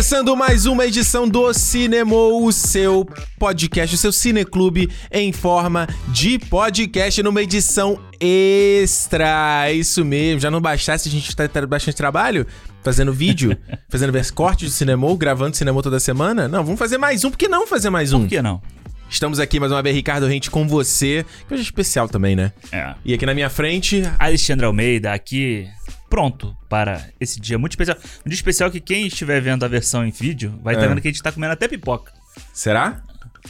Começando mais uma edição do Cinema, o seu podcast, o seu cineclube em forma de podcast numa edição extra. Isso mesmo, já não bastasse a gente tá bastante trabalho fazendo vídeo, fazendo cortes do cinema, gravando cinema toda semana. Não, vamos fazer mais um, por que não fazer mais um? Por que não? Estamos aqui mais uma vez, Ricardo Rente, com você, que hoje é especial também, né? É. E aqui na minha frente, Alexandre Almeida, aqui pronto para esse dia muito especial. Um dia especial que quem estiver vendo a versão em vídeo vai estar É. vendo que a gente tá comendo até pipoca. será?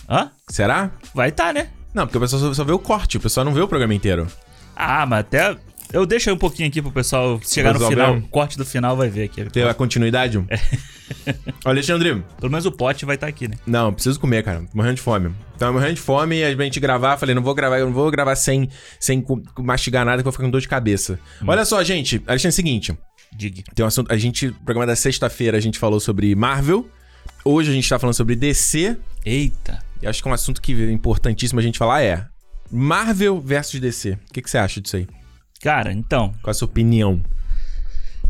Hã? Será? Vai tá, né? Não, porque o pessoal só, só vê o corte, o pessoal não vê o programa inteiro. Ah, mas até. Eu deixo aí um pouquinho aqui pro pessoal chegar no final. corte do final vai ver aqui. Ter a continuidade? Ô, Alexandre, Pelo menos o pote vai estar aqui, né? não, preciso comer, cara. Tô morrendo de fome. Tava morrendo de fome e a gente gravar, falei, não vou gravar, eu não vou gravar sem, sem mastigar nada que eu vou ficar com dor de cabeça. Olha só, gente, Alexandre, é o seguinte, Diga. tem um assunto, a gente, no programa da sexta-feira a gente falou sobre Marvel, hoje a gente tá falando sobre DC, Eita. e acho que é um assunto que é importantíssimo a gente falar é Marvel versus DC. O que, que você acha disso aí? Cara, então. Qual a sua opinião?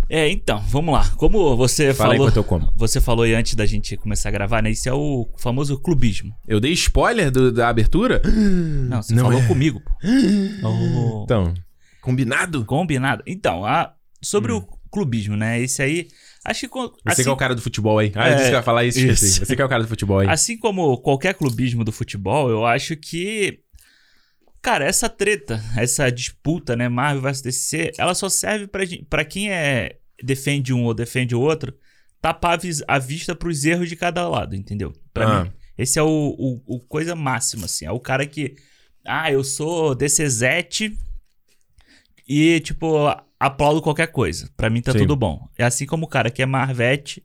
É, então, vamos lá. Como você Fala aí falou. enquanto eu como. Você falou aí antes da gente começar a gravar, né? Isso é o famoso clubismo. Eu dei spoiler do- da abertura? Não, você Não falou é. comigo, pô. Oh. Então, combinado? Combinado. Então, a, sobre o clubismo, né? Esse aí. Acho que. Hum. Você Assim, que é o cara do futebol aí. Ah, eu É, que ia falar isso, esqueci. isso. Você que é o cara do futebol aí. assim como qualquer clubismo do futebol, eu acho que. Cara, essa treta, essa disputa, né? Marvel vs DC, ela só serve pra quem é defende um ou defende o outro, tapar a, vis- a vista pros erros de cada lado, entendeu? Pra Ah. mim. Esse é o, o, o coisa máxima, assim. É o cara que. Ah, eu sou DCZete e, tipo, aplaudo qualquer coisa. Pra mim tá Sim. tudo bom. É assim como o cara que é Marvete,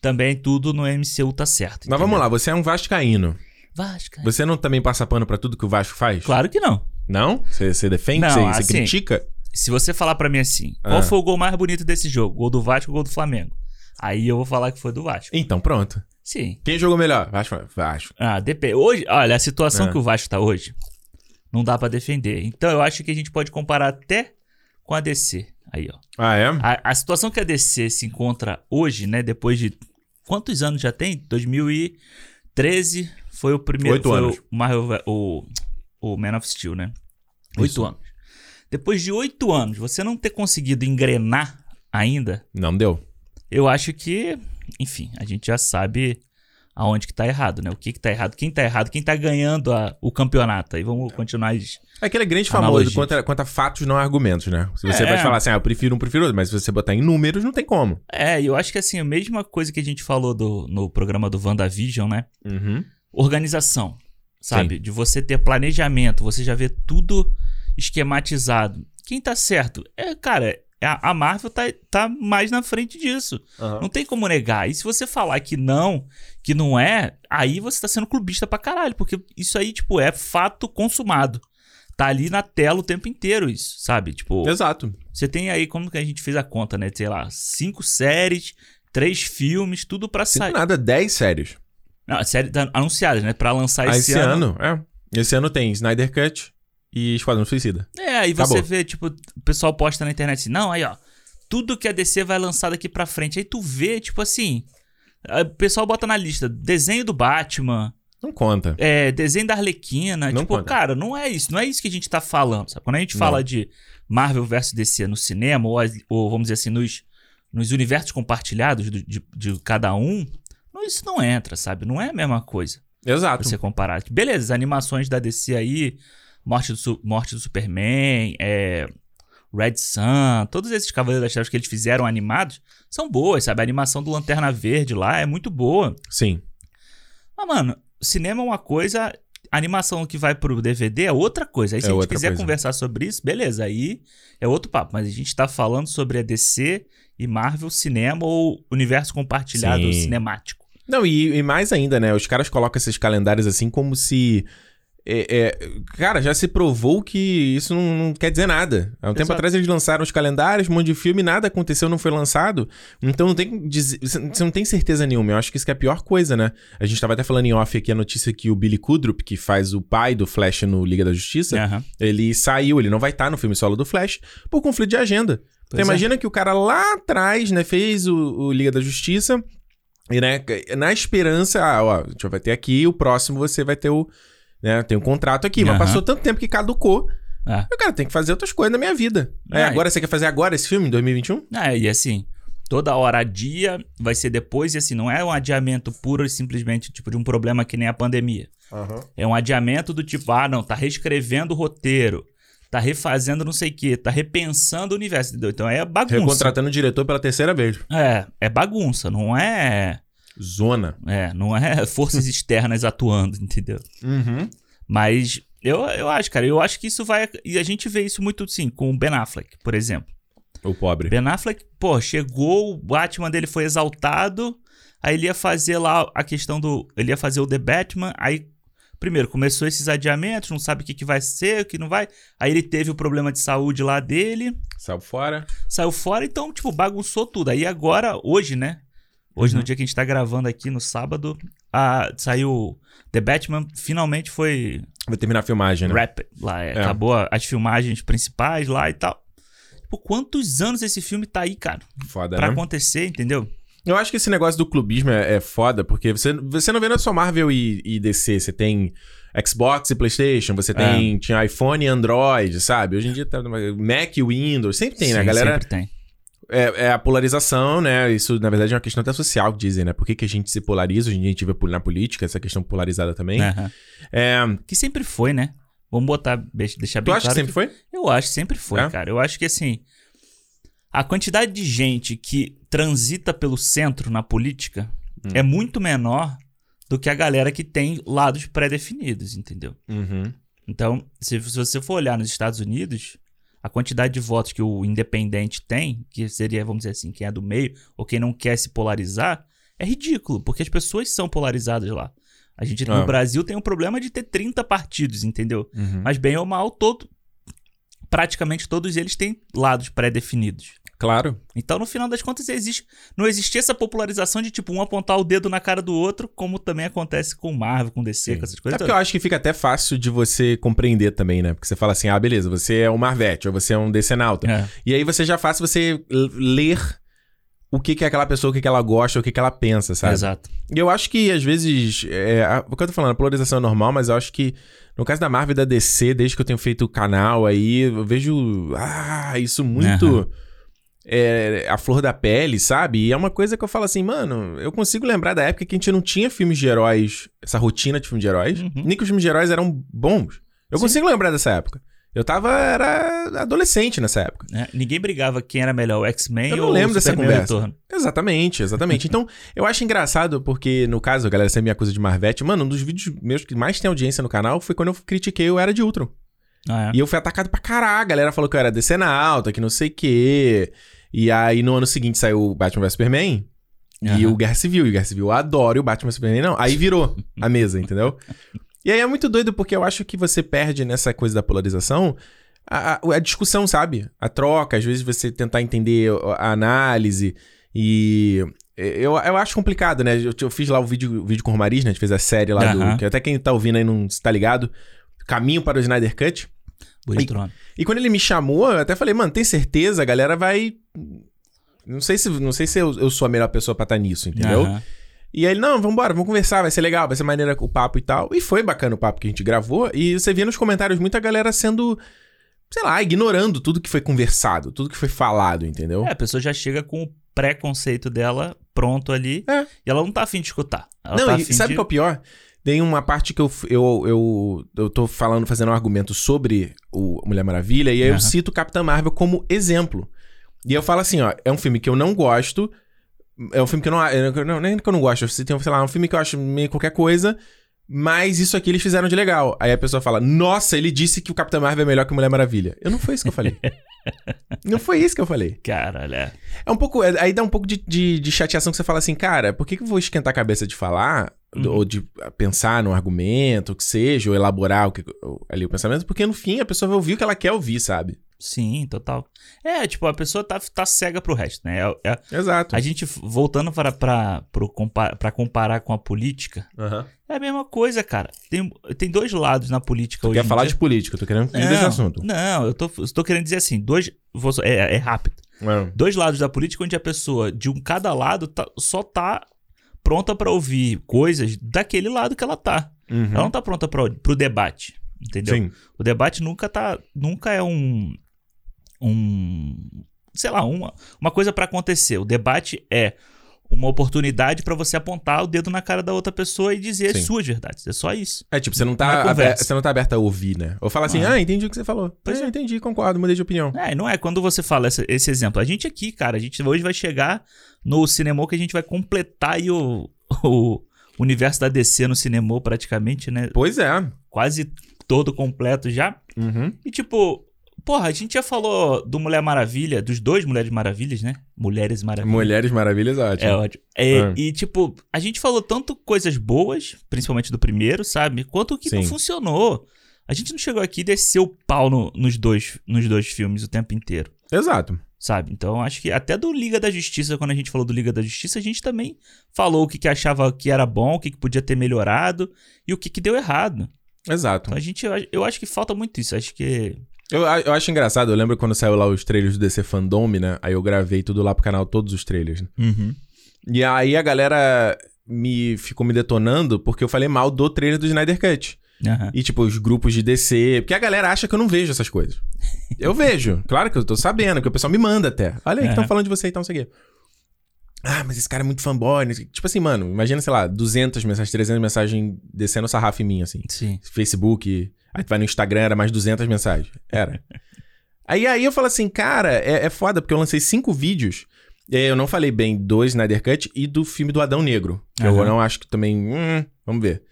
também tudo no MCU tá certo. Mas vamos lá, você é um vascaíno. Vasco. Você não também passa pano pra tudo que o Vasco faz? Claro que não. Não? Você, você defende? Não, você, você assim- critica? Se você falar pra mim assim, Ah. qual foi o gol mais bonito desse jogo? Gol do Vasco ou gol do Flamengo? Aí eu vou falar que foi do Vasco. Então, pronto. Sim. Quem jogou melhor? Vasco. Vasco. Ah, depende. Hoje, olha, a situação É. que o Vasco tá hoje, não dá pra defender. Então eu acho que a gente pode comparar até com a DC. Aí, ó. Ah, é? A, a situação que a DC se encontra hoje, né, depois de quantos anos já tem? 2013 foi o primeiro Oito foi anos. o Marvel o, o Man of Steel, né? Oito Isso. anos. Depois de oito anos, você não ter conseguido engrenar ainda, Não deu. eu acho que, enfim, a gente já sabe aonde que tá errado, né? O que que tá errado, quem tá errado, quem tá ganhando a- o campeonato. Aí vamos continuar. as- É aquele grande famoso Analogia. quanto a, fatos, não argumentos, né? Se você É. vai falar assim, ah, eu prefiro um, prefiro outro, mas se você botar em números, não tem como. É, e eu acho que assim, a mesma coisa que a gente falou do, no programa do WandaVision, né? Uhum. Organização, sabe? De você ter planejamento, você já vê tudo esquematizado. Quem tá certo? É, cara, a a Marvel tá, tá mais na frente disso. Não tem como negar. E se você falar que não, que não é, aí você tá sendo clubista pra caralho, porque isso aí, tipo, é fato consumado. Tá ali na tela o tempo inteiro isso, sabe? Tipo, Exato. você tem aí, como que a gente fez a conta, né? Sei lá, cinco séries, três filmes, tudo pra sair. nada, 10 séries. Não, séries tá anunciadas, né? Pra lançar Ah, esse, ano. é. Esse ano tem Snyder Cut e Esquadrão Suicida. É, aí você Acabou. vê, tipo, o pessoal posta na internet assim, não, aí ó, tudo que a DC vai lançar daqui pra frente. Aí tu vê, tipo assim, o pessoal bota na lista desenho do Batman, Não conta. é, desenho da Arlequina. Não tipo, conta. cara, não é isso, não é isso que a gente tá falando, sabe? Quando a gente Não. fala de Marvel versus DC no cinema, ou, ou vamos dizer assim, nos, nos universos compartilhados do- de, de cada um, isso não entra, sabe? Não é a mesma coisa. Exato. você comparar. Beleza, as animações da DC aí, Morte do, Morte do Superman, é, Red Sun, todos esses Cavaleiros das Trevas que eles fizeram animados são boas, sabe? A animação do Lanterna Verde lá é muito boa. Sim. Mas, mano, cinema é uma coisa, animação que vai pro DVD é outra coisa. Aí se É a gente quiser coisa. conversar sobre isso, beleza, aí é outro papo. Mas a gente tá falando sobre a DC e Marvel cinema ou universo compartilhado Sim. cinemático. Não, e, e mais ainda, né? Os caras colocam esses calendários assim como se. é, é, cara, já se provou que isso não, não quer dizer nada. Há um tempo Exato. atrás eles lançaram os calendários, um monte de filme, nada aconteceu, não foi lançado. Então não tem. Você não tem certeza nenhuma. Eu acho que isso que é a pior coisa, né? A gente tava até falando em off aqui a notícia que o Billy Kudrup, que faz o pai do Flash no Liga da Justiça, Aham. ele saiu, ele não vai estar no filme solo do Flash por conflito de agenda. Pois então é. imagina que o cara lá atrás, né, fez o, o Liga da Justiça, E, né, na esperança, ah, ó, a gente vai ter aqui, o próximo você vai ter o. Né, tem um contrato aqui, mas Aham. passou tanto tempo que caducou. É. Eu, cara, tem que fazer outras coisas na minha vida. É, É. agora você quer fazer agora esse filme, em 2021? É, e assim, toda hora adia, vai ser depois, e assim, não é um adiamento puro e simplesmente tipo de um problema que nem a pandemia. É um adiamento do tipo, ah, não, tá reescrevendo o roteiro, tá refazendo não sei o quê, tá repensando o universo, entendeu? Então é bagunça. Recontratando o diretor pela terceira vez. É, é bagunça, não é. Zona. É, não é forças externas atuando, entendeu? Uhum. Mas eu, eu acho, cara, eu acho que isso vai. E a gente vê isso muito, sim, com o Ben Affleck, por exemplo. O pobre. Ben Affleck, pô, chegou, o Batman dele foi exaltado, aí ele ia fazer lá a questão do. Ele ia fazer o The Batman, aí. Primeiro, começou esses adiamentos, não sabe o que, que vai ser, o que não vai. Aí ele teve o problema de saúde lá dele, Saiu fora. saiu fora, então, tipo, bagunçou tudo. Aí agora, hoje, né? Hoje, Uhum. no dia que a gente tá gravando aqui, no sábado, a, saiu. The Batman finalmente foi Vai terminar a filmagem, né? Rapid lá. é, É. Acabou as filmagens principais lá e tal. Tipo, quantos anos esse filme tá aí, cara? Foda, Pra né? acontecer, entendeu? Eu acho que esse negócio do clubismo é, é foda, porque você, você não vê na sua Marvel e, e DC. Você tem Xbox e PlayStation, você tem tinha iPhone e Android, sabe? Hoje em dia tá Mac e Windows, sempre tem, né? A Sim, galera Sempre tem. é, é a polarização, né? Isso, na verdade, é uma questão até social que dizem, né? Por que, que a gente se polariza? Hoje em dia a gente vê na política essa questão polarizada também. Aham. É, Que sempre foi, né? Vamos botar, deixa- deixar tu bem acha que claro. sempre foi? Eu acho que sempre foi, É? cara. Eu acho que assim. A quantidade de gente que transita pelo centro na política Hum. é muito menor do que a galera que tem lados pré-definidos, entendeu? Uhum. Então, se, se você for olhar nos Estados Unidos, a quantidade de votos que o independente tem, que seria, vamos dizer assim, quem é do meio ou quem não quer se polarizar, é ridículo, porque as pessoas são polarizadas lá. A gente Ah. no Brasil tem um problema de ter 30 partidos, entendeu? Uhum. Mas bem ou mal, todo, praticamente todos eles têm lados pré-definidos. Claro. Então, no final das contas, existe, não existe essa popularização de tipo um apontar o dedo na cara do outro, como também acontece com Marvel, com DC, com essas É coisas. porque eu acho que fica até fácil de você compreender também, né? Porque você fala assim, ah, beleza, você é um Marvete, ou você é um decenalta. É. E aí você já faz você ler o que que é aquela pessoa, o que que ela gosta, o que que ela pensa, sabe? Exato. E eu acho que, às vezes, é, a- o que eu tô falando, a polarização é normal, mas eu acho que, no caso da Marvel e da DC, desde que eu tenho feito o canal aí, eu vejo, ah, isso muito... Aham. É, a flor da pele, sabe? E é uma coisa que eu falo assim, mano, eu consigo lembrar da época que a gente não tinha filmes de heróis, essa rotina de filme de heróis, Uhum. nem que os filmes de heróis eram bons. Eu Sim. consigo lembrar dessa época. Eu tava, era adolescente nessa época. né? Ninguém brigava quem era melhor, o X-Men Eu ou não lembro o dessa Superman conversa. Exatamente, exatamente. então, eu acho engraçado porque, no caso, a galera sempre me acusa de Marvete. Mano, um dos vídeos meus que mais tem audiência no canal foi quando eu critiquei o Era de Ultron. Ah, é. E eu fui atacado pra caralho. A galera falou que eu era decenalta, que não sei o quê. E aí, no ano seguinte, saiu o Batman vs Superman. E Aham. o Guerra Civil. E o Guerra Civil eu adoro e o Batman vs Superman não. Aí virou a mesa, entendeu? E aí é muito doido porque eu acho que você perde nessa coisa da polarização a, a- a discussão, sabe? A troca, às vezes você tentar entender a análise. E eu, eu acho complicado, né? Eu, eu fiz lá o vídeo, o vídeo com o Romariz, né? A gente fez a série lá Aham. do. Que até quem tá ouvindo aí não está ligado. Caminho para o Snyder Cut. Nome. E quando ele me chamou, eu até falei, mano, tem certeza? A galera vai. Não sei se, não sei se eu, eu sou a melhor pessoa pra estar nisso, entendeu? Aham. E aí ele, não, vambora, vamos conversar, vai ser legal, vai ser maneira o papo e tal. E foi bacana o papo que a gente gravou. E você via nos comentários muita galera sendo, sei lá, ignorando tudo que foi conversado, tudo que foi falado, entendeu? É, a pessoa já chega com o preconceito dela pronto ali É. e ela não tá afim de escutar. Ela não, tá e sabe de... o que é o pior? Tem uma parte que eu, eu, eu, eu tô falando, fazendo um argumento sobre o Mulher Maravilha, e aí eu Aham. cito Capitã Marvel como exemplo. E eu falo assim, ó, é um filme que eu não gosto, é um filme que eu não... eu não nem que eu não gosto, eu citei, sei lá, é um filme que eu acho meio qualquer coisa, mas isso aqui eles fizeram de legal. Aí a pessoa fala, nossa, ele disse que o Capitã Marvel é melhor que o Mulher Maravilha. Eu não foi isso que eu falei. não foi isso que eu falei. Caralho, é. É um pouco. é- Aí dá um pouco de, de, de chateação que você fala assim, cara, por que, que eu vou esquentar a cabeça de falar? Uhum. Ou de pensar num argumento, o que seja, ou elaborar o que, ali o pensamento, porque no fim a pessoa vai ouvir o que ela quer ouvir, sabe? Sim, total. É, tipo, a pessoa tá, tá cega pro resto, né? É- é- Exato. a gente, voltando para, pro compa- pra comparar com a política, Aham. é a mesma coisa, cara. Tem, tem dois lados na política hoje Quer falar dia. de política, eu tô querendo fugir desse assunto. Não, eu tô, eu tô querendo dizer assim, dois. vou É, é rápido. É. Dois lados da política onde a pessoa de um cada lado tá- só tá pronta para ouvir coisas daquele lado que ela tá. Uhum. Ela não tá pronta pra, pro debate. Entendeu? Sim. O debate nunca tá. Nunca é um. Um. Sei lá, uma, uma coisa para acontecer. O debate é uma oportunidade para você apontar o dedo na cara da outra pessoa e dizer Sim. as suas verdades. É só isso. É tipo, você não tá, aberto, você não tá aberto a ouvir, né? Ou falar assim, ah, ah entendi o que você falou. Pois é, é, entendi, concordo, mudei de opinião. É, não é quando você fala esse, esse, exemplo. A gente aqui, cara, a gente hoje vai chegar no cinema que a gente vai completar aí o, o universo da DC no cinema praticamente, né? Pois é. Quase todo completo já. Uhum. E tipo, Porra, a gente já falou do Mulher Maravilha, dos dois Mulheres Maravilhas, né? Mulheres Maravilhas. Mulheres Maravilhas, ótimo. É ótimo. É, é. E, tipo, a gente falou tanto coisas boas, principalmente do primeiro, sabe? Quanto o que Sim. não funcionou. A gente não chegou aqui e desceu o pau no, nos, dois, nos dois filmes o tempo inteiro. Exato. Sabe? Então, acho que até do Liga da Justiça, quando a gente falou do Liga da Justiça, a gente também falou o que, que achava que era bom, o que, que podia ter melhorado e o que, que deu errado. Exato. Então, a gente, eu acho que falta muito isso. Acho que eu, eu acho engraçado, eu lembro quando saiu lá os trailers do DC Fandom, né? Aí eu gravei tudo lá pro canal, todos os trailers. Né? Uhum. E aí a galera me ficou me detonando porque eu falei mal do trailer do Snyder Cut. Uhum. E, tipo, os grupos de DC. Porque a galera acha que eu não vejo essas coisas. Eu vejo. Claro que eu tô sabendo, que o pessoal me manda até. Olha aí, uhum. que estão falando de você e então, não sei o quê. Ah, mas esse cara é muito fanboy. Tipo assim, mano, imagina, sei lá, 200 mensagens, 300 mensagens descendo sarrafo em mim, assim. Sim. Facebook, Aí tu vai no Instagram, era mais 200 mensagens. Era. aí, aí eu falo assim, cara, é, é foda, porque eu lancei cinco vídeos. E aí eu não falei bem do Snyder Cut e do filme do Adão Negro. Que uhum. eu não acho que também. Hum, vamos ver.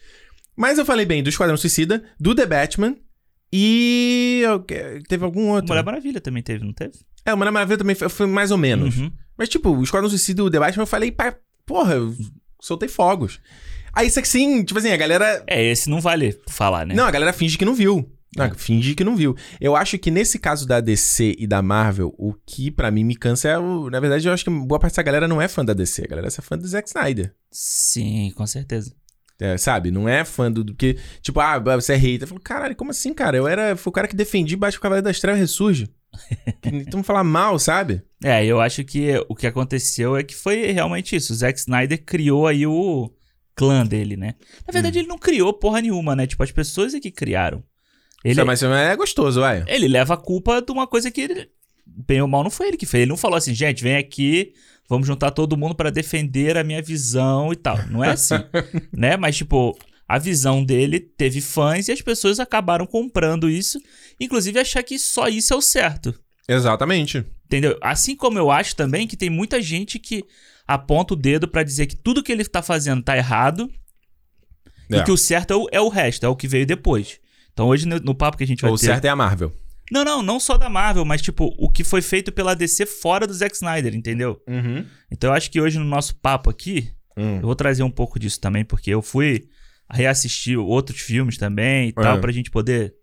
Mas eu falei bem do Esquadrão Suicida, do The Batman e. Teve algum outro. Mulher Maravilha também teve, não teve? É, o Mulher Maravilha também foi, foi mais ou menos. Uhum. Mas, tipo, o Esquadrão Suicida e o The Batman eu falei, pá, porra, eu soltei fogos. Aí isso sim, tipo assim, a galera. É, esse não vale falar, né? Não, a galera finge que não viu. Não, é. Finge que não viu. Eu acho que nesse caso da DC e da Marvel, o que para mim me cansa é o. Na verdade, eu acho que boa parte dessa galera não é fã da DC, a galera é fã do Zack Snyder. Sim, com certeza. É, sabe? Não é fã do, que. Tipo, ah, você é hater. Eu falo, caralho, como assim, cara? Eu era. Foi o cara que defendi baixo o Cavaleiro das Trevas ressurge. então falar mal, sabe? É, eu acho que o que aconteceu é que foi realmente isso. O Zack Snyder criou aí o clã dele, né? Na verdade, hum. ele não criou porra nenhuma, né? Tipo, as pessoas é que criaram. Ele, mas é gostoso, vai. Ele leva a culpa de uma coisa que ele, bem ou mal não foi ele que fez. Ele não falou assim, gente, vem aqui, vamos juntar todo mundo para defender a minha visão e tal. Não é assim, né? Mas tipo, a visão dele teve fãs e as pessoas acabaram comprando isso, inclusive achar que só isso é o certo. Exatamente. Entendeu? Assim como eu acho também que tem muita gente que aponta o dedo para dizer que tudo que ele tá fazendo tá errado é. e que o certo é o, é o, resto, é o que veio depois. Então hoje no, no papo que a gente vai o ter... O certo é a Marvel. Não, não, não só da Marvel, mas tipo, o que foi feito pela DC fora do Zack Snyder, entendeu? Uhum. Então eu acho que hoje no nosso papo aqui, uhum. eu vou trazer um pouco disso também, porque eu fui reassistir outros filmes também e tal, uhum. pra gente poder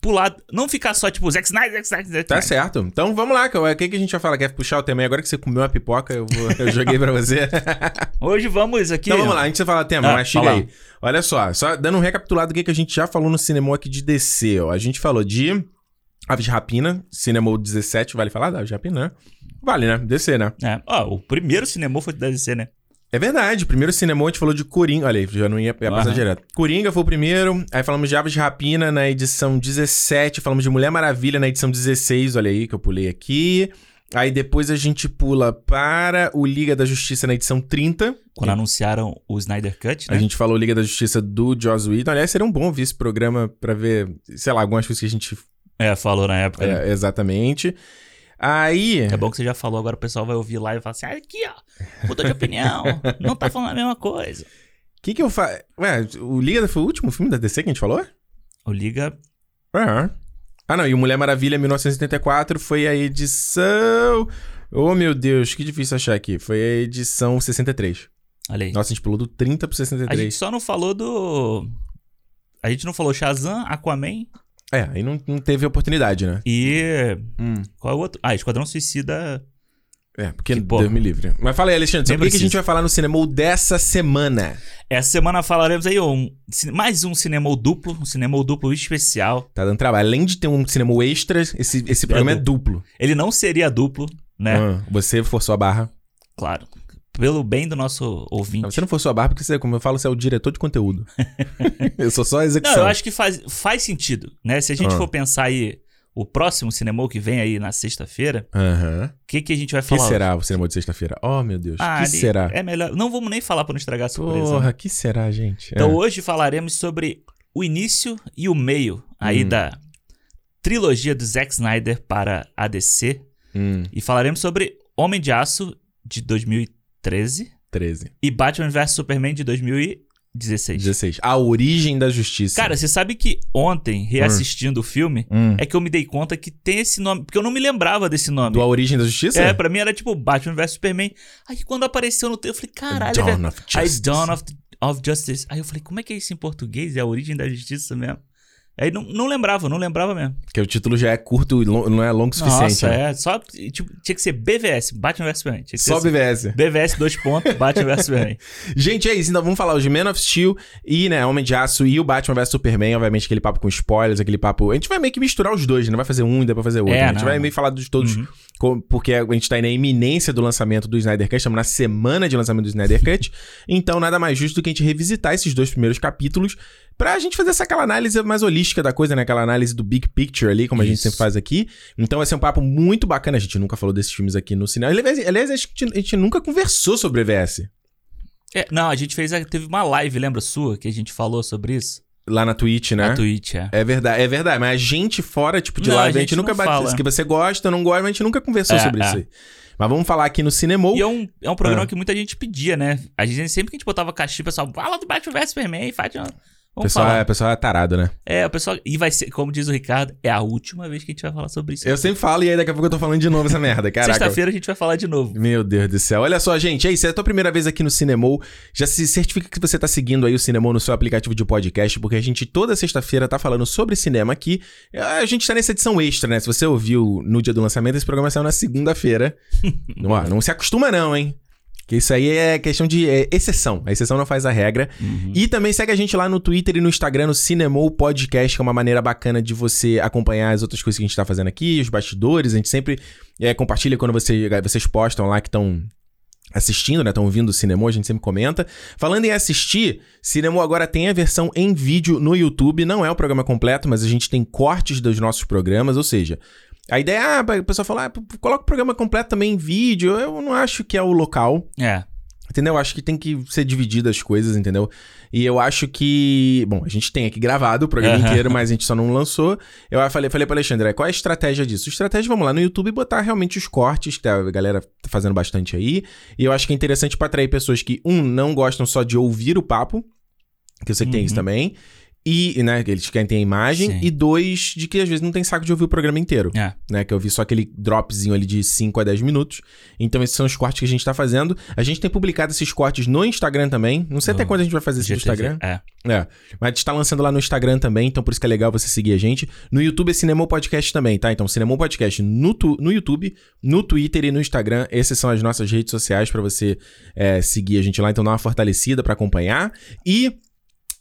pular, não ficar só tipo Zack Snyder, Zack Snyder, Zack Tá certo. Então vamos lá, o que, que a gente vai falar? Quer puxar o tema? Agora que você comeu uma pipoca, eu, vou, eu joguei pra você. Hoje vamos aqui. Então vamos lá, a gente vai falar tema, ah, mas chega aí. Olha só, só dando um recapitulado do que, que a gente já falou no cinema aqui de DC, ó. A gente falou de Aves de Rapina, Cinema 17, vale falar da Aves de Rapina, né? Vale, né? DC, né? É. Ó, o primeiro cinema foi da DC, né? É verdade, o primeiro cinema a gente falou de Coringa. Olha aí, já não ia, ia passar uhum. direto. Coringa foi o primeiro, aí falamos de Aves de Rapina na edição 17, falamos de Mulher Maravilha na edição 16, olha aí que eu pulei aqui. Aí depois a gente pula para o Liga da Justiça na edição 30. Quando anunciaram o Snyder Cut, né? A gente falou Liga da Justiça do Joss Whedon. Aliás, seria um bom ouvir esse programa para ver, sei lá, algumas coisas que a gente... É, falou na época. É, né? Exatamente. Aí. É bom que você já falou, agora o pessoal vai ouvir lá e falar assim: ah, aqui, ó, mudou de opinião, não tá falando a mesma coisa. O que que eu faço? Ué, o Liga foi o último filme da DC que a gente falou? O Liga. Uhum. Ah, não, e o Mulher Maravilha 1974 foi a edição. Oh, meu Deus, que difícil achar aqui. Foi a edição 63. Olha aí. Nossa, a gente pulou do 30 pro 63. A gente só não falou do. A gente não falou Shazam, Aquaman é, aí não, não teve oportunidade, né? E. Hum. Qual é o outro? Ah, Esquadrão Suicida. É, porque que, Deus me livre. Mas fala aí, Alexandre, sobre o que a gente vai falar no cinema dessa semana? Essa semana falaremos aí um, mais um cinema duplo, um cinema duplo especial. Tá dando trabalho. Além de ter um cinema extra, esse, esse programa é duplo. Ele não seria duplo, né? Ah, você forçou a barra. Claro. Pelo bem do nosso ouvinte. Se não for sua barba, porque você, como eu falo, você é o diretor de conteúdo. eu sou só a execução. Não, eu acho que faz, faz sentido, né? Se a gente ah. for pensar aí o próximo cinema que vem aí na sexta-feira, o uhum. que, que a gente vai falar? O que será hoje? o cinema de sexta-feira? Oh, meu Deus. Ah, que será? É melhor. Não vamos nem falar para não estragar a surpresa. Porra, né? que será, gente? Então é. hoje falaremos sobre o início e o meio aí hum. da trilogia do Zack Snyder para a DC. Hum. E falaremos sobre Homem de Aço de 2013. 13. E Batman vs Superman de 2016. 16. A origem da justiça. Cara, você sabe que ontem, reassistindo hum. o filme, hum. é que eu me dei conta que tem esse nome. Porque eu não me lembrava desse nome. Do A Origem da Justiça? É, pra mim era tipo Batman vs Superman. Aí quando apareceu no texto, eu falei, caralho. Dawn of Justice. Aí Dawn of, of Justice. Aí eu falei, como é que é isso em português? É a origem da justiça mesmo? Aí não, não lembrava, não lembrava mesmo. Porque o título já é curto e não é longo o suficiente. Nossa, né? é. Só, tipo, tinha que ser BVS, Batman vs Superman. Só BVS. BVS, dois pontos, Batman vs Superman. Gente, é isso. Então vamos falar hoje de Man of Steel e, né, Homem de Aço e o Batman vs Superman. Obviamente, aquele papo com spoilers, aquele papo... A gente vai meio que misturar os dois, né? Não vai fazer um e depois fazer outro. É, né? A gente vai meio falar de todos... Uhum porque a gente tá aí na iminência do lançamento do Snyder Cut, estamos na semana de lançamento do Snyder Cut, então nada mais justo do que a gente revisitar esses dois primeiros capítulos pra gente fazer essa aquela análise mais holística da coisa, né? Aquela análise do big picture ali, como Isso. a gente sempre faz aqui. Então vai ser um papo muito bacana, a gente nunca falou desses filmes aqui no cinema. Aliás, aliás a, gente, a gente nunca conversou sobre EVS. É, não, a gente fez, teve uma live, lembra sua, que a gente falou sobre isso? Lá na Twitch, né? Na Twitch, é. É verdade, é verdade. Mas a gente fora, tipo, de não, live, a gente, a gente nunca bate. Que você gosta, não gosta, mas a gente nunca conversou é, sobre é. isso aí. Mas vamos falar aqui no Cinemou. E é um, é um programa ah. que muita gente pedia, né? A gente sempre que a gente botava caixinha, o pessoal, fala do Batman vs Superman, faz. O pessoal, é, o pessoal é tarado, né? É, o pessoal. E vai ser, como diz o Ricardo, é a última vez que a gente vai falar sobre isso. Eu sempre falo e aí daqui a pouco eu tô falando de novo essa merda, caraca. Sexta-feira a gente vai falar de novo. Meu Deus do céu. Olha só, gente, é isso. É a tua primeira vez aqui no Cinemol. Já se certifica que você tá seguindo aí o Cinemol no seu aplicativo de podcast, porque a gente toda sexta-feira tá falando sobre cinema aqui. A gente tá nessa edição extra, né? Se você ouviu no dia do lançamento, esse programa saiu na segunda-feira. não, não se acostuma, não, hein? Que isso aí é questão de é, exceção. A exceção não faz a regra. Uhum. E também segue a gente lá no Twitter e no Instagram, no Cinemou Podcast, que é uma maneira bacana de você acompanhar as outras coisas que a gente tá fazendo aqui, os bastidores. A gente sempre é, compartilha quando você, vocês postam lá que estão assistindo, né? Estão ouvindo o Cinema, a gente sempre comenta. Falando em assistir, Cinema agora tem a versão em vídeo no YouTube. Não é o programa completo, mas a gente tem cortes dos nossos programas, ou seja, a ideia, ah, o pessoal fala, ah, coloca o programa completo também em vídeo. Eu não acho que é o local. É. Entendeu? Eu acho que tem que ser divididas as coisas, entendeu? E eu acho que. Bom, a gente tem aqui gravado o programa inteiro, mas a gente só não lançou. Eu falei, falei pro Alexandre, qual é a estratégia disso? A estratégia, vamos lá no YouTube botar realmente os cortes, que a galera tá fazendo bastante aí. E eu acho que é interessante para atrair pessoas que, um, não gostam só de ouvir o papo, que eu sei que uhum. tem isso uhum. também. E, né, eles querem ter a imagem. Sim. E dois, de que às vezes não tem saco de ouvir o programa inteiro. É. Né, que eu vi só aquele dropzinho ali de 5 a 10 minutos. Então esses são os cortes que a gente tá fazendo. A gente tem publicado esses cortes no Instagram também. Não sei no... até quando a gente vai fazer isso no Instagram. É. É. Mas a gente tá lançando lá no Instagram também, então por isso que é legal você seguir a gente. No YouTube é Cinema Podcast também, tá? Então Cinema Podcast no, tu, no YouTube, no Twitter e no Instagram. Essas são as nossas redes sociais para você é, seguir a gente lá. Então dá uma fortalecida para acompanhar. E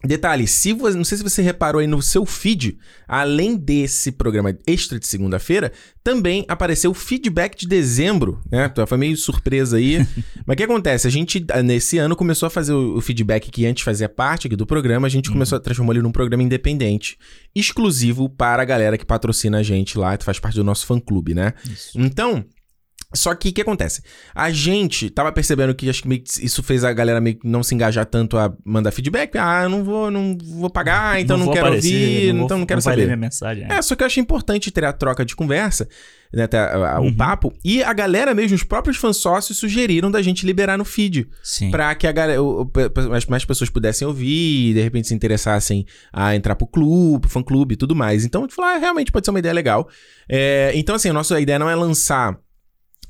Detalhe, se você, não sei se você reparou aí no seu feed, além desse programa extra de segunda-feira, também apareceu o feedback de dezembro, né? Então foi meio surpresa aí. Mas o que acontece? A gente, nesse ano, começou a fazer o feedback que antes fazia parte aqui do programa, a gente uhum. começou a transformar ele num programa independente, exclusivo para a galera que patrocina a gente lá, que faz parte do nosso fã-clube, né? Isso. Então, só que o que acontece? A gente tava percebendo que acho que isso fez a galera meio que não se engajar tanto a mandar feedback. Ah, eu não vou, não vou pagar, então não, não quero aparecer, ouvir, não então não quero não saber. Minha mensagem, é. é, só que eu acho importante ter a troca de conversa, né, a, a, uhum. o papo. E a galera mesmo, os próprios fãs sócios sugeriram da gente liberar no feed. Sim. Pra que a galera, mais, mais pessoas pudessem ouvir, de repente se interessassem a entrar pro clube, pro fã clube e tudo mais. Então, a gente falou, ah, realmente pode ser uma ideia legal. É, então, assim, a nossa ideia não é lançar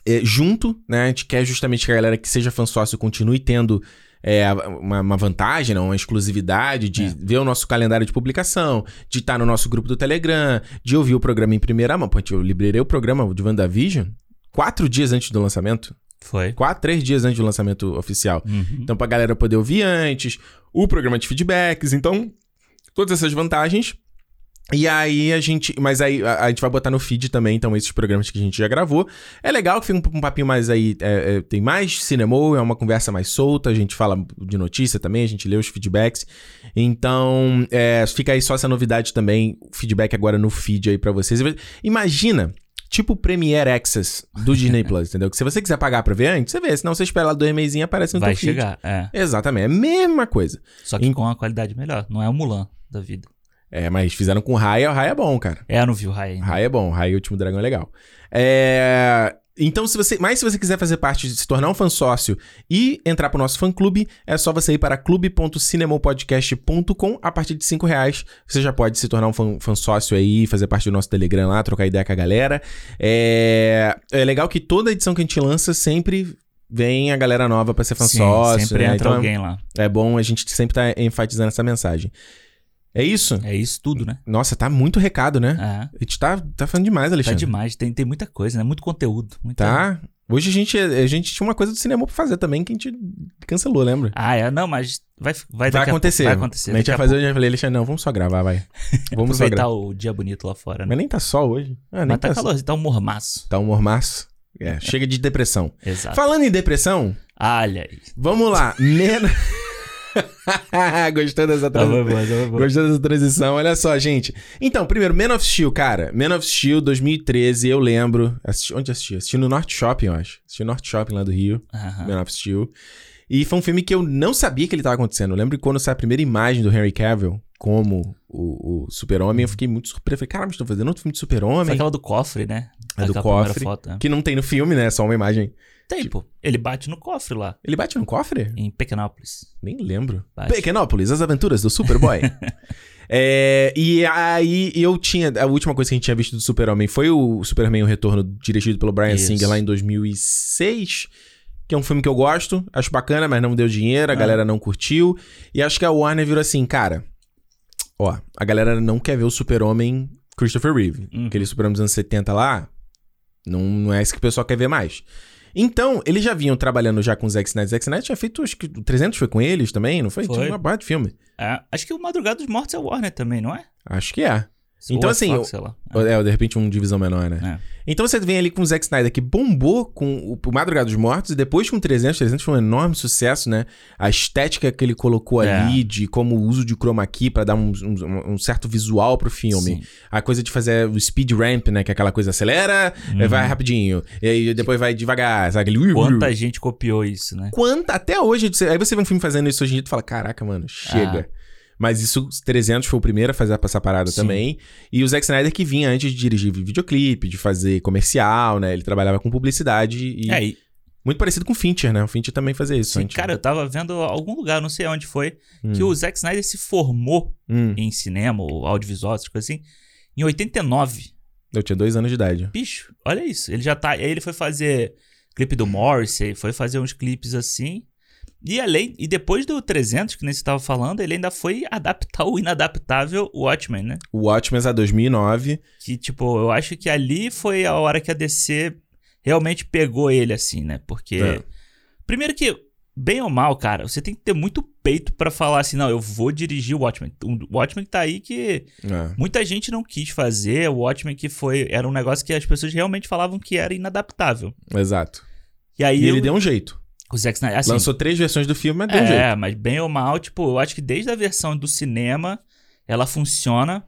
é, junto, né? A gente quer justamente que a galera que seja fã sócio continue tendo é, uma, uma, vantagem, não, uma exclusividade de é. ver o nosso calendário de publicação, de estar no nosso grupo do Telegram, de ouvir o programa em primeira mão. Pô, eu liberei o programa de WandaVision quatro dias antes do lançamento. Foi. Quatro, três dias antes do lançamento oficial. Uhum. Então, pra galera poder ouvir antes, o programa de feedbacks. Então, todas essas vantagens E aí a gente. Mas aí a, a gente vai botar no feed também, então, esses programas que a gente já gravou. É legal que fica um, um papinho mais aí. É, é, tem mais cinema, é uma conversa mais solta, a gente fala de notícia também, a gente lê os feedbacks. Então, é, fica aí só essa novidade também, feedback agora no feed aí pra vocês. Imagina tipo o Premiere Access do Disney Plus, entendeu? Que se você quiser pagar pra ver antes, você vê. Senão você espera lá dois mesinhos aparece no Vai teu feed. chegar, é. Exatamente, é a mesma coisa. Só que com uma qualidade melhor. Não é o Mulan da vida. É, mas fizeram com Raya, o Raya é bom, cara. É, eu não vi o Raya ainda. Raya é bom, Raya e o Último Dragão é legal. É... Então, se você, mas se você quiser fazer parte, se tornar um fã sócio e entrar pro nosso fã clube, é só você ir para clube.cinemopodcast.com. A partir de 5 reais, você já pode se tornar um fã, fã, sócio aí, fazer parte do nosso Telegram lá, trocar ideia com a galera. É, é legal que toda edição que a gente lança sempre vem a galera nova para ser fã Sim, sócio. Sempre né? entra então, alguém lá. É bom a gente sempre tá enfatizando essa mensagem. É isso? É isso tudo, né? Nossa, tá muito recado, né? É. A gente tá, tá falando demais, Tá Alexandre. demais, tem, tem muita coisa, né? Muito conteúdo. Muita... Tá. Hoje a gente, a gente tinha uma coisa do cinema pra fazer também que a gente cancelou, lembra? Ah, é? Não, mas vai, vai, Vai acontecer. pouco, vai acontecer. A gente vai fazer. Eu falei, Alexandre, não, vamos só gravar, vai. Vamos só Aproveitar gravar. o dia bonito lá fora, né? Mas nem tá sol hoje. Ah, nem Mas tá calor, tá um mormaço. Tá um mormaço. É, chega de depressão. Exato. Falando em depressão, Olha aí. vamos lá. Menos. Gostou dessa transição? Gostou dessa transição? Olha só, gente. Então, primeiro, Man of Steel, cara. Man of Steel 2013, eu lembro. Assisti, onde assisti? Assisti no Norte Shopping, eu acho. Assisti no Norte Shopping lá do Rio. Aham. Man of Steel. E foi um filme que eu não sabia que ele tava acontecendo. Eu lembro que quando saiu a primeira imagem do Henry Cavill como o, o super-homem, eu fiquei muito surpreso. Falei, caramba, estão fazendo outro filme de Foi super-homem? aquela do cofre, né? É do cofre. Foto, né? Que não tem no filme, né? É só uma imagem. Tem, pô. Ele bate no cofre lá, Ele bate no cofre? em Pequenópolis. Nem lembro. Bate. Pequenópolis, as aventuras do Superboy. é, e aí eu tinha. A última coisa que a gente tinha visto do Super-Homem foi o Superman O Retorno, dirigido pelo Brian Isso. Singer lá em 2006. Que é um filme que eu gosto, acho bacana, mas não deu dinheiro, a Ah. galera não curtiu. E acho que a Warner virou assim, cara. Ó, a galera não quer ver o Super-Homem Christopher Reeve. Uhum. Aquele Super-Homem dos anos 70 lá. Não, não é esse que o pessoal quer ver mais. Então, eles já vinham trabalhando já com o Zack Snyder. Zack Snyder tinha feito, acho que o 300 foi com eles também, não foi? Foi. Tinha uma barra de filme. É, acho que o Madrugada dos Mortos é Warner também, não é? Acho que é. Então, assim, Fox, eu- sei lá. Ou É, de repente um divisão menor, né? É. Então você vem ali com o Zack Snyder que bombou com o, Madrugada dos Mortos e depois com 300. 300 foi um enorme sucesso, né? A estética que ele colocou É. ali, de como o uso de chroma key pra dar um, um- um certo visual pro filme. Sim. A coisa de fazer o speed ramp, né? Que é aquela coisa acelera, Uhum. vai rapidinho. E aí depois vai devagar, sabe? Aquele... Quanta gente copiou isso, né? Quanta, até hoje, aí você vê um filme fazendo isso hoje em dia e fala, caraca, mano, chega. Mas isso, 300 foi o primeiro a fazer essa parada. Sim. também. E o Zack Snyder que vinha antes de dirigir videoclipe, de fazer comercial, né? Ele trabalhava com publicidade e... É, e, Muito parecido com o Fincher, né? O Fincher também fazia isso sim, antes. cara, eu tava vendo algum lugar, não sei onde foi, Hum. que o Zack Snyder se formou Hum, em cinema, ou audiovisual, essas coisas assim, em 89. eu tinha dois anos de idade. Bicho, olha isso. Ele já tá. Aí ele foi fazer clipe do Morrissey, foi fazer uns clipes assim. E além, e depois do 300, que nem você tava falando, ele ainda foi adaptar o inadaptável Watchmen, né? O Watchmen é 2009. Que, tipo, eu acho que ali foi a hora que a DC realmente pegou ele, assim, né? Porque. É. Primeiro que, bem ou mal, cara, você tem que ter muito peito pra falar assim, não, eu vou dirigir o Watchmen. O Watchmen tá aí que É. muita gente não quis fazer. O Watchmen que foi. Era um negócio que as pessoas realmente falavam que era inadaptável. Exato. E aí. E ele o- deu um jeito. O Zack Snyder. Assim, Lançou três versões do filme, mas deu um jeito. é, mas bem ou mal, tipo, eu acho que desde a versão do cinema, ela funciona.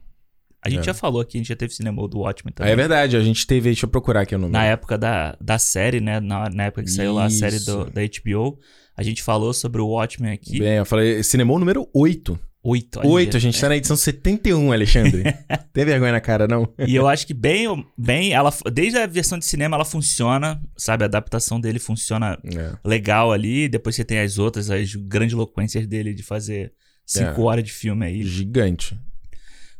A gente É. já falou aqui, a gente já teve cinema do Watchmen também. é verdade, a gente teve... Deixa eu procurar aqui o número. Na época da, da série, né? Na, na época que saiu lá a série Isso. do- da HBO, a gente falou sobre o Watchmen aqui. Bem, eu falei, cinema número 8. Oito. 8, a gente tá na edição 71, Alexandre. Tem vergonha na cara, não? E eu acho que bem, bem, ela desde a versão de cinema ela funciona, sabe? A adaptação dele funciona É. legal ali. Depois você tem as outras, as grandiloquências dele de fazer cinco É. horas de filme aí. Gigante.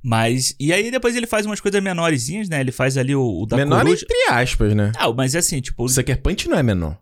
Mas. E aí depois ele faz umas coisas menorzinhas, né? Ele faz ali o, o da menor coruja. entre aspas, né? Ah, mas assim, tipo. O Sucker Punch não é menor.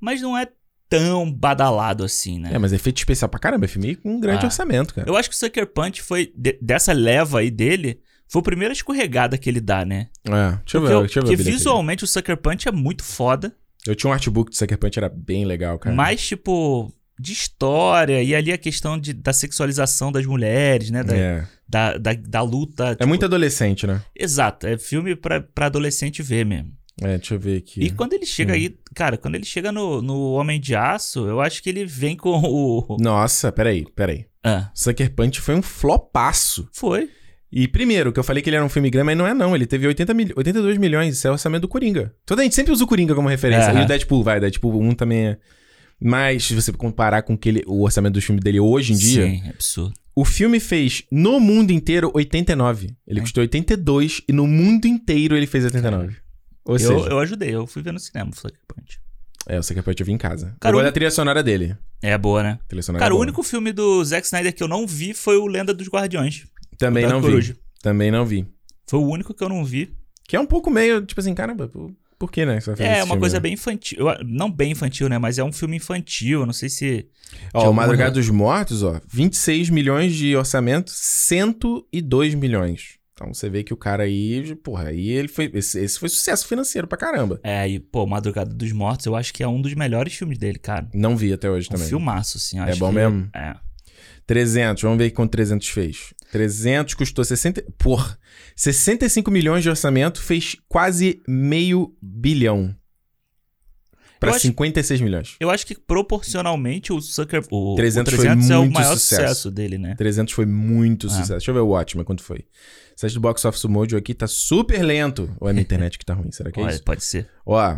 Mas não é tão badalado assim, né? É, mas efeito especial pra caramba. É filme com um grande Ah. orçamento, cara. Eu acho que o Sucker Punch foi. de- dessa leva aí dele. Foi a primeira escorregada que ele dá, né? É, deixa eu ver, deixa eu ver. porque visualmente o Sucker Punch é muito foda. Eu tinha um artbook do Sucker Punch, era bem legal, cara. Mas, tipo, de história. E ali a questão de, da sexualização das mulheres, né? Da, É. da, da, da luta. É tipo... muito adolescente, né? Exato, é filme pra, pra adolescente ver mesmo. É, deixa eu ver aqui. E quando ele chega hum. aí, cara, quando ele chega no, no Homem de Aço, eu acho que ele vem com o. Nossa, peraí, peraí. Ah. Sucker Punch foi um flopaço. Foi. E primeiro, que eu falei que ele era um filme grande, mas não é não. Ele teve 80 mil, 82 milhões, isso é o orçamento do Coringa. Toda a gente sempre usa o Coringa como referência. E o Deadpool, vai, Deadpool 1 também é... Mas, se você comparar com que ele, o orçamento do filme dele hoje em dia... Sim, é absurdo. O filme fez, no mundo inteiro, 89. Ele é. custou 82 e no mundo inteiro ele fez 89. Ou eu, seja... Eu ajudei, eu fui ver no cinema o Sucker Punch. É, o Sucker Punch eu vi em casa. Cara, eu gosto da trilha sonora dele. É boa, né? Cara, é o único filme do Zack Snyder que eu não vi foi o Lenda dos Guardiões. Também não Coruja. vi. Também não vi. Foi o único que eu não vi. Que é um pouco meio, tipo assim, caramba, por, por que, né? é, uma coisa né? bem infantil. Não bem infantil, né? Mas é um filme infantil. Não sei se. Ó, o Madrugada dos Mortos, ó. 26 milhões de orçamento, 102 milhões. Então você vê que o cara aí, porra, aí ele foi. Esse, esse foi sucesso financeiro pra caramba. É, e, pô, Madrugada dos Mortos, eu acho que é um dos melhores filmes dele, cara. Não vi até hoje um também. filmaço, assim. é bom mesmo? É. 300, vamos ver quanto 300 fez. 300 custou 60. Porra, 65 milhões de orçamento, fez quase meio bilhão. Pra eu 56 acho, milhões. Eu acho que proporcionalmente o Sucker. O 300, o 300 foi é o maior sucesso. sucesso. dele, né? 300 foi muito ah. sucesso. Deixa eu ver o Watchmen, quanto foi. O site do Box Office Mojo aqui tá super lento. Ou é minha internet que tá ruim? Será que é Olha, isso? Pode ser. Ó.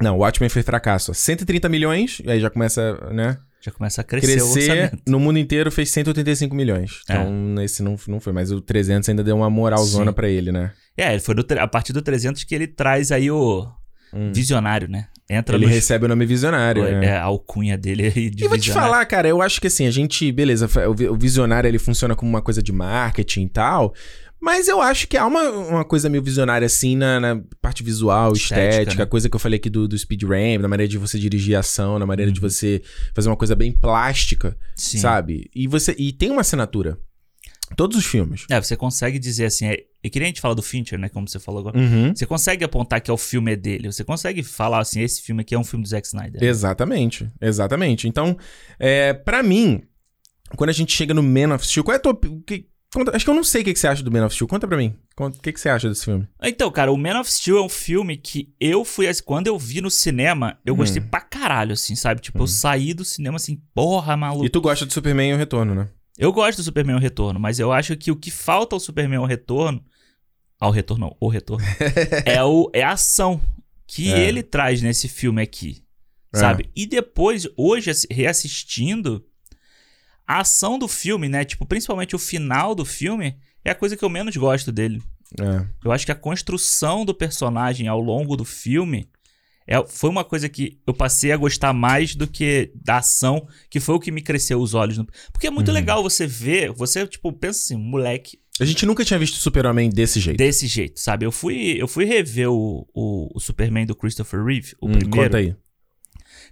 Não, o Watchmen foi fracasso. 130 milhões, aí já começa, né? Já começa a crescer, crescer no mundo inteiro fez 185 milhões. É. Então, é. esse não, não foi. Mas o 300 ainda deu uma moralzona para ele, né? É, foi do, a partir do 300 que ele traz aí o hum. visionário, né? Entra ele nos... recebe o nome visionário. É, né? é a alcunha dele aí de E vou te falar, cara, eu acho que assim, a gente, beleza, o visionário ele funciona como uma coisa de marketing e tal, mas eu acho que há uma, uma coisa meio visionária, assim, na, na parte visual, estética, estética né? coisa que eu falei aqui do, do Speed Ramp, na maneira de você dirigir a ação, na maneira uhum. de você fazer uma coisa bem plástica, Sim. sabe? E você e tem uma assinatura. Todos os filmes. É, você consegue dizer assim, é, e que nem a gente fala do Fincher, né, como você falou agora. Uhum. Você consegue apontar que é o filme é dele, você consegue falar assim, esse filme aqui é um filme do Zack Snyder. Exatamente, exatamente. Então, é, para mim, quando a gente chega no Man of Steel, qual é a tua... Que, Conta, acho que eu não sei o que, que você acha do Man of Steel. Conta pra mim. O que, que você acha desse filme? Então, cara, o Man of Steel é um filme que eu fui. Quando eu vi no cinema, eu hum. gostei pra caralho, assim, sabe? Tipo, hum. eu saí do cinema assim, porra, maluco. E tu gosta do Superman e o Retorno, né? Eu gosto do Superman e o Retorno, mas eu acho que o que falta ao Superman e o Retorno. Ao Retorno, não, o Retorno. é, o, é a ação que é. ele traz nesse filme aqui. É. Sabe? E depois, hoje, reassistindo a ação do filme, né? Tipo, principalmente o final do filme, é a coisa que eu menos gosto dele. É. Eu acho que a construção do personagem ao longo do filme é, foi uma coisa que eu passei a gostar mais do que da ação, que foi o que me cresceu os olhos. No... Porque é muito uhum. legal você ver, você, tipo, pensa assim, moleque. A gente nunca tinha visto o Super-Homem desse jeito. Desse jeito, sabe? Eu fui, eu fui rever o, o, o Superman do Christopher Reeve, o hum, primeiro. Conta aí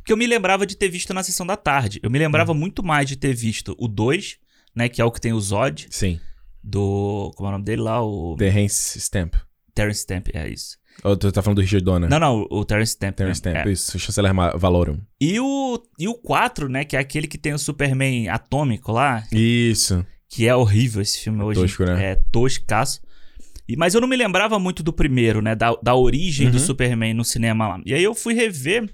que eu me lembrava de ter visto na sessão da tarde. Eu me lembrava hum. muito mais de ter visto o 2, né? Que é o que tem o Zod. Sim. Do. Como é o nome dele lá? O. Terence Stamp. Terence Stamp, é isso. Tu tá falando do Richard Donner? Não, não, o Terence Stamp. Terence Stamp, é. isso, Chanceler Valorum. E o, e o 4, né, que é aquele que tem o Superman atômico lá. Isso. Que é horrível esse filme hoje. Tosco, né? É toscaço. E, mas eu não me lembrava muito do primeiro, né, da, da origem uhum. do Superman no cinema lá. E aí eu fui rever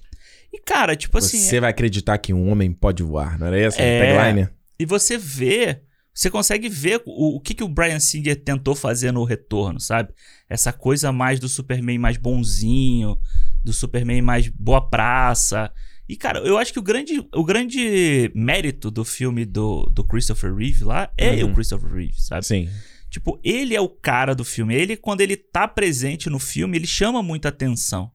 e, cara, tipo você assim. Você vai acreditar que um homem pode voar, não era essa é... tagline? E você vê. Você consegue ver o, o que, que o Brian Singer tentou fazer no retorno, sabe? Essa coisa mais do Superman mais bonzinho, do Superman mais boa praça. E, cara, eu acho que o grande, o grande mérito do filme do, do Christopher Reeve lá é uhum. o Christopher Reeve, sabe? Sim. Tipo, ele é o cara do filme. Ele, quando ele tá presente no filme, ele chama muita atenção.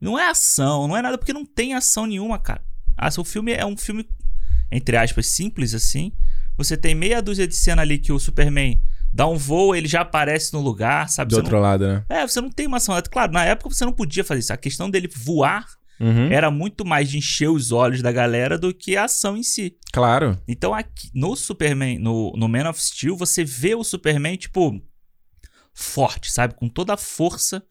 Não é ação, não é nada, porque não tem ação nenhuma, cara. Ah, o filme é um filme, entre aspas, simples assim. Você tem meia dúzia de cena ali que o Superman dá um voo, ele já aparece no lugar, sabe? Do você outro não... lado, né? É, você não tem uma ação. Claro, na época você não podia fazer isso. A questão dele voar uhum. era muito mais de encher os olhos da galera do que a ação em si. Claro. Então, aqui, no Superman, no, no Man of Steel, você vê o Superman, tipo, forte, sabe? Com toda a força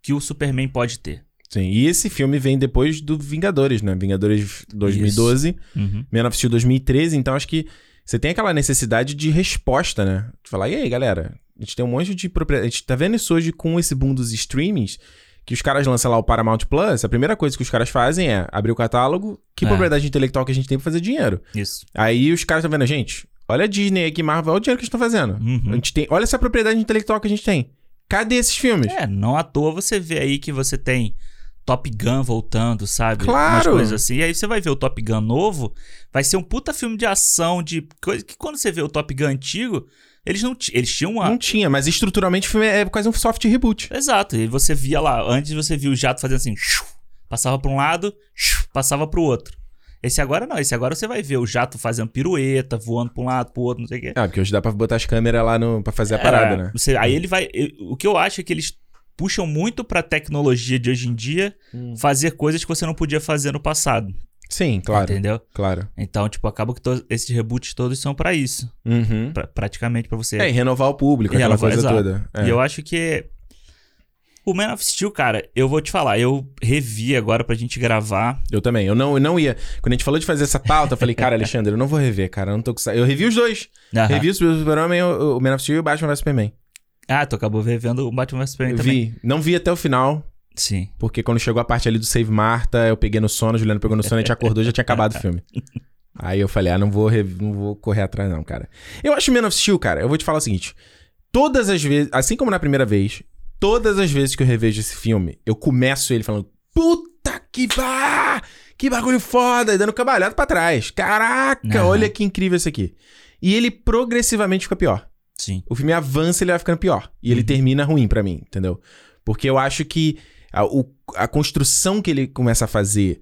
que o Superman pode ter. Sim, e esse filme vem depois do Vingadores, né? Vingadores 2012, uhum. Man of Steel 2013, então acho que você tem aquela necessidade de resposta, né? De falar, e aí, galera? A gente tem um monte de propriedade. A gente tá vendo isso hoje com esse boom dos streamings, que os caras lançam lá o Paramount Plus, a primeira coisa que os caras fazem é abrir o catálogo, que É. propriedade intelectual que a gente tem pra fazer dinheiro. Isso. Aí os caras estão vendo, gente, olha a Disney aqui, Marvel, olha o dinheiro que eles estão fazendo. Uhum. A gente tem, olha essa propriedade intelectual que a gente tem. Cadê esses filmes? É, não à toa você vê aí que você tem Top Gun voltando, sabe? Claro. Umas coisas assim. E aí você vai ver o Top Gun novo, vai ser um puta filme de ação, de coisa que quando você vê o Top Gun antigo, eles não eles tinham uma Não tinha, mas estruturalmente o filme é quase um soft reboot. Exato, e você via lá, antes você via o jato fazendo assim, passava pra um lado, passava pro outro. Esse agora não, esse agora você vai ver o jato fazendo pirueta, voando pra um lado, pro outro, não sei o quê. Ah, porque hoje dá pra botar as câmeras lá no, pra fazer a parada, É, né? você- aí ele vai. eu- O que eu acho é que eles puxam muito pra tecnologia de hoje em dia fazer coisas que você não podia fazer no passado. Sim, claro. Entendeu? Claro. Então, tipo, acaba que to- esses reboots todos são pra isso. Uhum. Pra- praticamente pra você. É, e renovar o público, E aquela renovar, coisa exato. toda. É. E eu acho que. O Man of Steel, cara, eu vou te falar, eu revi agora pra gente gravar. Eu também. Eu não, eu não ia. Quando a gente falou de fazer essa pauta, eu falei, cara, Alexandre, eu não vou rever, cara. Eu não tô com. Eu revi os dois. Aham. Revi o Super-Homem, o o Man of Steel e o Batman vs Superman. Ah, tu acabou revendo o Batman vs Superman Eu também. vi. Não vi até o final, Sim. porque quando chegou a parte ali do Save Marta, eu peguei no sono, a Juliana pegou no sono, a gente acordou já tinha acabado o filme. Aí eu falei, ah, não vou, não vou correr atrás, não, cara. Eu acho Man of Steel, cara, eu vou te falar o seguinte. Todas as vezes, assim como na primeira vez, todas as vezes que eu revejo esse filme, eu começo ele falando, puta que vá! Que bagulho foda! E dando cabalhado pra trás. Caraca, Aham. olha que incrível isso aqui. E ele progressivamente fica pior. Sim. O filme avança e ele vai ficando pior. E ele Uhum. termina ruim pra mim, entendeu? Porque eu acho que a, o- a construção que ele começa a fazer.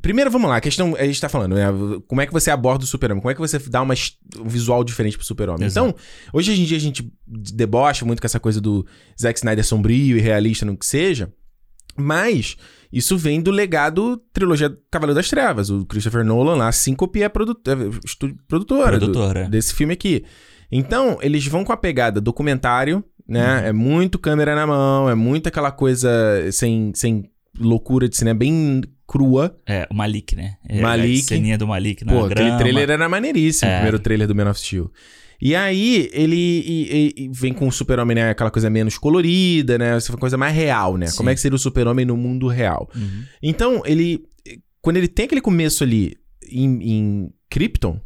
Primeiro, vamos lá, a questão. A gente tá falando, né? Como é que você aborda o super-homem? Como é que você dá uma, um visual diferente pro super-homem? Então, hoje em dia a gente debocha muito com essa coisa do Zack Snyder sombrio e realista no que seja. Mas isso vem do legado trilogia Cavaleiro das Trevas. O Christopher Nolan lá, Syncope é produtor, produtora, do- Produtora. desse filme aqui. Então, eles vão com a pegada documentário, né? Uhum. É muito câmera na mão, é muito aquela coisa sem, sem loucura de cinema, bem crua. É, o Malik, né? É, Malik. A ceninha do Malik na Pô, aquele grama. trailer era maneiríssimo, É. o primeiro trailer do Man of Steel. E aí, ele e- e vem com o super-homem, né? Aquela coisa menos colorida, né? Essa coisa mais real, né? Sim. Como é que seria o super-homem no mundo real? Uhum. Então, ele. Quando ele tem aquele começo ali em, em Krypton,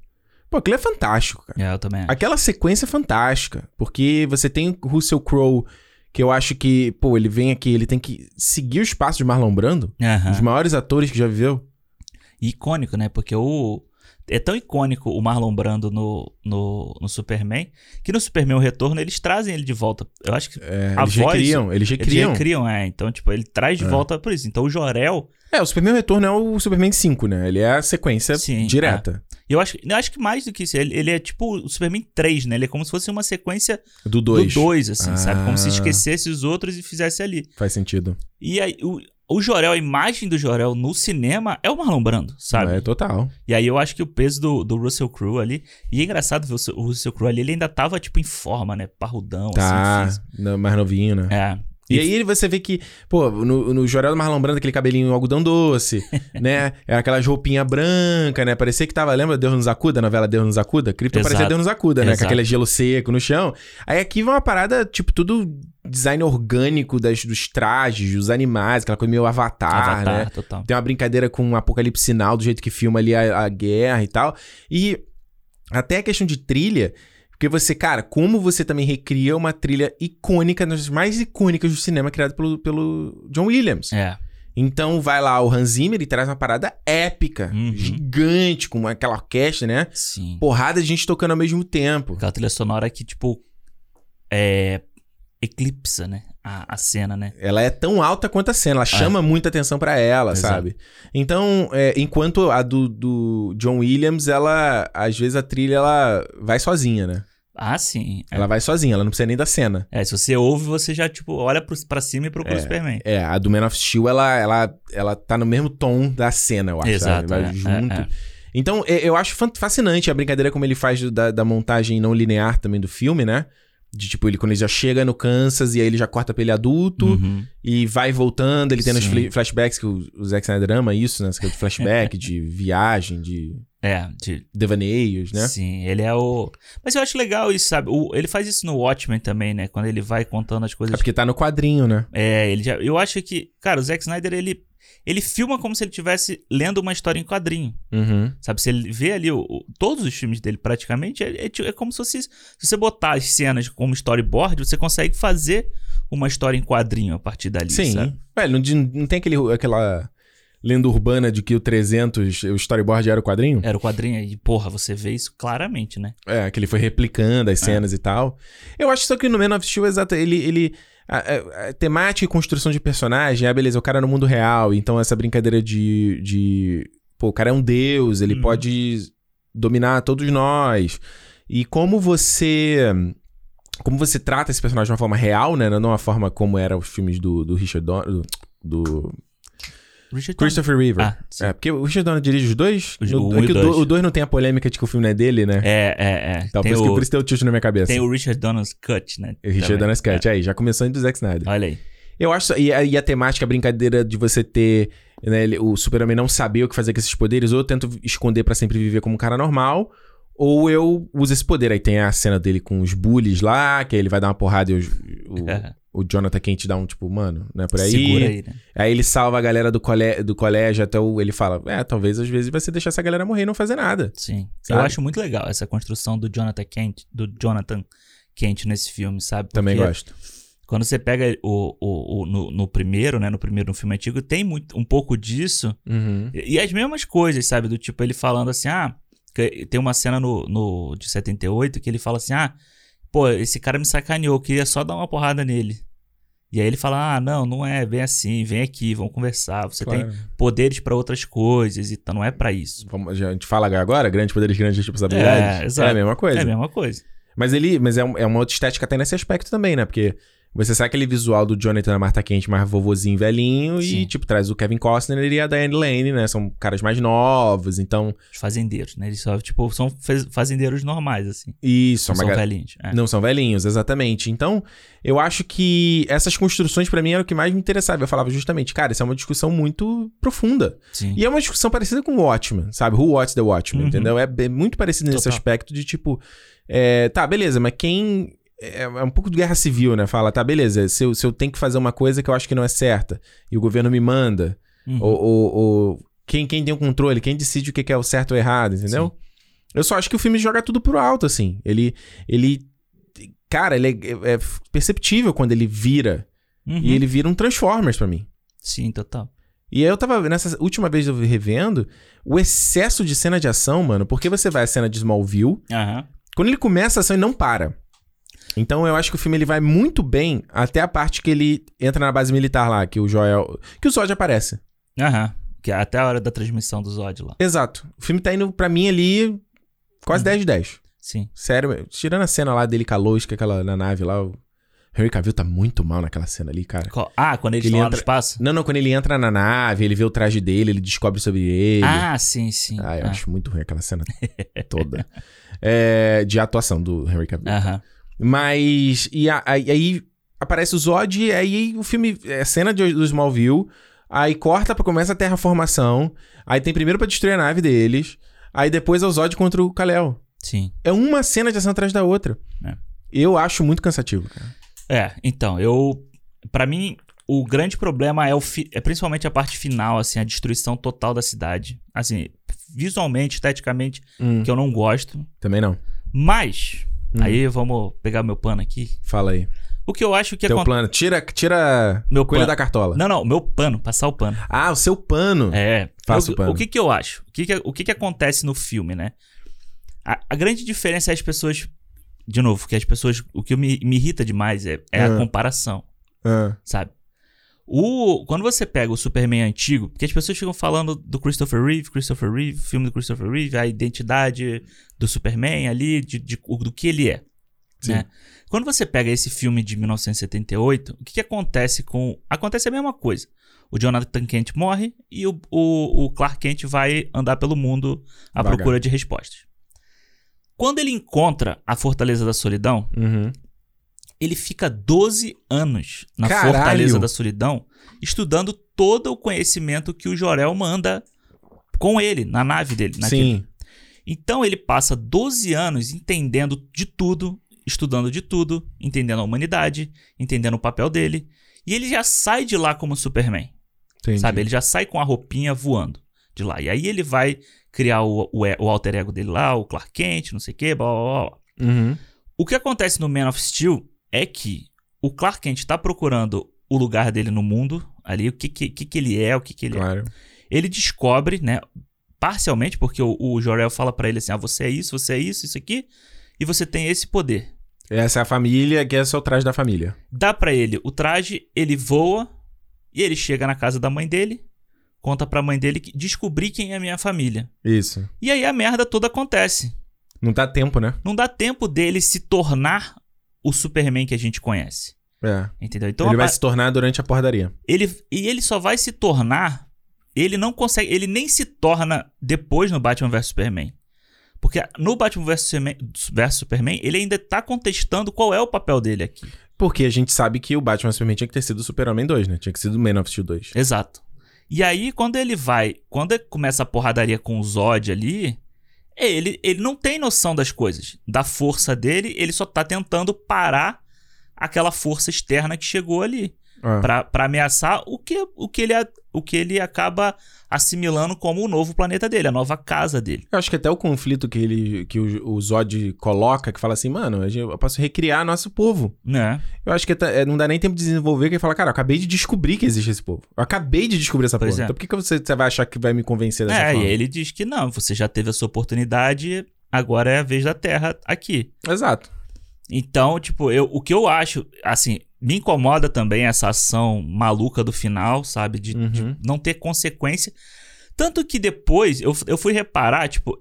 pô, aquilo é fantástico, cara. É, eu também acho. Aquela sequência é fantástica, porque você tem o Russell Crowe, que eu acho que, pô, ele vem aqui, ele tem que seguir os passos de Marlon Brando, dos maiores atores que já viveu. icônico, né? Porque o. É tão icônico o Marlon Brando no, no, no Superman, que no Superman o Retorno eles trazem ele de volta. Eu acho que É, A eles voz- recriam, eles eles recriam. recriam, é. Então, tipo, ele traz de É. volta por isso. Então o Jorel, É, o Superman Retorno é o Superman 5, né? Ele é a sequência Sim, direta eu acho, eu acho que mais do que isso, ele, ele é tipo o Superman 3, né? Ele é como se fosse uma sequência do do 2. 2, assim, sabe? Como se Ah. esquecesse os outros e fizesse ali. Faz sentido. E aí, o, o Jorel, a imagem do Jorel no cinema é o Marlon Brando, sabe? É total. E aí eu acho que o peso do, do Russell Crowe ali. E é engraçado ver o, o Russell Crowe ali, ele ainda tava, tipo, em forma, né? Parrudão, Tá, assim. no- mais novinho, né? É. E aí você vê que, pô, no, no Jorel do Marlon Brando, aquele cabelinho algodão doce, né? É aquela roupinha branca, né? Parecia que tava, lembra Deus nos acuda, a novela Deus nos acuda? Krypton Exato. parecia Deus nos acuda, né? Exato. Com aquele gelo seco no chão. Aí aqui vai uma parada, tipo, tudo design orgânico das, dos trajes, dos animais, aquela coisa meio avatar, Avatar, né? total. Tem uma brincadeira com o Apocalipse Sinal, do jeito que filma ali a, a guerra e tal. E até a questão de trilha, porque você, cara, como você também recria uma trilha icônica, das mais icônicas do cinema, criada pelo, pelo John Williams. É. Então vai lá o Hans Zimmer e traz uma parada épica, Uhum. gigante, com aquela orquestra, né? Sim. Porrada de gente tocando ao mesmo tempo. Aquela trilha sonora que, tipo. É. Eclipsa, né? A, a cena, né? Ela é tão alta quanto a cena, ela chama muita atenção pra ela, Exato. sabe? Então, é, enquanto a do, do John Williams, ela, às vezes a trilha, ela vai sozinha, né? Ah, sim. É. Ela vai sozinha, ela não precisa nem da cena. É, se você ouve, você já, tipo, olha pro, pra cima e procura o Superman. É, a do Man of Steel, ela, ela, ela tá no mesmo tom da cena, eu acho, Exato. sabe? Vai é, junto. é, é. Então, eu acho fascinante a brincadeira como ele faz da, da montagem não linear também do filme, né? De tipo, ele quando ele já chega no Kansas e aí ele já corta pra ele adulto Uhum. e vai voltando, ele tem fli- flashbacks que o, o Zack Snyder ama isso, né? Essa de flashback, de viagem, de É, de devaneios, né? Sim, ele é o. Mas eu acho legal isso, sabe? O, ele faz isso no Watchmen também, né? Quando ele vai contando as coisas. É porque tá no quadrinho, né? É, ele já. Eu acho que. Cara, o Zack Snyder, ele. Ele filma como se ele estivesse lendo uma história em quadrinho. Uhum. Sabe? Se ele vê ali o, o- todos os filmes dele, praticamente, é, é é como se fosse. Se você botar as cenas como storyboard, você consegue fazer uma história em quadrinho a partir dali. Sim. Sabe? Velho, não, não tem aquele, aquela lenda urbana de que o 300, o storyboard era o quadrinho? Era o quadrinho aí, porra, você vê isso claramente, né? É, que ele foi replicando as cenas e tal. Eu acho só que no Man of Steel, exato, ele... ele a, a- a temática e construção de personagem, ah, beleza, o cara é no mundo real, então essa brincadeira de... de pô, o cara é um deus, ele Uhum. pode dominar todos nós. E como você... Como você trata esse personagem de uma forma real, né? Não de uma forma como eram os filmes do, do Richard Donner... Do, do Richard Christopher Reeve. Ah, sim. é, porque o Richard Donner dirige os dois. Os- No- o é e o o do- dois. o 2 não tem a polêmica de que o filme não é dele, né? É, é, é. Então, por tem, isso que o, por isso deu tilt na minha cabeça. tem o Richard Donner's Cut, né? O Richard. Donner's Cut, aí, já começou indo do Zack Snyder. É. Olha aí. Eu acho. E a, e a temática, a brincadeira de você ter. né, ele- o Superman não saber o que fazer com esses poderes, ou eu tento esconder pra sempre viver como um cara normal, ou eu uso esse poder. Aí tem a cena dele com os bullies lá, que aí ele vai dar uma porrada e os- o, o Jonathan Kent dá um tipo, mano, não é por aí. Segura aí, né? Aí ele salva a galera do, cole... do colégio até o... ele fala, é, talvez às vezes você deixar essa galera morrer e não fazer nada. Sim. Sabe? Eu acho muito legal essa construção do Jonathan Kent, do Jonathan Kent nesse filme, sabe? Também Porque gosto. Quando você pega o, o, o- no, no primeiro, né? No primeiro no filme antigo, tem muito, um pouco disso. Uhum. E, e as mesmas coisas, sabe? Do tipo, ele falando assim, ah. que- Tem uma cena no, no de 78 que ele fala assim, ah, pô, esse cara me sacaneou, eu queria só dar uma porrada nele. E aí ele fala, ah, não, não é bem assim, vem aqui, vamos conversar. Você tem Claro. poderes pra outras coisas e tal, não é pra isso. Vamos- a gente fala agora, grandes poderes, grandes responsabilidades. É, exato. É a mesma coisa. É a mesma coisa. Mas ele, mas é, um- é uma outra estética até nesse aspecto também, né? Porque você sabe aquele visual do Jonathan na Marta Quente mais vovozinho velhinho e, Sim. tipo, traz o Kevin Costner e a Diane Lane, né? São caras mais novos, então... Os fazendeiros, né? Eles só, tipo, são faz- fazendeiros normais, assim. Isso, Não uma são ga- velhinhos. É. Não são velhinhos, exatamente. Então, eu acho que essas construções pra mim era o que mais me interessava. Eu falava justamente, cara, isso é uma discussão muito profunda. Sim. E é uma discussão parecida com o Watchmen, sabe? Who Watched the Watchmen, Uhum. entendeu? É, é muito parecido nesse Total. aspecto de tipo, é, tá, beleza, mas quem. É, é um pouco de guerra civil, né? Fala, tá, beleza, se eu, se eu tenho que fazer uma coisa que eu acho que não é certa e o governo me manda, Uhum. ou, ou- ou quem, quem tem o controle, quem decide o que é o certo ou errado, entendeu? Eu só acho que o filme joga tudo pro alto, assim. Ele. ele cara, ele é, é perceptível quando ele vira. Uhum. E ele vira um Transformers pra mim. Sim, total. E aí eu tava, nessa última vez eu revendo, o excesso de cena de ação, mano, porque você vai à cena de Smallville, Aham. quando ele começa a ação, ele não para. Então eu acho que o filme ele vai muito bem até a parte que ele entra na base militar lá, que o Joel. Que o Zod aparece. Aham. Que é até a hora da transmissão do Zod lá. Exato. O filme tá indo pra mim ali quase 10 de 10. Sim. Sério, tirando a cena lá dele com a é aquela na nave lá, o Henry Cavill tá muito mal naquela cena ali, cara. Ah, quando Ele estão lá no entra- espaço? Não, não, quando ele entra na nave, ele vê o traje dele, ele descobre sobre ele. Ah, sim, sim. Ah, eu Ah. acho muito ruim aquela cena toda. É, de atuação do Henry Cavill. Aham. Mas. E a- a- aí aparece o Zod, e aí o filme. É cena de, do Smallville. Aí corta pra começa a terraformação. Aí tem primeiro pra destruir a nave deles. Aí depois é o Zod contra o Kal-El. Sim. É uma cena de ação atrás da outra. É. Eu acho muito cansativo, cara. É, então, eu. Pra mim, o grande problema é, o fi- é principalmente a parte final, assim, a destruição total da cidade. Assim, visualmente, esteticamente, Hum, que eu não gosto. também não. Mas. Hum. Aí vamos pegar meu pano aqui. Fala aí. O que eu acho que Teu acontece. plano. Tira, tira Meu coelho plano. da cartola. Não, não, meu pano, passar o pano. Ah, o seu pano. É. Faça Eu- o pano. O que que eu acho? O que que, o que que acontece no filme, né? A, a grande diferença é as pessoas. De novo, que as pessoas. O que me, me irrita demais é, é Ah. a comparação, Ah, sabe? O, quando você pega o Superman antigo, porque as pessoas ficam falando do Christopher Reeve, Christopher Reeve, filme do Christopher Reeve, a identidade do Superman ali, de, de- do que ele é. Né? Quando você pega esse filme de 1978, o que, que acontece com. Acontece a mesma coisa. O Jonathan Kent morre e o, o, o Clark Kent vai andar pelo mundo à Vagar. procura de respostas. Quando ele encontra a Fortaleza da Solidão, uhum. Ele fica 12 anos na Caralho! Fortaleza da Solidão, estudando todo o conhecimento que o Jorel manda com ele, na nave dele. Sim. Então ele passa 12 anos entendendo de tudo, estudando de tudo, entendendo a humanidade, entendendo o papel dele. E ele já sai de lá como Superman. Entendi. Sabe? Ele já sai com a roupinha voando de lá. E aí ele vai criar o, o, o alter ego dele lá, o Clark Kent, não sei o quê, blá blá blá. Uhum. O que acontece no Man of Steel é que o Clark Kent está procurando o lugar dele no mundo, ali, o que, que, que, ele é, o que, que ele é. claro. é. Ele descobre, né, parcialmente, porque o, o Jorel fala para ele assim: ah, você é isso, você é isso, isso aqui, e você tem esse poder. Essa é a família, que esse é o traje da família. Dá para ele o traje, ele voa, e ele chega na casa da mãe dele, conta pra mãe dele que descobri quem é a minha família. Isso. E aí a merda toda acontece. Não dá tempo, né? Não dá tempo dele se tornar o Superman que a gente conhece. É. Entendeu? Então ele vai se tornar durante a porradaria. Ele e ele só vai se tornar, ele não consegue, ele nem se torna depois no Batman vs Superman. Porque no Batman vs Superman, Superman, ele ainda tá contestando qual é o papel dele aqui. Porque a gente sabe que o Batman vs Superman tinha que ter sido o Super-Homem 2, né? Tinha que ser do Man of Steel 2. Exato. E aí, quando ele vai, quando ele começa a porradaria com o Zod ali, ele, ele não tem noção das coisas. Da força dele, ele só tá tentando parar aquela força externa que chegou ali. É. Pra, pra ameaçar o que, o, que ele, o que ele acaba assimilando como o novo planeta dele, a nova casa dele. Eu acho que até o conflito que ele que o, o Zod coloca, que fala assim, mano, eu posso recriar nosso povo. É. Eu acho que é, não dá nem tempo de desenvolver, que ele fala, cara, eu acabei de descobrir que existe esse povo. Eu acabei de descobrir essa pois porra. É. Então por que, que você, você vai achar que vai me convencer dessa é, forma? É, e ele diz que não, você já teve a sua oportunidade, agora é a vez da Terra aqui. Exato. Então, tipo, eu, o que eu acho, assim, me incomoda também essa ação maluca do final, sabe? De, uhum. de não ter consequência. Tanto que depois eu, eu fui reparar, tipo,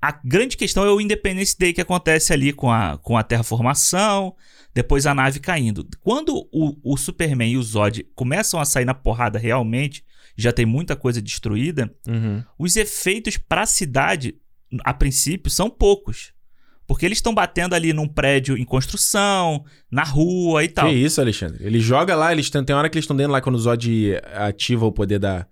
a grande questão é o Independence Day que acontece ali com a, com a terraformação, depois a nave caindo. Quando o, o Superman e o Zod começam a sair na porrada realmente, já tem muita coisa destruída, uhum. os efeitos para a cidade, a princípio, são poucos. Porque eles estão batendo ali num prédio em construção, na rua e tal. Que isso, Alexandre? Ele joga lá, eles têm, tem hora que eles estão dentro lá quando o Zod ativa o poder da,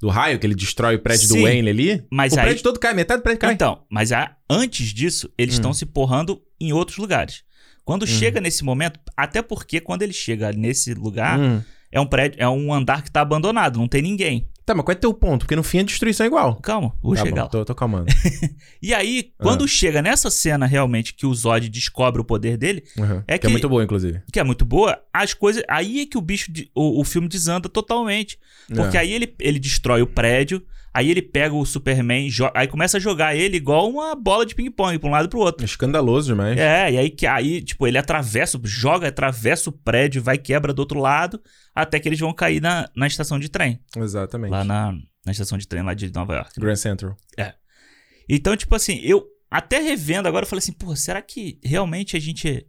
do raio, que ele destrói o prédio Sim, do Wayne ali. Mas o aí... prédio todo cai, metade do prédio cai. Então, mas a, antes disso, eles estão hum. se porrando em outros lugares. Quando hum. chega nesse momento, até porque quando ele chega nesse lugar, hum. é um prédio, é um andar que tá abandonado, não tem ninguém. Tá, mas qual é o teu ponto? Porque no fim a destruição é igual. Calma, vou tá chegar bom. Tô, tô calmando. e aí, quando uhum. chega nessa cena realmente que o Zod descobre o poder dele, uhum. é que, que é muito boa, inclusive. Que é muito boa, as coisas. Aí é que o bicho, o, o filme desanda totalmente. Porque é. aí ele, ele destrói o prédio, Aí ele pega o Superman, aí começa a jogar ele igual uma bola de ping-pong pra um lado e pro outro. Escandaloso demais. É, e aí, aí, tipo, ele atravessa, joga, atravessa o prédio, vai quebra do outro lado, até que eles vão cair na, na estação de trem. Exatamente. Lá na, na estação de trem lá de Nova York. Grand Central. É. Então, tipo assim, eu até revendo agora, eu falei assim, pô, será que realmente a gente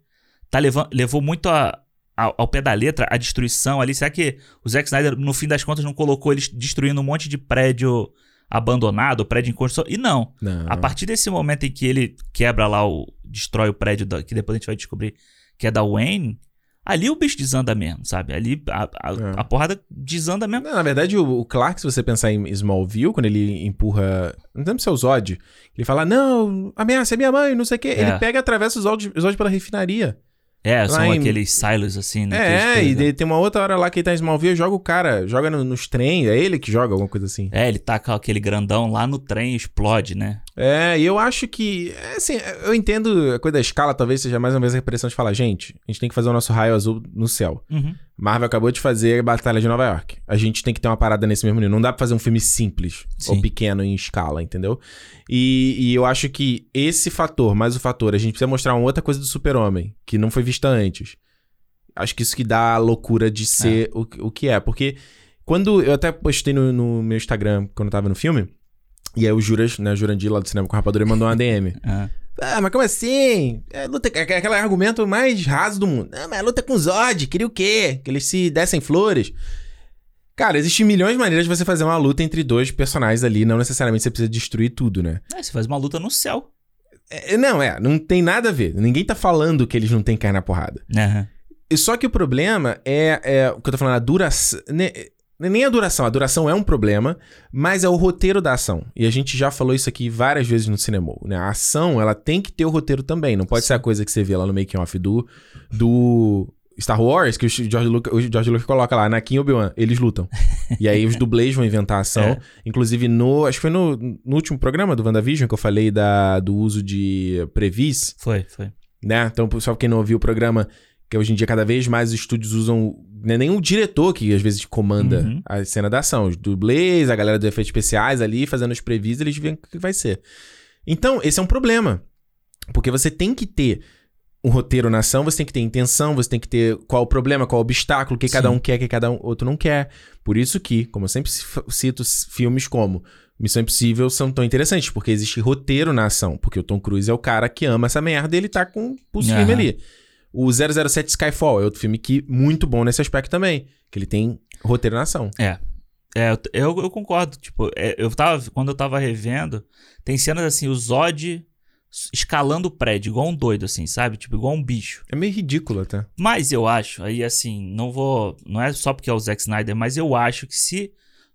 tá levando, levou muito a, ao, ao, pé da letra a destruição ali? Será que o Zack Snyder, no fim das contas, não colocou eles destruindo um monte de prédio abandonado, prédio em construção? E não. não. A partir desse momento em que ele quebra lá o. destrói o prédio, da, que depois a gente vai descobrir que é da Wayne. Ali o bicho desanda mesmo, sabe? Ali a, a, é. a porrada desanda mesmo. Não, na verdade, o, o, Clark, se você pensar em Smallville, quando ele empurra. Não lembro se é o Zod. Ele fala: Não, ameaça é minha mãe, não sei o quê. É. Ele pega e atravessa o Zod, o Zod pela refinaria. É, são em... aqueles silos assim, né? É, e tem uma outra hora lá que ele tá em Smallville, joga o cara, joga no, nos trem, é ele que joga, alguma coisa assim. É, ele taca aquele grandão lá no trem e explode, né? É, e eu acho que, é, assim, eu entendo a coisa da escala, talvez seja mais uma vez a impressão de falar, gente, a gente tem que fazer o nosso raio azul no céu. Uhum. Marvel acabou de fazer a Batalha de Nova York. A gente tem que ter uma parada nesse mesmo nível. Não dá pra fazer um filme simples Sim. ou pequeno em escala, entendeu? E, e, eu acho que esse fator, mais o fator, a gente precisa mostrar uma outra coisa do super-homem, que não foi vista antes. Acho que isso que dá a loucura de ser é. o, o que é. Porque quando eu até postei no, no, meu Instagram, quando eu tava no filme, e aí o Juras, né, o Jurandir lá do Cinema com Rapadura, mandou uma DM. É. Ah, mas como assim? É, luta, é aquele argumento mais raso do mundo. Ah, mas luta com Zod, queria o quê? Que eles se dessem flores. Cara, existem milhões de maneiras de você fazer uma luta entre dois personagens ali. Não necessariamente você precisa destruir tudo, né? É, você faz uma luta no céu. É, não, é, não tem nada a ver. Ninguém tá falando que eles não têm que cair na porrada. Uhum. Só que o problema é, é o que eu tô falando, a duração. Né, Nem a duração, a duração é um problema, mas é o roteiro da ação. E a gente já falou isso aqui várias vezes no cinema, né? A ação, ela tem que ter o roteiro também, não pode Sim. ser a coisa que você vê lá no making off do do Star Wars, que o George Lucas, o George Lucas coloca lá, Anakin e Obi-Wan, eles lutam. e aí os dublês vão inventar a ação. É. Inclusive no, acho que foi no, no último programa do WandaVision que eu falei da, do uso de previs. Foi, foi. Né? Então, só quem não ouviu o programa, que hoje em dia cada vez mais os estúdios usam não é nem o diretor que às vezes comanda uhum. a cena da ação. Os dublês, a galera dos efeitos especiais ali fazendo os previs, eles veem o que vai ser. Então, esse é um problema. Porque você tem que ter um roteiro na ação, você tem que ter intenção, você tem que ter qual o problema, qual o obstáculo, o que Sim. cada um quer, o que cada um, outro não quer. Por isso que, como eu sempre cito filmes como Missão Impossível são tão interessantes, porque existe roteiro na ação. Porque o Tom Cruise é o cara que ama essa merda e ele tá com o pulso uhum. ali. O 007 Skyfall é outro filme que muito bom nesse aspecto também. Que ele tem roteiro na ação. É. É, eu, eu concordo. Tipo, é, eu tava. Quando eu tava revendo, tem cenas assim, o Zod escalando o prédio, igual um doido, assim, sabe? Tipo, igual um bicho. É meio ridículo até. Mas eu acho, aí assim, não vou. Não é só porque é o Zack Snyder, mas eu acho que se.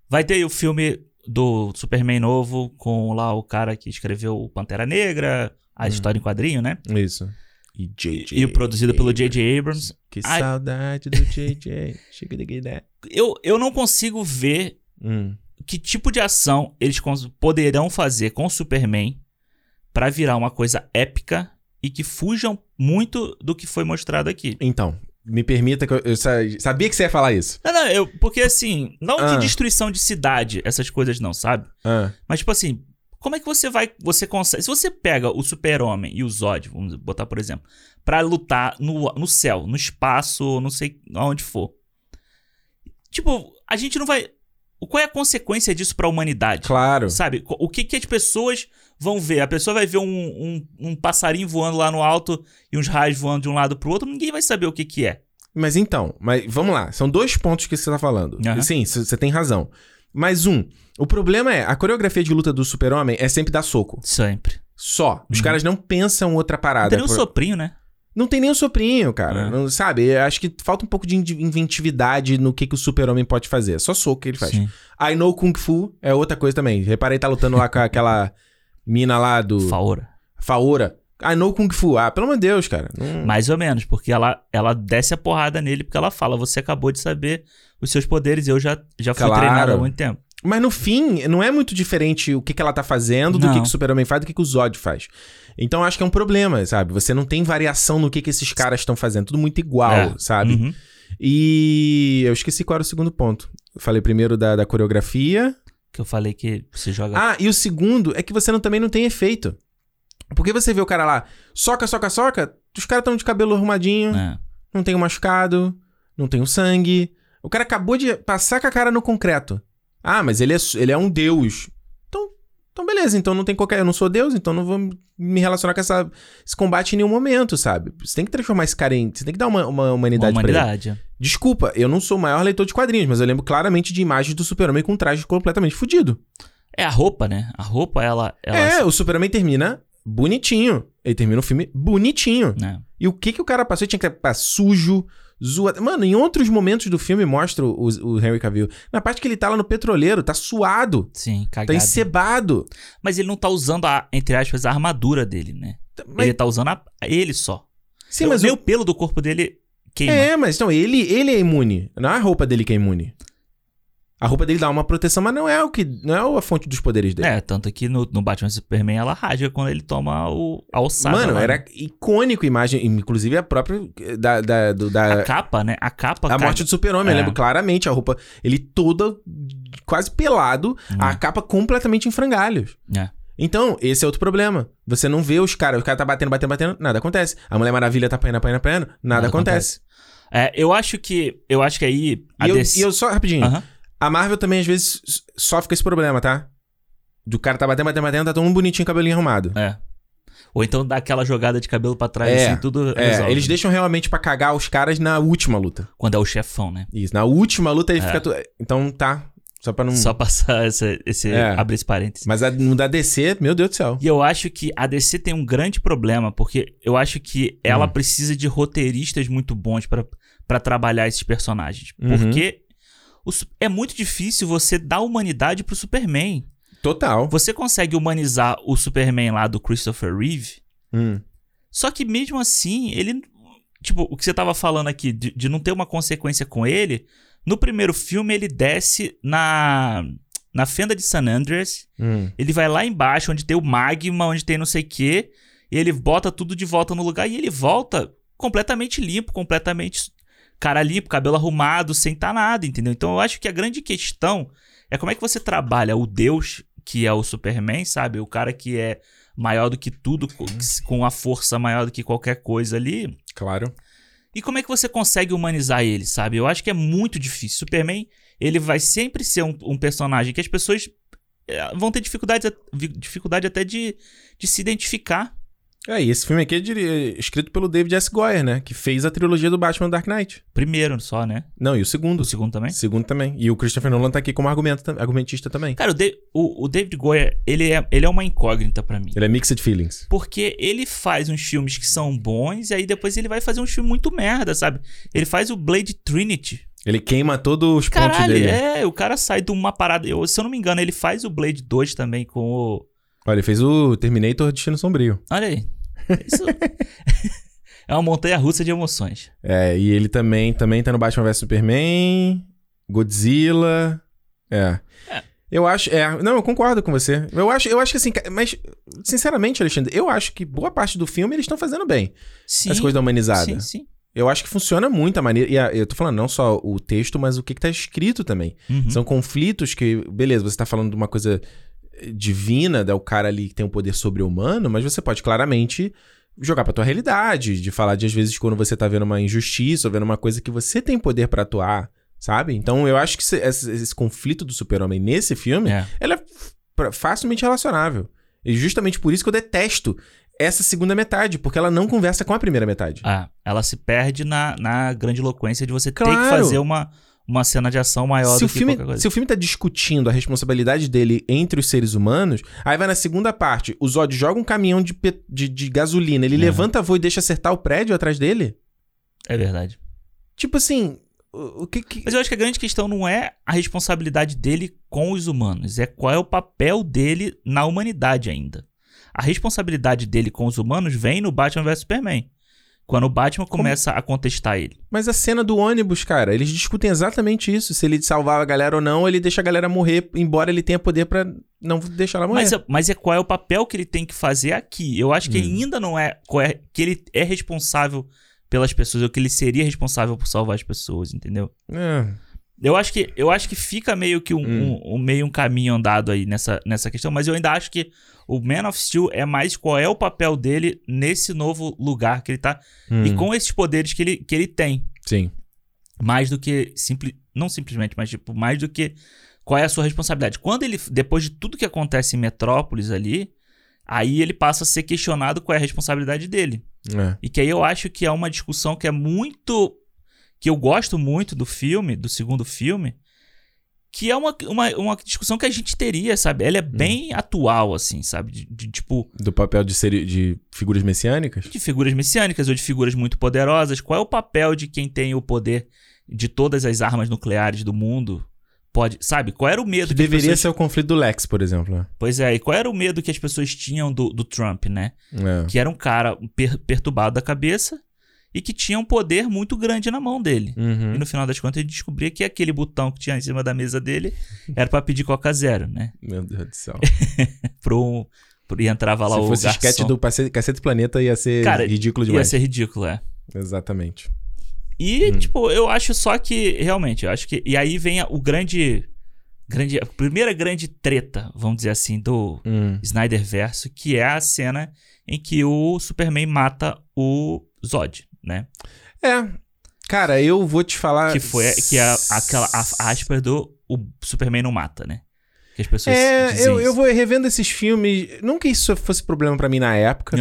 Vai ter o filme do Superman novo com lá o cara que escreveu o Pantera Negra, a hum. história em quadrinho, né? Isso. E, J. J. e produzido pelo J.J. Abrams. Que Ai, saudade do J.J. Chega de eu, eu não consigo ver hum. que tipo de ação eles poderão fazer com o Superman para virar uma coisa épica e que fujam muito do que foi mostrado aqui. Então, me permita que eu, eu sabia que você ia falar isso. Não, não, eu, porque assim, não ah. de destruição de cidade, essas coisas não, sabe? Ah. Mas tipo assim, como é que você vai. Você consegue. Se você pega o Super-Homem e o Zod, vamos botar por exemplo, para lutar no, no céu, no espaço, não sei aonde for. Tipo, a gente não vai. Qual é a consequência disso para a humanidade? Claro. Sabe? O que, que as pessoas vão ver? A pessoa vai ver um, um, um passarinho voando lá no alto e uns raios voando de um lado pro outro, ninguém vai saber o que, que é. Mas então, mas vamos lá. São dois pontos que você tá falando. Uhum. Sim, você tem razão. Mais um. O problema é, a coreografia de luta do super-homem é sempre dar soco. Sempre. Só. Os uhum. caras não pensam outra parada. Não tem nem um soprinho, né? Não tem nem o soprinho, cara. É. Não, sabe? Acho que falta um pouco de inventividade no que, que o super-homem pode fazer. É só soco que ele faz. Sim. I know Kung Fu é outra coisa também. Reparei, tá lutando lá com aquela mina lá do... Faora. Faora. I know Kung Fu. Ah, pelo amor de Deus, cara. Não... Mais ou menos, porque ela, ela desce a porrada nele porque ela fala, você acabou de saber os seus poderes eu já, já fui claro. treinado há muito tempo. Mas no fim, não é muito diferente o que, que ela tá fazendo do que, que o Super-Homem faz do que, que o Zod faz. Então acho que é um problema, sabe? Você não tem variação no que, que esses caras estão fazendo. Tudo muito igual, é. sabe? Uhum. E eu esqueci qual era o segundo ponto. Eu falei primeiro da, da coreografia. Que eu falei que você joga. Ah, e o segundo é que você não, também não tem efeito. Porque você vê o cara lá, soca, soca, soca, os caras estão de cabelo arrumadinho, é. não tem um machucado, não tem o um sangue. O cara acabou de passar com a cara no concreto. Ah, mas ele é, ele é um deus. Então, então, beleza. Então não tem qualquer. Eu não sou deus, então não vou me relacionar com essa, esse combate em nenhum momento, sabe? Você tem que transformar esse cara em. Você tem que dar uma, uma humanidade, uma humanidade. pra ele. Desculpa, eu não sou o maior leitor de quadrinhos, mas eu lembro claramente de imagens do Super-Homem com um traje completamente fodido. É a roupa, né? A roupa, ela. ela... É, o Super-Homem termina bonitinho. Ele termina o filme bonitinho. É. E o que que o cara passou? Ele tinha que estar sujo, Mano, em outros momentos do filme mostra o, o, Henry Cavill. Na parte que ele tá lá no petroleiro, tá suado. Sim, tá cagado. Tá encebado. Mas ele não tá usando, a, entre aspas, a armadura dele, né? Mas... Ele tá usando a, ele só. Sim, mas o... o pelo do corpo dele queima. É, mas então, ele, ele é imune. Não é a roupa dele que é imune. A roupa dele dá uma proteção, mas não é o que não é a fonte dos poderes dele. É, tanto que no, no Batman Superman ela rasga quando ele toma o, a ossada. Mano, lá, era né? icônico a imagem, inclusive a própria da, da, do, da... A capa, né? A capa... A morte do super-homem, é. eu lembro claramente a roupa, ele toda quase pelado, hum. a capa completamente em frangalhos. É. Então, esse é outro problema. Você não vê os caras, o cara tá batendo, batendo, batendo, nada acontece. A Mulher Maravilha tá apanhando, apanhando, apanhando, nada, nada acontece. acontece. É, eu acho que, eu acho que aí... E, eu, DC... e eu só, rapidinho... Uh -huh. A Marvel também, às vezes, sofre com esse problema, tá? Do cara tá batendo, batendo, batendo, tá todo mundo bonitinho, cabelinho arrumado. É. Ou então dá aquela jogada de cabelo para trás, é, assim, tudo. É, resolve. eles deixam realmente para cagar os caras na última luta. Quando é o chefão, né? Isso, na última luta ele é. fica. Tu... Então tá. Só pra não. Só passar esse. esse é. abrir esse parênteses. Mas a, no da DC, meu Deus do céu. E eu acho que a DC tem um grande problema, porque eu acho que ela hum. precisa de roteiristas muito bons para trabalhar esses personagens. Uhum. Porque é muito difícil você dar humanidade pro Superman. Total. Você consegue humanizar o Superman lá do Christopher Reeve. Hum. Só que mesmo assim, ele. Tipo, o que você tava falando aqui, de, de não ter uma consequência com ele. No primeiro filme, ele desce na. Na fenda de San Andreas. Hum. Ele vai lá embaixo, onde tem o magma, onde tem não sei o quê. E ele bota tudo de volta no lugar. E ele volta completamente limpo, completamente cara limpo, cabelo arrumado, sem tá nada, entendeu? Então eu acho que a grande questão é como é que você trabalha o Deus, que é o Superman, sabe? O cara que é maior do que tudo, com- a força maior do que qualquer coisa ali. Claro. E como é que você consegue humanizar ele, sabe? Eu acho que é muito difícil. Superman, ele vai sempre ser um, um personagem que as pessoas eh, vão ter dificuldade, dificuldade até de, de se identificar. É, e esse filme aqui é diri- escrito pelo David S. Goyer, né? Que fez a trilogia do Batman Dark Knight. Primeiro só, né? Não, e o segundo. O segundo também. O segundo também. E o Christopher Nolan tá aqui como argumentista também. Cara, o, Da- o- o David Goyer, ele é, ele é uma incógnita pra mim. Ele é mixed feelings. Porque ele faz uns filmes que são bons e aí depois ele vai fazer uns filmes muito merda, sabe? Ele faz o Blade Trinity. Ele queima todos os pontos Caralho, dele. é, o cara sai de uma parada. Eu, se eu não me engano, ele faz o Blade 2 também com o. Olha, ele fez o Terminator Destino Sombrio. Olha aí. Isso. é uma montanha russa de emoções. É, e ele também, também tá no Batman vs Superman, Godzilla. É. É. Eu acho, é, não, eu concordo com você. Eu acho, eu acho que assim, mas sinceramente, Alexandre, eu acho que boa parte do filme eles estão fazendo bem. Sim. As coisas da humanizada. Sim, sim. Eu acho que funciona muito a maneira. E a- eu tô falando não só o texto, mas o que, que tá escrito também. Uhum. São conflitos que, beleza, você tá falando de uma coisa divina, é o cara ali que tem um poder sobre-humano, mas você pode claramente jogar pra tua realidade, de falar de às vezes quando você tá vendo uma injustiça, ou vendo uma coisa que você tem poder pra atuar, sabe? Então eu acho que esse, esse- esse conflito do super-homem nesse filme, É. ela é facilmente relacionável. E justamente por isso que eu detesto essa segunda metade, porque ela não conversa com a primeira metade. Ah, ela se perde na, na grande eloquência de você ter que Claro. fazer uma, uma cena de ação maior se do o, que filme, qualquer coisa. se o filme tá discutindo a responsabilidade dele entre os seres humanos, aí vai na segunda parte, o Zod joga um caminhão de, de, de gasolina, ele Uhum. levanta a voo e deixa acertar o prédio atrás dele? É verdade. Tipo assim, o, o que que... Mas eu acho que a grande questão não é a responsabilidade dele com os humanos, é qual é o papel dele na humanidade ainda. A responsabilidade dele com os humanos vem no Batman vs Superman. Quando o Batman começa a contestar ele. Mas a cena do ônibus, cara, eles discutem exatamente isso, se ele salvar a galera ou não, ele deixa a galera morrer, embora ele tenha poder pra não deixar ela morrer. Mas, é- mas é qual é o papel que ele tem que fazer aqui. Eu acho que Hum. ele ainda não é, qual é. Que ele é responsável pelas pessoas, ou que ele seria responsável por salvar as pessoas, entendeu? É. Eu acho que, eu acho que fica meio que um, Hum. um- um- meio um caminho andado aí nessa, nessa questão, mas eu ainda acho que o Man of Steel é mais qual é o papel dele nesse novo lugar que ele tá e Hum, com esses poderes que ele, que ele tem. Sim. Mais do que simples. Não simplesmente, mas tipo, mais do que qual é a sua responsabilidade. Quando ele, depois de tudo que acontece em Metrópolis ali, aí ele passa a ser questionado qual é a responsabilidade dele. É. E que aí eu acho que é uma discussão que é muito. que eu gosto muito do filme, do segundo filme, que é uma, uma, uma discussão que a gente teria, sabe? Ela é bem atual, assim, sabe? De, de, tipo, Do papel de, ser, de figuras messiânicas? de figuras messiânicas ou de figuras muito poderosas. Qual é o papel de quem tem o poder de todas as armas nucleares do mundo? Pode, sabe? Qual era o medo Que que deveria pessoas... ser o conflito do Lex, por exemplo. né? Pois é, e qual era o medo que as pessoas tinham do, do Trump, né? É. Que era um cara per- perturbado da cabeça e que tinha um poder muito grande na mão dele. Uhum. E no final das contas ele descobria que aquele botão que tinha em cima da mesa dele era pra pedir Coca Zero, né? Meu Deus do céu. Pro, pro, e entrava lá Se o fosse garçom. sketch do Cacete Planeta, ia ser Cara, ridículo Ia demais. ser ridículo, é. Exatamente. E, Hum. tipo, eu acho só que, realmente, eu acho que... E aí vem o grande... grande a primeira grande treta, vamos dizer assim, do Hum. Snyder Verso, que é a cena em que o Superman mata o Zod, né? É. Cara, eu vou te falar. Que foi que é aquela a- aspas do o Superman não mata, né? Que as pessoas É, eu, eu isso. vou revendo esses filmes. Que isso fosse problema pra mim na época,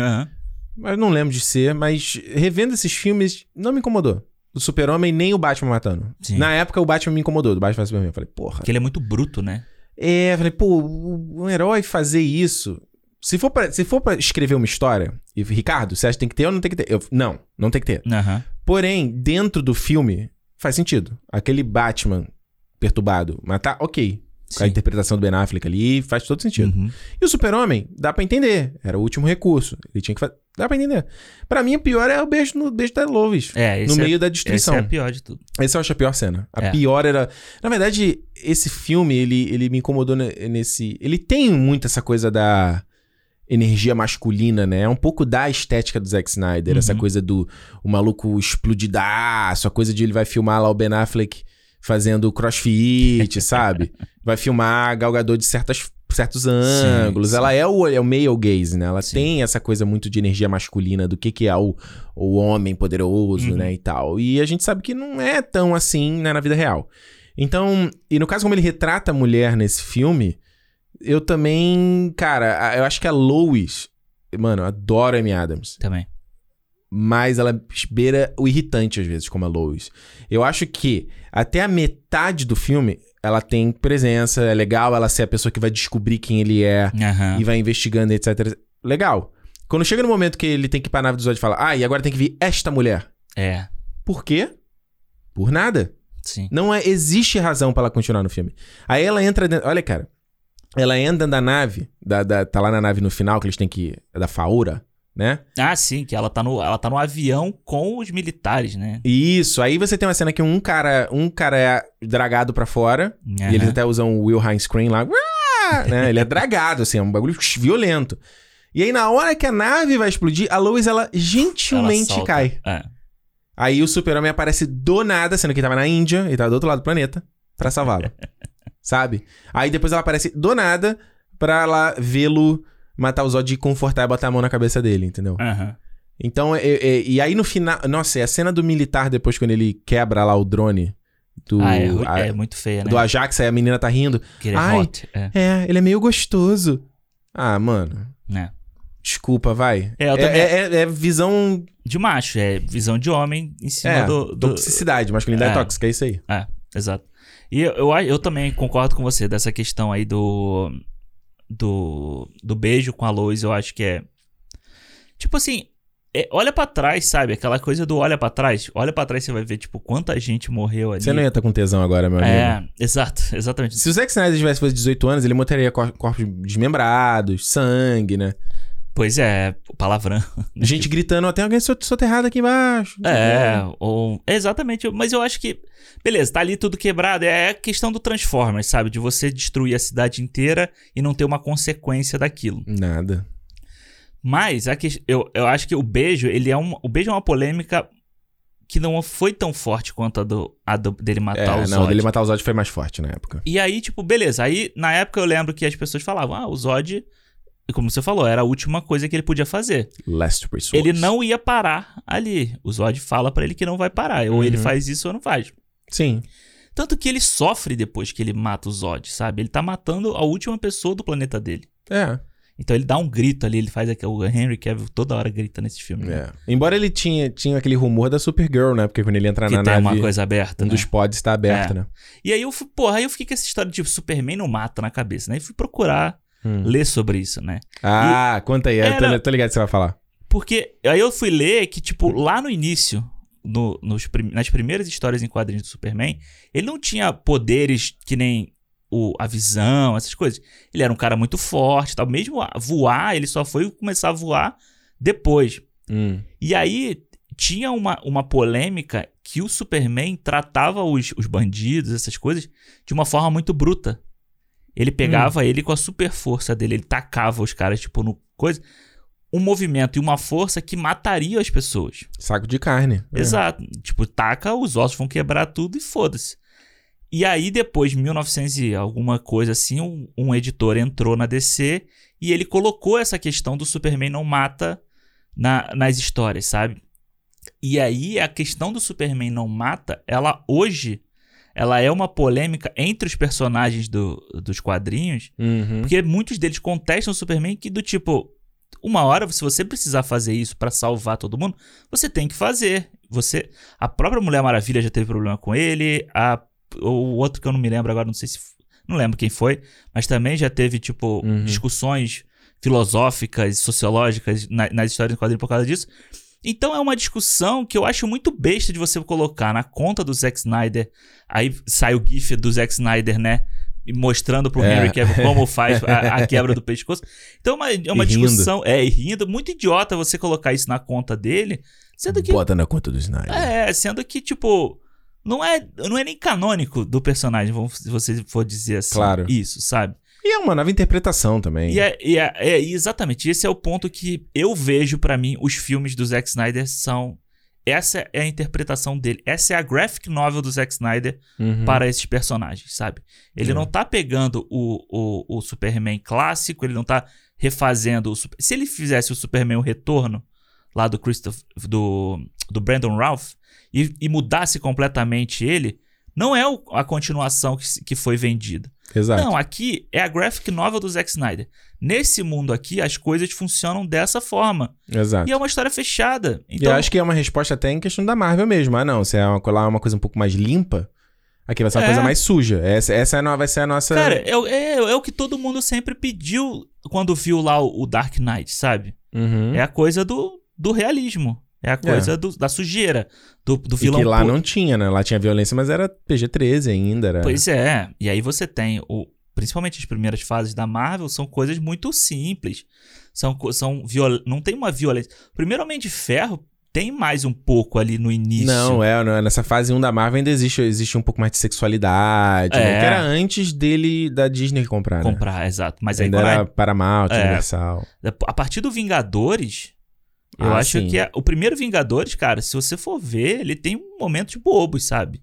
eu não lembro de ser, mas revendo esses filmes não me incomodou. O Super-Homem nem o Batman matando. Sim. Na época o Batman me incomodou, do Batman Superman. Eu falei, porra. Porque ele é muito bruto, né? É, eu falei, pô, o- um herói fazer isso. Se for pra, se for pra escrever uma história, e Ricardo, você acha que tem que ter ou não tem que ter? Eu, não, não tem que ter. Aham. Porém, dentro do filme, faz sentido. Aquele Batman perturbado. Mas tá, ok. Com a interpretação do Ben Affleck ali, faz todo sentido. Uhum. E o Super-Homem, dá pra entender. Era o último recurso. Ele tinha que fazer. Dá pra entender. Pra mim, o pior é o beijo no beijo da Lois. É, esse no é, meio da esse destruição. é a pior de tudo. Essa eu acho a pior cena. A É. pior era. Na verdade, esse filme, ele, ele me incomodou ne- nesse. Ele tem muito essa coisa da energia masculina, né? É um pouco da estética do Zack Snyder. Essa Uhum. coisa do o maluco explodidaço, a coisa de ele vai filmar lá o Ben Affleck fazendo crossfit, sabe? Vai filmar a Gal Gadot de certas, certos ângulos. sim. Ela é o, é o male gaze, né? Ela Sim. tem essa coisa muito de energia masculina, do que, que é o, o homem poderoso, Uhum. né? E tal. E a gente sabe que não é tão assim, né, na vida real. Então, e no caso como ele retrata a mulher nesse filme, eu também, cara, eu acho que a Lois, mano, eu adoro a Amy Adams, Também. mas ela beira o irritante às vezes, como a Lois. Eu acho que até a metade do filme ela tem presença, é legal ela ser a pessoa que vai descobrir quem ele é Aham. e vai investigando, etc. Legal. Quando chega no momento que ele tem que ir pra nave do Zod e fala, ah, e agora tem que vir esta mulher. É, Por quê? Por nada. sim. Não é, existe razão pra ela continuar no filme. Aí ela entra dentro. Olha, cara. Ela entra da nave. Da, da- tá lá na nave no final, que eles têm que. É da Faura, né? Ah, sim, que ela tá, no, ela tá no avião com os militares, né? Isso. Aí você tem uma cena que um cara, um cara é dragado pra fora. E eles até usam o Will High Screen lá. Né? Ele é dragado, assim, é um bagulho violento. E aí, na hora que a nave vai explodir, a Lois, ela gentilmente Ela cai. É. Aí o super-homem aparece do nada, sendo que ele tava na Índia, ele tava do outro lado do planeta, pra salvá-lo. Sabe? Aí depois ela aparece do nada pra lá vê-lo matar o Zod e confortar e botar a mão na cabeça dele, entendeu? Aham. Então, é- é- e aí no final. Nossa, é a cena do militar depois, quando ele quebra lá o drone do, Ah, é, a- é muito feia, né? do Ajax, aí a menina tá rindo. Que ele é Ai. hot. É. É, ele é meio gostoso. Ah, mano. É. Desculpa, vai. É, é, também- é- é- é visão. De macho, é visão de homem em cima do, do, toxicidade, masculinidade É. tóxica, é isso aí. É, exato. E eu, eu, eu também concordo com você dessa questão aí do. Do, do beijo com a Lois, eu acho que é. Tipo assim, é, olha pra trás, sabe? Aquela coisa do olha pra trás. Olha pra trás, você vai ver, tipo, quanta gente morreu ali. Você não ia estar com tesão agora, meu amigo. É, exato, exatamente. Se o Zack Snyder tivesse feito 18 anos, ele mostraria cor- corpos desmembrados, sangue, né? Pois é, palavrão. Gente gritando, tem alguém so- soterrado aqui embaixo. não É, ou. Exatamente, mas eu acho que. Beleza, tá ali tudo quebrado. É a questão do Transformers, sabe? De você destruir a cidade inteira e não ter uma consequência daquilo. Nada. Mas a que, eu, eu acho que o beijo, ele é um. O beijo é uma polêmica que não foi tão forte quanto a, do, a do- dele matar É, o não, Zod. dele matar o Zod foi mais forte na época. E aí, tipo, beleza. Aí, na época, eu lembro que as pessoas falavam: ah, o Zod, como você falou, era a última coisa que ele podia fazer. Last Resort. Ele não ia parar ali. O Zod fala pra ele que não vai parar. Ou ele Uhum. faz isso ou não faz. Sim. Tanto que ele sofre depois que ele mata o Zod, sabe? Ele tá matando a última pessoa do planeta dele. É. Então ele dá um grito ali, ele faz aquele. O Henry Cavill toda hora grita nesse filme. né? é. Embora ele tinha, tinha aquele rumor da Supergirl, né? Porque quando ele entra Que na tem nave, uma coisa aberta. um né? dos pods tá aberto, É. né? E aí eu fui, porra, aí eu fiquei com essa história de tipo, Superman não mata na cabeça, né? E fui procurar Hum. ler sobre isso, né? Ah, conta aí. Eu tô, Era- ligado que você vai falar. Porque aí eu fui ler que, tipo, lá no início, no- nos nas primeiras histórias em quadrinhos do Superman, ele não tinha poderes que nem o, a visão, essas coisas. Ele era um cara muito forte e tal. Mesmo a voar, ele só foi começar a voar depois. Hum. E aí tinha uma, uma polêmica que o Superman tratava os, os bandidos, essas coisas, de uma forma muito bruta. Ele pegava ele com a super força dele, ele tacava os caras, tipo, no coisa. Um movimento e uma força que mataria as pessoas. Saco de carne. É. Exato. Tipo, taca, os ossos vão quebrar tudo e foda-se. E aí, depois, de 1900 e alguma coisa assim, um, um editor entrou na DC e ele colocou essa questão do Superman não mata na- nas histórias, sabe? E aí, a questão do Superman não mata, ela hoje, ela é uma polêmica entre os personagens do- dos quadrinhos, Uhum. porque muitos deles contestam o Superman que do tipo, uma hora, se você precisar fazer isso pra salvar todo mundo, você tem que fazer. Você, a própria Mulher Maravilha já teve problema com ele, a o outro que eu não me lembro agora, não sei se não lembro quem foi, mas também já teve tipo Uhum. discussões filosóficas, sociológicas na- nas histórias do quadrinho por causa disso. Então é uma discussão que eu acho muito besta de você colocar na conta do Zack Snyder. Aí sai o gif do Zack Snyder, né? Mostrando pro é. Henry Cavill como faz a, a, quebra do pescoço. Então é uma, é uma discussão. É, e rindo. Muito idiota você colocar isso na conta dele. Sendo que. Bota na conta do Snyder. É, sendo que, tipo. Não é, não é nem canônico do personagem, se você for dizer assim. Claro. Isso, sabe? E é uma nova interpretação também. E é, e é, é exatamente, esse é o ponto que eu vejo para mim, os filmes do Zack Snyder são. Essa é a interpretação dele. Essa é a graphic novel do Zack Snyder uhum. para esses personagens, sabe? Ele uhum. não tá pegando o, o, o Superman clássico, ele não tá refazendo o. Se ele fizesse o Superman o Retorno, lá do Christopher, do, do Brandon Ralph, e, e mudasse completamente ele, não é o, a continuação que, que foi vendida. Exato. Não, aqui é a graphic novel do Zack Snyder. Nesse mundo aqui, as coisas funcionam dessa forma. Exato. E é uma história fechada. Então... E eu acho que é uma resposta até em questão da Marvel mesmo. Ah, não, se é uma, lá é uma coisa um pouco mais limpa, aqui vai ser uma é. coisa mais suja. Essa, essa é a, vai ser a nossa... Cara, é, é, é, o que todo mundo sempre pediu quando viu lá o, o Dark Knight, sabe? Uhum. É a coisa do, do realismo. É a coisa é. do, da sujeira, do, do vilão. E que lá não tinha, né? Lá tinha violência, mas era PG-13 ainda. Era... Pois é. E aí você tem, o, principalmente as primeiras fases da Marvel, são coisas muito simples. São, são viol... Não tem uma violência. Primeiro Homem de Ferro tem mais um pouco ali no início. Não, é, não, é. nessa fase 1 da Marvel ainda existe, existe um pouco mais de sexualidade, é. né? que era antes dele da Disney comprar, né? Comprar, exato. Mas ainda aí, era é... Paramount, é. Universal. A partir do Vingadores, eu ah, acho sim. que é, o primeiro Vingadores, cara, se você for ver, ele tem um momento de bobos, sabe?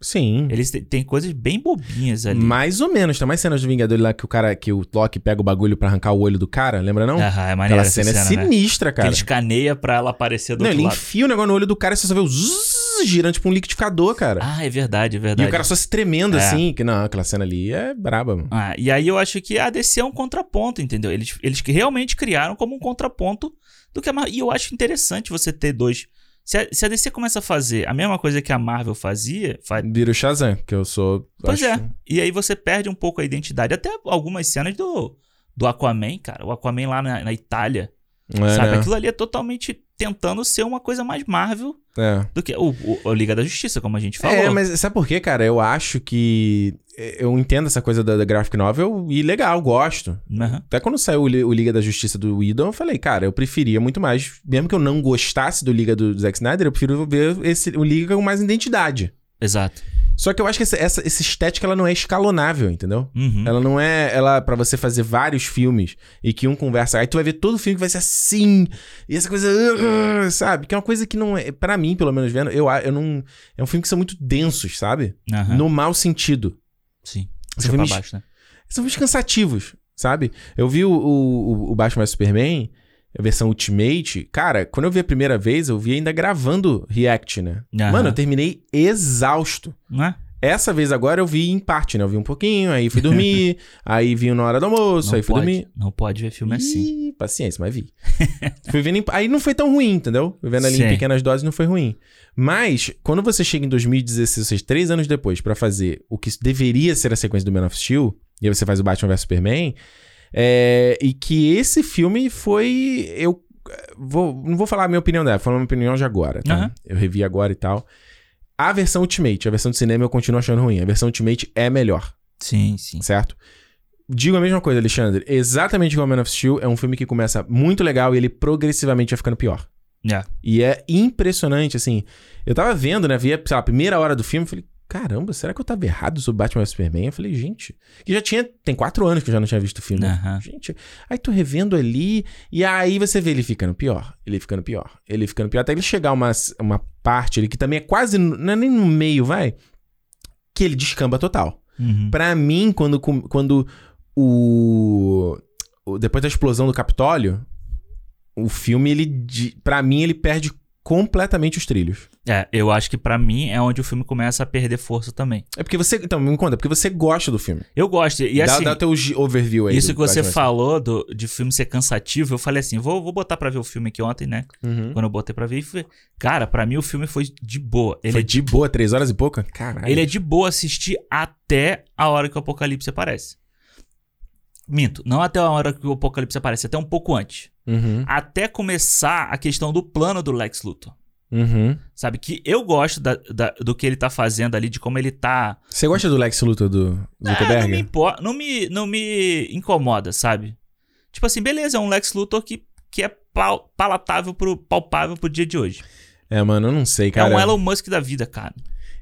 Sim. Eles têm coisas bem bobinhas ali. Mais ou menos. Tem mais cenas do Vingador lá que o cara, que o Loki pega o bagulho para arrancar o olho do cara, lembra não? Aham, é maneiro. Aquela cena, cena é né? sinistra, né? cara. Que ele escaneia pra ela aparecer do não, outro ele lado. enfia o negócio no olho do cara e você só vê o zzz, girando tipo um liquidificador, cara. Ah, é verdade, é verdade. E o cara só se tremendo é. assim, que não, aquela cena ali é braba, mano. Ah, e aí eu acho que a DC é um contraponto, entendeu? Eles, eles realmente criaram como um contraponto do que a Marvel. E eu acho interessante você ter dois. Se a, se a, DC começa a fazer a mesma coisa que a Marvel fazia. Faz... Vira o Shazam, que eu sou. Pois acho... é. E aí você perde um pouco a identidade. Até algumas cenas do, do Aquaman, cara. O Aquaman lá na, na Itália. É, sabe? Né? Aquilo ali é totalmente tentando ser uma coisa mais Marvel é. do que o, o, Liga da Justiça, como a gente falou. É, mas sabe por quê, cara? Eu acho que. Eu entendo essa coisa da, da graphic novel e legal, gosto. Uhum. Até quando saiu o, o, Liga da Justiça do Whedon, eu falei, cara, eu preferia muito mais. Mesmo que eu não gostasse do Liga do Zack Snyder, eu prefiro ver esse, o Liga com mais identidade. Exato. Só que eu acho que essa, essa, essa estética ela não é escalonável, entendeu? Uhum. Ela não é. Ela para você fazer vários filmes e que um conversa. Aí tu vai ver todo filme que vai ser assim. E essa coisa. Uh, sabe? Que é uma coisa que não é. para mim, pelo menos vendo, eu, eu não. É um filme que são muito densos, sabe? Uhum. No mau sentido. Sim. São filmes, baixo, né? são filmes cansativos, sabe? Eu vi o, o, o Batman Superman a versão Ultimate, cara, quando eu vi a primeira vez, eu vi ainda gravando React, né? Uhum. Mano, eu terminei exausto. Não é? Essa vez agora eu vi em parte, né? Eu vi um pouquinho, aí fui dormir, aí vi na hora do almoço, não aí fui pode, dormir. Não pode ver filme Ih, assim. Paciência, mas vi. fui vendo em... Aí não foi tão ruim, entendeu? Fui vendo ali Sim. em pequenas doses não foi ruim. Mas, quando você chega em 2016, ou seja, três anos depois, para fazer o que deveria ser a sequência do Man of Steel, e aí você faz o Batman vs Superman, é, e que esse filme foi. Eu vou, não vou falar a minha opinião dela, vou falar a minha opinião de agora, tá? Uhum. Eu revi agora e tal. A versão Ultimate, a versão de cinema eu continuo achando ruim. A versão Ultimate é melhor. Sim, sim. Certo? Digo a mesma coisa, Alexandre. Exatamente igual Man of Steel, é um filme que começa muito legal e ele progressivamente vai ficando pior. Yeah. E é impressionante, assim. Eu tava vendo, né? Via, sei lá, a primeira hora do filme, falei, caramba, será que eu tava errado sobre Batman vs Superman? Eu falei, gente, que já tinha, tem quatro anos que eu já não tinha visto o filme. Uhum. Gente, aí tô revendo ali, e aí você vê ele ficando pior, ele ficando pior, ele ficando pior, até ele chegar uma, uma parte ali que também é quase, não é nem no meio, vai, que ele descamba total. Uhum. Pra mim, quando, quando o, o depois da explosão do Capitólio, o filme, ele, para mim, ele perde completamente os trilhos. É, eu acho que para mim é onde o filme começa a perder força também. É porque você. Então, me conta, é porque você gosta do filme. Eu gosto. E assim. Dá, dá teu overview aí. Isso que você falou do, de filme ser cansativo, eu falei assim: vou, vou botar pra ver o filme aqui ontem, né? Uhum. Quando eu botei pra ver. Foi... Cara, para mim o filme foi de boa. Ele foi é de boa, três horas e pouca? Caralho. Ele é de boa assistir até a hora que o apocalipse aparece. Minto, não até a hora que o apocalipse aparece, até um pouco antes. Uhum. Até começar a questão do plano do Lex Luthor. Uhum. Sabe? Que eu gosto da- da- do que ele tá fazendo ali, de como ele tá. Você gosta do Lex Luthor do É, Zuckerberg? não, me impo- não, me, não me incomoda, sabe? Tipo assim, beleza, é um Lex Luthor que, que é pal- palatável pro, palpável pro dia de hoje. É, mano, eu não sei, cara. É um Elon Musk da vida, cara.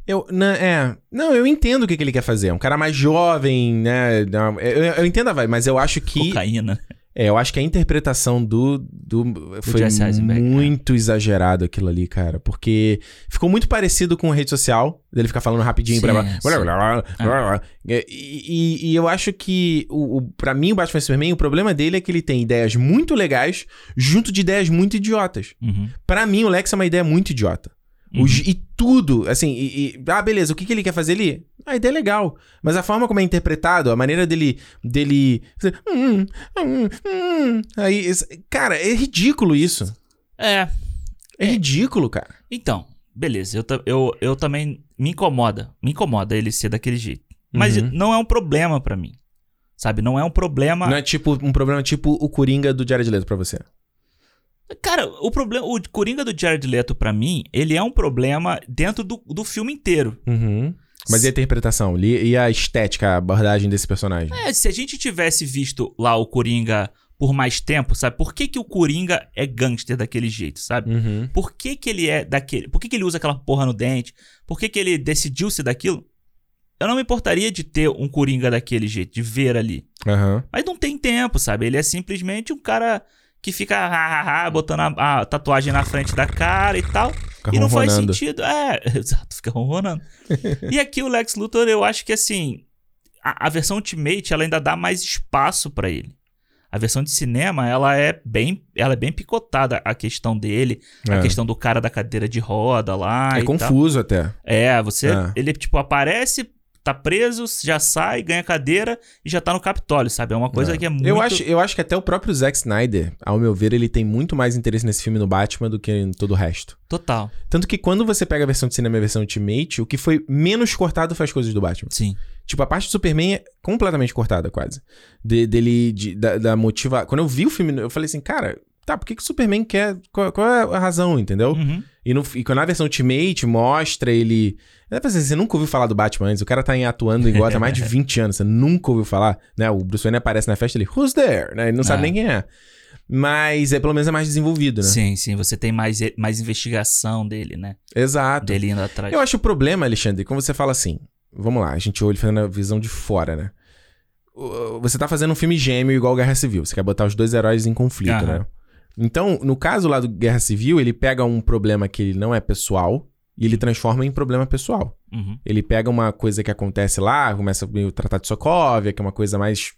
Eu, não, é, não, eu entendo o que, que ele quer fazer. É um cara mais jovem, né? Não, Eu, eu entendo a vibe, mas eu acho que. Cocaína. É, eu acho que a interpretação do. do foi Eisenberg, muito exagerado aquilo ali, cara. Porque ficou muito parecido com rede social. Dele ficar falando rapidinho. Sim, blá, blá, sim. blá, blá, blá. E, e- e eu acho que, o, o, pra mim, o Batman Superman, o problema dele é que ele tem ideias muito legais junto de ideias muito idiotas. Uhum. Pra mim, o Lex é uma ideia muito idiota. O Uhum. gi- e tudo, assim, e, e- ah, beleza, o que, que ele quer fazer ali? A ideia é legal. Mas a forma como é interpretado, a maneira dele. dele. fazer, hum, hum, hum, aí, esse- cara, é ridículo isso. É. É, ridículo, cara. Então, beleza. Eu, eu, eu também me incomoda. Me incomoda ele ser daquele jeito. Mas Uhum. não é um problema pra mim. Sabe? Não é um problema. Não é tipo um problema tipo o Coringa do Jared Leto pra você. Cara, o problema. O Coringa do Jared Leto, pra mim, ele é um problema dentro do, do filme inteiro. Uhum. Mas e a interpretação? E a estética, a abordagem desse personagem? É, se a gente tivesse visto lá o Coringa por mais tempo, sabe? Por que, que o Coringa é gangster daquele jeito, sabe? Uhum. Por que, que ele é daquele. Por que, que ele usa aquela porra no dente? Por que, que ele decidiu ser daquilo? Eu não me importaria de ter um Coringa daquele jeito, de ver ali. Aham. Mas não tem tempo, sabe? Ele é simplesmente um cara que fica botando a, a tatuagem na frente da cara e tal. Fica e não faz sentido. É, exato, fica ronronando. e aqui o Lex Luthor, eu acho que assim, a, a versão Ultimate, ela ainda dá mais espaço pra ele. A versão de cinema, ela é bem, ela é bem picotada a questão dele, a É. questão do cara da cadeira de roda lá É e tal. confuso até. É, você, É. ele tipo aparece, tá preso, já sai, ganha cadeira e já tá no Capitólio, sabe? É uma coisa É. que é muito Eu, acho, eu acho que até o próprio Zack Snyder, ao meu ver, ele tem muito mais interesse nesse filme no Batman do que em todo o resto. total. Tanto que quando você pega a versão de cinema e a versão Ultimate, o que foi menos cortado faz coisas do Batman. Sim. Tipo, a parte do Superman é completamente cortada, quase. De- dele, de- da, da motiva... Quando eu vi o filme, eu falei assim, cara, tá, por que, que o Superman quer... Qual, qual é a razão, entendeu? Uhum. E, no, e quando a versão Ultimate mostra ele... É, você, nunca ouviu falar do Batman antes, o cara tá atuando em Gotham há mais de 20 anos, você nunca ouviu falar, né? O Bruce Wayne aparece na festa ele, who's there? Né? Ele não sabe Ah. nem quem é. Mas é pelo menos é mais desenvolvido, né? Sim, sim, você tem mais, mais investigação dele, né? Exato. Dele indo atrás. Eu acho o problema, Alexandre, quando você fala assim, vamos lá, a gente olha fazendo a visão de fora, né? Você tá fazendo um filme gêmeo igual Guerra Civil, você quer botar os dois heróis em conflito, Aham. né? Então, no caso lá do Guerra Civil, ele pega um problema que ele não é pessoal e ele transforma em problema pessoal. Uhum. Ele pega uma coisa que acontece lá, começa o Tratado de Sokovia, que é uma coisa mais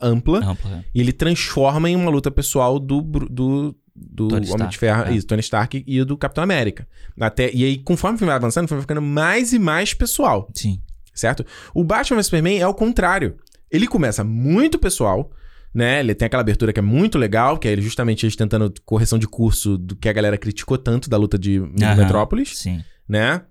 ampla, Amplo, é. e ele transforma em uma luta pessoal do, do, do Tony Homem Stark, de Ferro, é. isso, Tony Stark e do Capitão América. Até, e aí, conforme o filme vai avançando, o filme vai ficando mais e mais pessoal, Sim. certo? O Batman vs Superman é o contrário. Ele começa muito pessoal, né? Ele tem aquela abertura que é muito legal, que é ele justamente eles tentando correção de curso do que a galera criticou tanto da luta de Aham. Metrópolis Sim. né?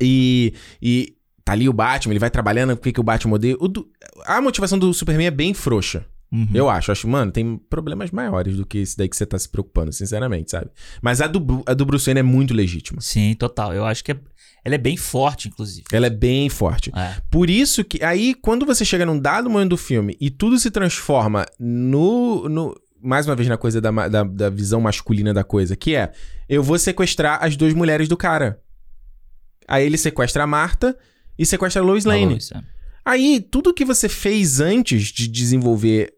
E, e tá ali o Batman, ele vai trabalhando, por que que o Batman odeia. O do- a motivação do Superman é bem frouxa. Uhum. Eu acho. Acho, mano, tem problemas maiores do que esse daí que você tá se preocupando, sinceramente, sabe? Mas a do, Bru- a do Bruce Wayne é muito legítima. Sim, total. Eu acho que é- ela é bem forte, inclusive. Ela é bem forte. É. Por isso que aí, quando você chega num dado momento do filme e tudo se transforma no. no mais uma vez na coisa da, da, da visão masculina da coisa, que é: eu vou sequestrar as duas mulheres do cara. Aí ele sequestra a Marta e sequestra a Lois Lane. Falou isso, é. Aí, tudo que você fez antes de desenvolver.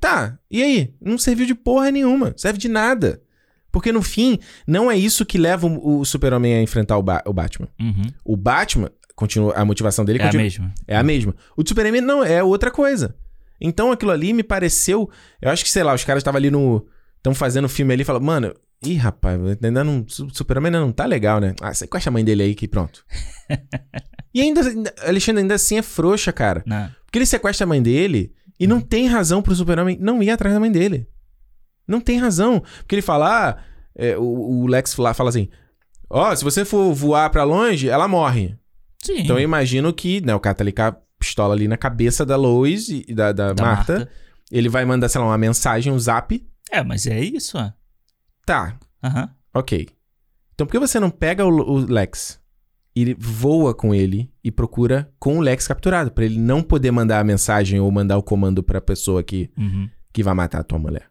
Tá, e aí? Não serviu de porra nenhuma. Serve de nada. Porque no fim, não é isso que leva o o Super-Homem a enfrentar o, Ba- o Batman. Uhum. O Batman, continua, a motivação dele É a continua. mesma. É a mesma. O Superman não, é outra coisa. Então aquilo ali me pareceu. Eu acho que, sei lá, os caras estavam ali no. Estão fazendo o filme ali e falam, mano, ih, rapaz, ainda não. O Superman ainda não tá legal, né? Ah, você a mãe dele aí que pronto. e ainda, Alexandre, ainda assim é frouxa, cara. Né? Porque ele sequestra a mãe dele e não tem razão pro Super-Homem não ir atrás da mãe dele. Não tem razão. Porque ele fala, ah, é, o, o Lex lá fala assim: Ó, se você for voar pra longe, ela morre. Sim. Então eu imagino que, né, o cara tá ali com a pistola ali na cabeça da Lois e da, da, Da Marta. Marta. Ele vai mandar, sei lá, uma mensagem, um zap. É, mas é isso, ó. Tá, Aham. ok. Então por que você não pega o, o Lex e voa com ele e procura com o Lex capturado, pra ele não poder mandar a mensagem ou mandar o comando pra pessoa que, Uhum. que vai matar a tua mulher?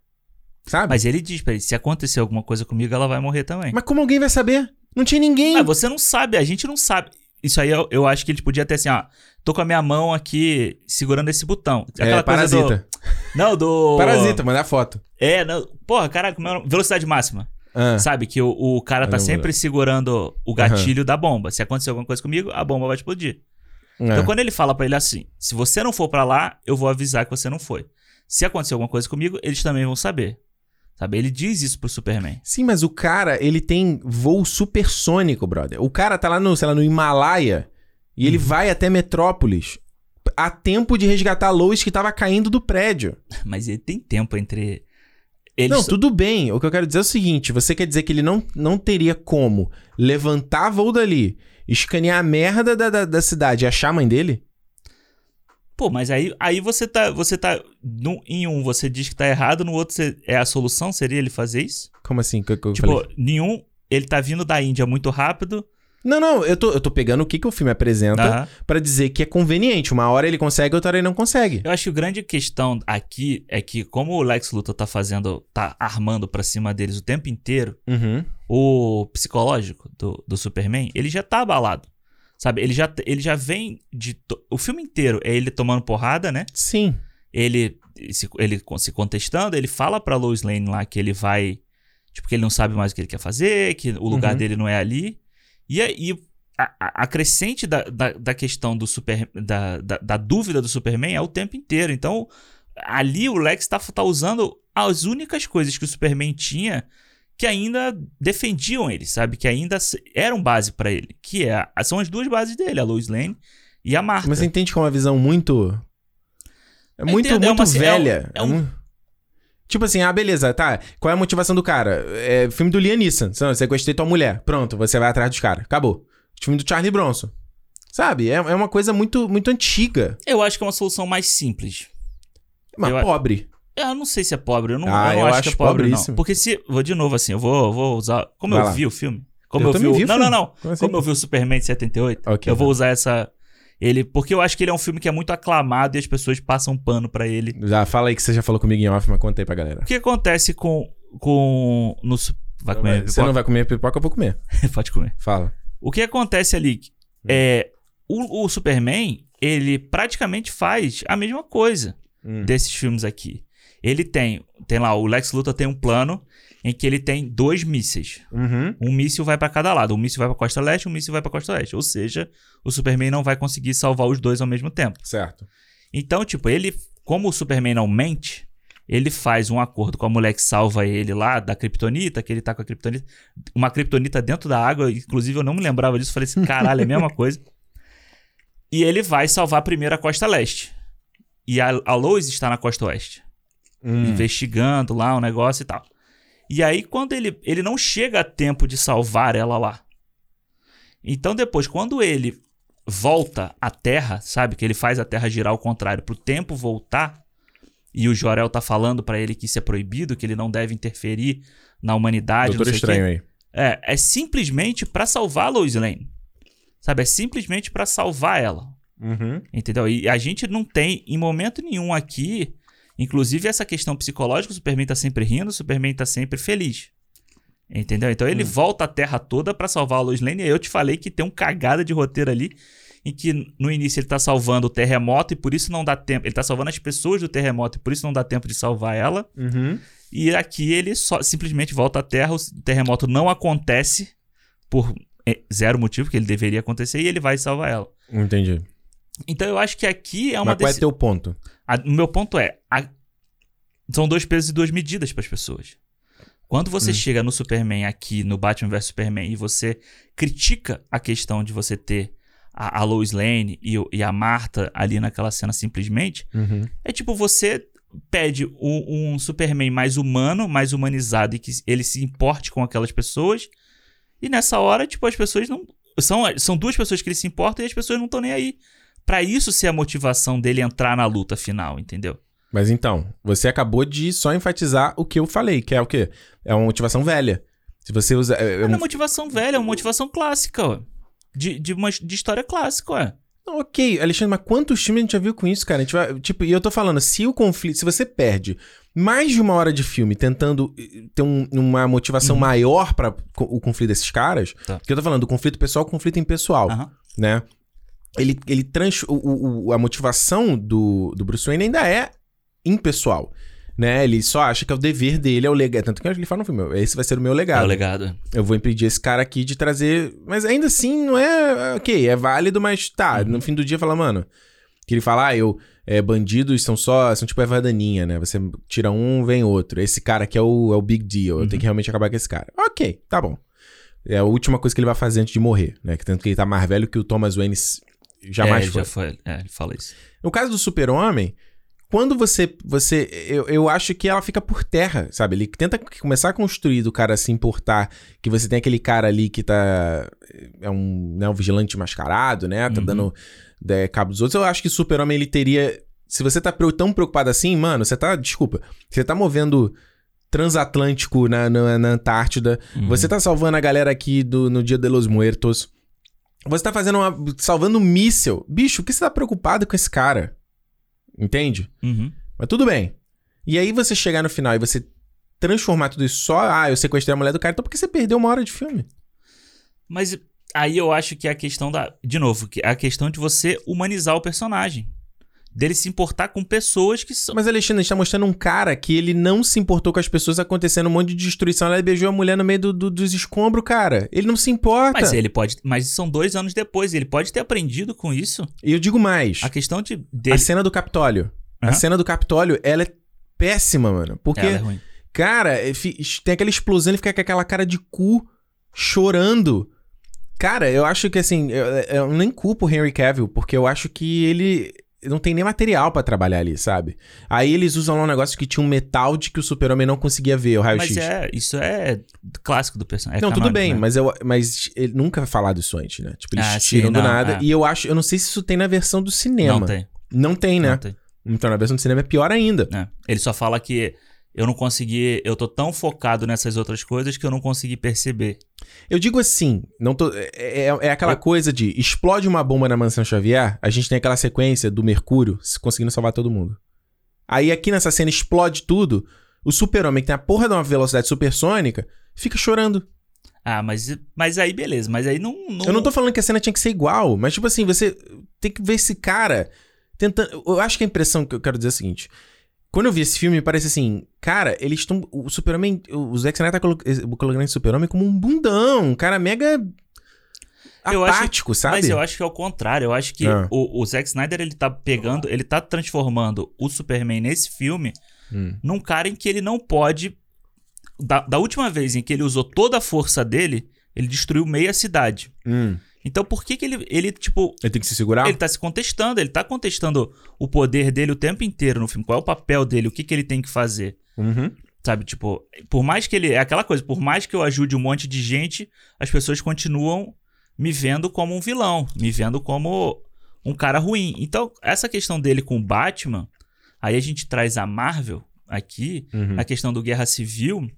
Sabe? Mas, Mas ele diz pra ele, se acontecer alguma coisa comigo, ela vai morrer também. como alguém vai saber? Não tinha ninguém. Mas você não sabe, a gente não sabe. Isso aí eu, eu acho que ele podia ter assim, ó. Tô com a minha mão aqui segurando esse botão. é, parasita. Do, não, do. Parasita, mandar foto. É, não. Porra, caraca, é velocidade máxima. Ah, Sabe? Que o, o cara tá sempre segurando o gatilho da bomba. Se acontecer alguma coisa comigo, a bomba vai explodir. é. Então quando ele fala pra ele assim: se você não for pra lá, eu vou avisar que você não foi. Se acontecer alguma coisa comigo, eles também vão saber. Sabe? Ele diz isso pro Superman. Sim, mas o cara, ele tem voo supersônico, brother. O cara tá lá no, sei lá, no Himalaia e Uhum. ele vai até Metrópolis a tempo de resgatar a Lois que tava caindo do prédio. Mas ele tem tempo entre. Eles Não, tudo bem. O que eu quero dizer é o seguinte: você quer dizer que ele não, não teria como levantar voo dali, escanear a merda da, da, da cidade e achar a mãe dele? Pô, mas aí, aí você tá. Você tá. no- em um você diz que tá errado, no outro você- é a solução? Seria ele fazer isso? Como assim? Que, que tipo, nenhum. Ele tá vindo da Índia muito rápido. Não, não, eu tô, eu tô pegando o que, que o filme apresenta Aham. pra dizer que é conveniente. Uma hora ele consegue, outra hora ele não consegue. Eu acho que a grande questão aqui é que, como o Lex Luthor tá fazendo. tá armando pra cima deles o tempo inteiro, Uhum. o psicológico do, do Superman, ele já tá abalado. Sabe? Ele já, ele já vem de. to- O filme inteiro é ele tomando porrada, né? Sim. Ele se, ele se contestando, ele fala pra Lois Lane lá que ele vai. Tipo, que ele não sabe mais o que ele quer fazer, que o lugar Uhum. dele não é ali. E aí, a, a- a crescente da, da, da questão do super. Da, da, da dúvida do Superman é o tempo inteiro. Então, ali o Lex tá, tá usando as únicas coisas que o Superman tinha que ainda defendiam ele, sabe? Que ainda eram base pra ele. Que é, são as duas bases dele, a Lois Lane e a Martha. Mas você entende que é uma visão muito. É muito, entendo, é muito uma- é um- velha. é um- mu- Tipo assim, ah, beleza, tá. Qual é a motivação do cara? É filme do Liam Neeson. Você sequestrei tua mulher. Pronto, você vai atrás dos caras. Acabou. Filme do Charlie Bronson. Sabe? É, é uma coisa muito, muito antiga. Eu acho que é uma solução mais simples. Mas Eu- pobre. Eu não sei se é pobre, eu não, Ah, eu não eu acho, acho que é pobre, não. Porque se. Vou de novo assim, eu vou, vou usar. Como Vai eu lá. vi o filme. Como Eu eu, vi o. vi o não, não, não. Como assim? Como eu vi o Superman de 78, Ok, eu vou vai. usar essa. Ele. Porque eu acho que ele é um filme que é muito aclamado e as pessoas passam pano pra ele. Já fala aí que você já falou comigo em off, mas conta aí pra galera. O que acontece com. com no, vai comer Você pipoca? não vai comer pipoca, eu vou comer. Pode comer. Fala. O que acontece ali é. O, o Superman, ele praticamente faz a mesma coisa. Hum. desses filmes aqui. Ele tem, tem lá, o Lex Luthor tem um plano em que ele tem dois mísseis. Uhum. Um míssil vai pra cada lado, um míssil vai pra costa leste, um míssil vai pra costa oeste. Ou seja, o Superman não vai conseguir salvar os dois ao mesmo tempo. Certo. Então, tipo, ele, como o Superman não mente, ele faz um acordo com a mulher que salva ele lá da Kryptonita, que ele tá com a Kryptonita, uma Kryptonita dentro da água, inclusive eu não me lembrava disso, falei assim, caralho, é a mesma coisa. E ele vai salvar primeiro a costa leste. E a, a Lois está na costa oeste Hum. investigando lá o negócio e tal. E aí, quando ele, ele não chega a tempo de salvar ela lá. Então, depois, quando ele volta à Terra, sabe? Que ele faz a Terra girar ao contrário, pro tempo voltar. E o Jorel tá falando pra ele que isso é proibido, que ele não deve interferir na humanidade. Doutor o. Estranho aí. É, é simplesmente pra salvar a Lois Lane. Sabe? É simplesmente pra salvar ela. Uhum. Entendeu? E a gente não tem, em momento nenhum aqui, inclusive essa questão psicológica, o Superman tá sempre rindo, o Superman tá sempre feliz. Entendeu? Então ele volta a Terra toda pra salvar a Lois Lane. E aí eu te falei que tem um cagada de roteiro ali, em que no início ele tá salvando o terremoto e por isso não dá tempo. Ele tá salvando as pessoas do terremoto e por isso não dá tempo de salvar ela. Uhum. E aqui ele só simplesmente volta à Terra, o terremoto não acontece por é, zero motivo que ele deveria acontecer e ele vai salvar ela. Entendi. Então eu acho que aqui é uma Mas qual é deci- teu ponto? a- o meu ponto é: a- são dois pesos e duas medidas para as pessoas. Quando você Hum. chega no Superman aqui, no Batman vs Superman, e você critica a questão de você ter a, a Lois Lane e, e a Marta ali naquela cena simplesmente, Uhum. é tipo você pede um, um Superman mais humano, mais humanizado e que ele se importe com aquelas pessoas, e nessa hora, tipo, as pessoas não. São, são duas pessoas que ele se importa e as pessoas não estão nem aí. Pra isso ser a motivação dele entrar na luta final, entendeu? Mas então, você acabou de só enfatizar o que eu falei, que é o quê? É uma motivação velha. Se você usa. É, é uma motivação velha, é uma motivação clássica, ó. De, de, uma, de história clássica, ué. Ok, Alexandre, mas quantos filmes a gente já viu com isso, cara? A gente vai, tipo, e eu tô falando, se o conflito, se você perde mais de uma hora de filme tentando eh, ter um, uma motivação uhum. maior para o conflito desses caras, tá. que eu tô falando do conflito pessoal, conflito impessoal, uhum. né? Ele, ele trans, o, o, a motivação do, do Bruce Wayne ainda é impessoal né? Ele só acha que é o dever dele, é o legado. Tanto que ele fala no filme, esse vai ser o meu legado. É o legado. Eu vou impedir esse cara aqui de trazer. Mas ainda assim, não é. Ok, é válido, mas tá. Uhum. No fim do dia, fala, mano. Que ele fala, ah, eu. É, bandidos são só. São tipo a vadaninha, né? Você tira um, vem outro. Esse cara aqui é o, é o big deal. Eu tenho que uhum. realmente acabar com esse cara. Ok, tá bom. É a última coisa que ele vai fazer antes de morrer, né? Que tanto que ele tá mais velho que o Thomas Wayne jamais é, foi. Já foi. É, ele fala isso. No caso do Super-Homem quando você. você eu, eu acho que ela fica por terra, sabe? Ele tenta começar a construir do cara se importar. Que você tem aquele cara ali que tá. É um, né, um vigilante mascarado, né? Tá uhum. dando é, cabo dos outros. Eu acho que Super-Homem ele teria. Se você tá tão preocupado assim, mano, você tá. Desculpa. Você tá movendo transatlântico na, na, na Antártida. Uhum. Você tá salvando a galera aqui do, no Dia de los Muertos. Você tá fazendo uma. salvando um míssel. Bicho, por que você tá preocupado com esse cara? Entende? Uhum. Mas tudo bem. E aí você chegar no final e você transformar tudo isso só, ah, eu sequestrei a mulher do cara, então por que você perdeu uma hora de filme? Mas aí eu acho que é a questão da. De novo, é a questão de você humanizar o personagem dele se importar com pessoas que são. Mas Alexandre, a gente tá mostrando um cara que ele não se importou com as pessoas acontecendo um monte de destruição. Ela beijou a mulher no meio do, do, dos escombros, cara. Ele não se importa. Mas ele pode. Mas são dois anos depois. Ele pode ter aprendido com isso. E eu digo mais. A questão de. Dele... A cena do Capitólio. Uhum. A cena do Capitólio, ela é péssima, mano. Porque. Ela é ruim. Cara, é tem aquela explosão, ele fica com aquela cara de cu chorando. Cara, eu acho que assim, eu, eu nem culpo o Henry Cavill, porque eu acho que ele não tem nem material para trabalhar ali, sabe? Aí eles usam lá um negócio que tinha um metal de que o super-homem não conseguia ver, o raio-x. Mas é, isso é clássico do personagem. É não, tudo bem, né? mas, eu, mas ele nunca vai falar disso antes, né? Tipo, eles ah, tiram sim, do não, nada. É. E eu acho, eu não sei se isso tem na versão do cinema. Não tem. Não tem, né? Não tem. Então na versão do cinema é pior ainda. É. Ele só fala que eu não consegui. Eu tô tão focado nessas outras coisas que eu não consegui perceber. Eu digo assim, não tô, é, é, é aquela eu... coisa de explode uma bomba na mansão Xavier, a gente tem aquela sequência do Mercúrio conseguindo salvar todo mundo. Aí aqui nessa cena explode tudo, o super-homem que tem a porra de uma velocidade supersônica fica chorando. Ah, mas, mas aí beleza, mas aí não, não, Eu não tô falando que a cena tinha que ser igual, mas tipo assim, você tem que ver esse cara tentando... Eu acho que a impressão que eu quero dizer é a seguinte... Quando eu vi esse filme, parece assim, cara, eles estão. O Super-Homem. O Zack Snyder tá eh, colocando esse Super-Homem como um bundão, um cara mega. Eu apático, acho, sabe? Mas eu acho que é o contrário. Eu acho que ah. o, o Zack Snyder, ele tá pegando, ele tá transformando o Superman nesse filme hum. num cara em que ele não pode. Da, da última vez em que ele usou toda a força dele, ele destruiu meia cidade. Hum. Então por que, que ele, ele, tipo. Ele tem que se segurar? Ele tá se contestando, ele tá contestando o poder dele o tempo inteiro no filme. Qual é o papel dele, o que, que ele tem que fazer. Uhum. Sabe, tipo, por mais que ele. É aquela coisa, por mais que eu ajude um monte de gente, as pessoas continuam me vendo como um vilão, me vendo como um cara ruim. Então, essa questão dele com o Batman, aí a gente traz a Marvel aqui, uhum. a questão do Guerra Civil,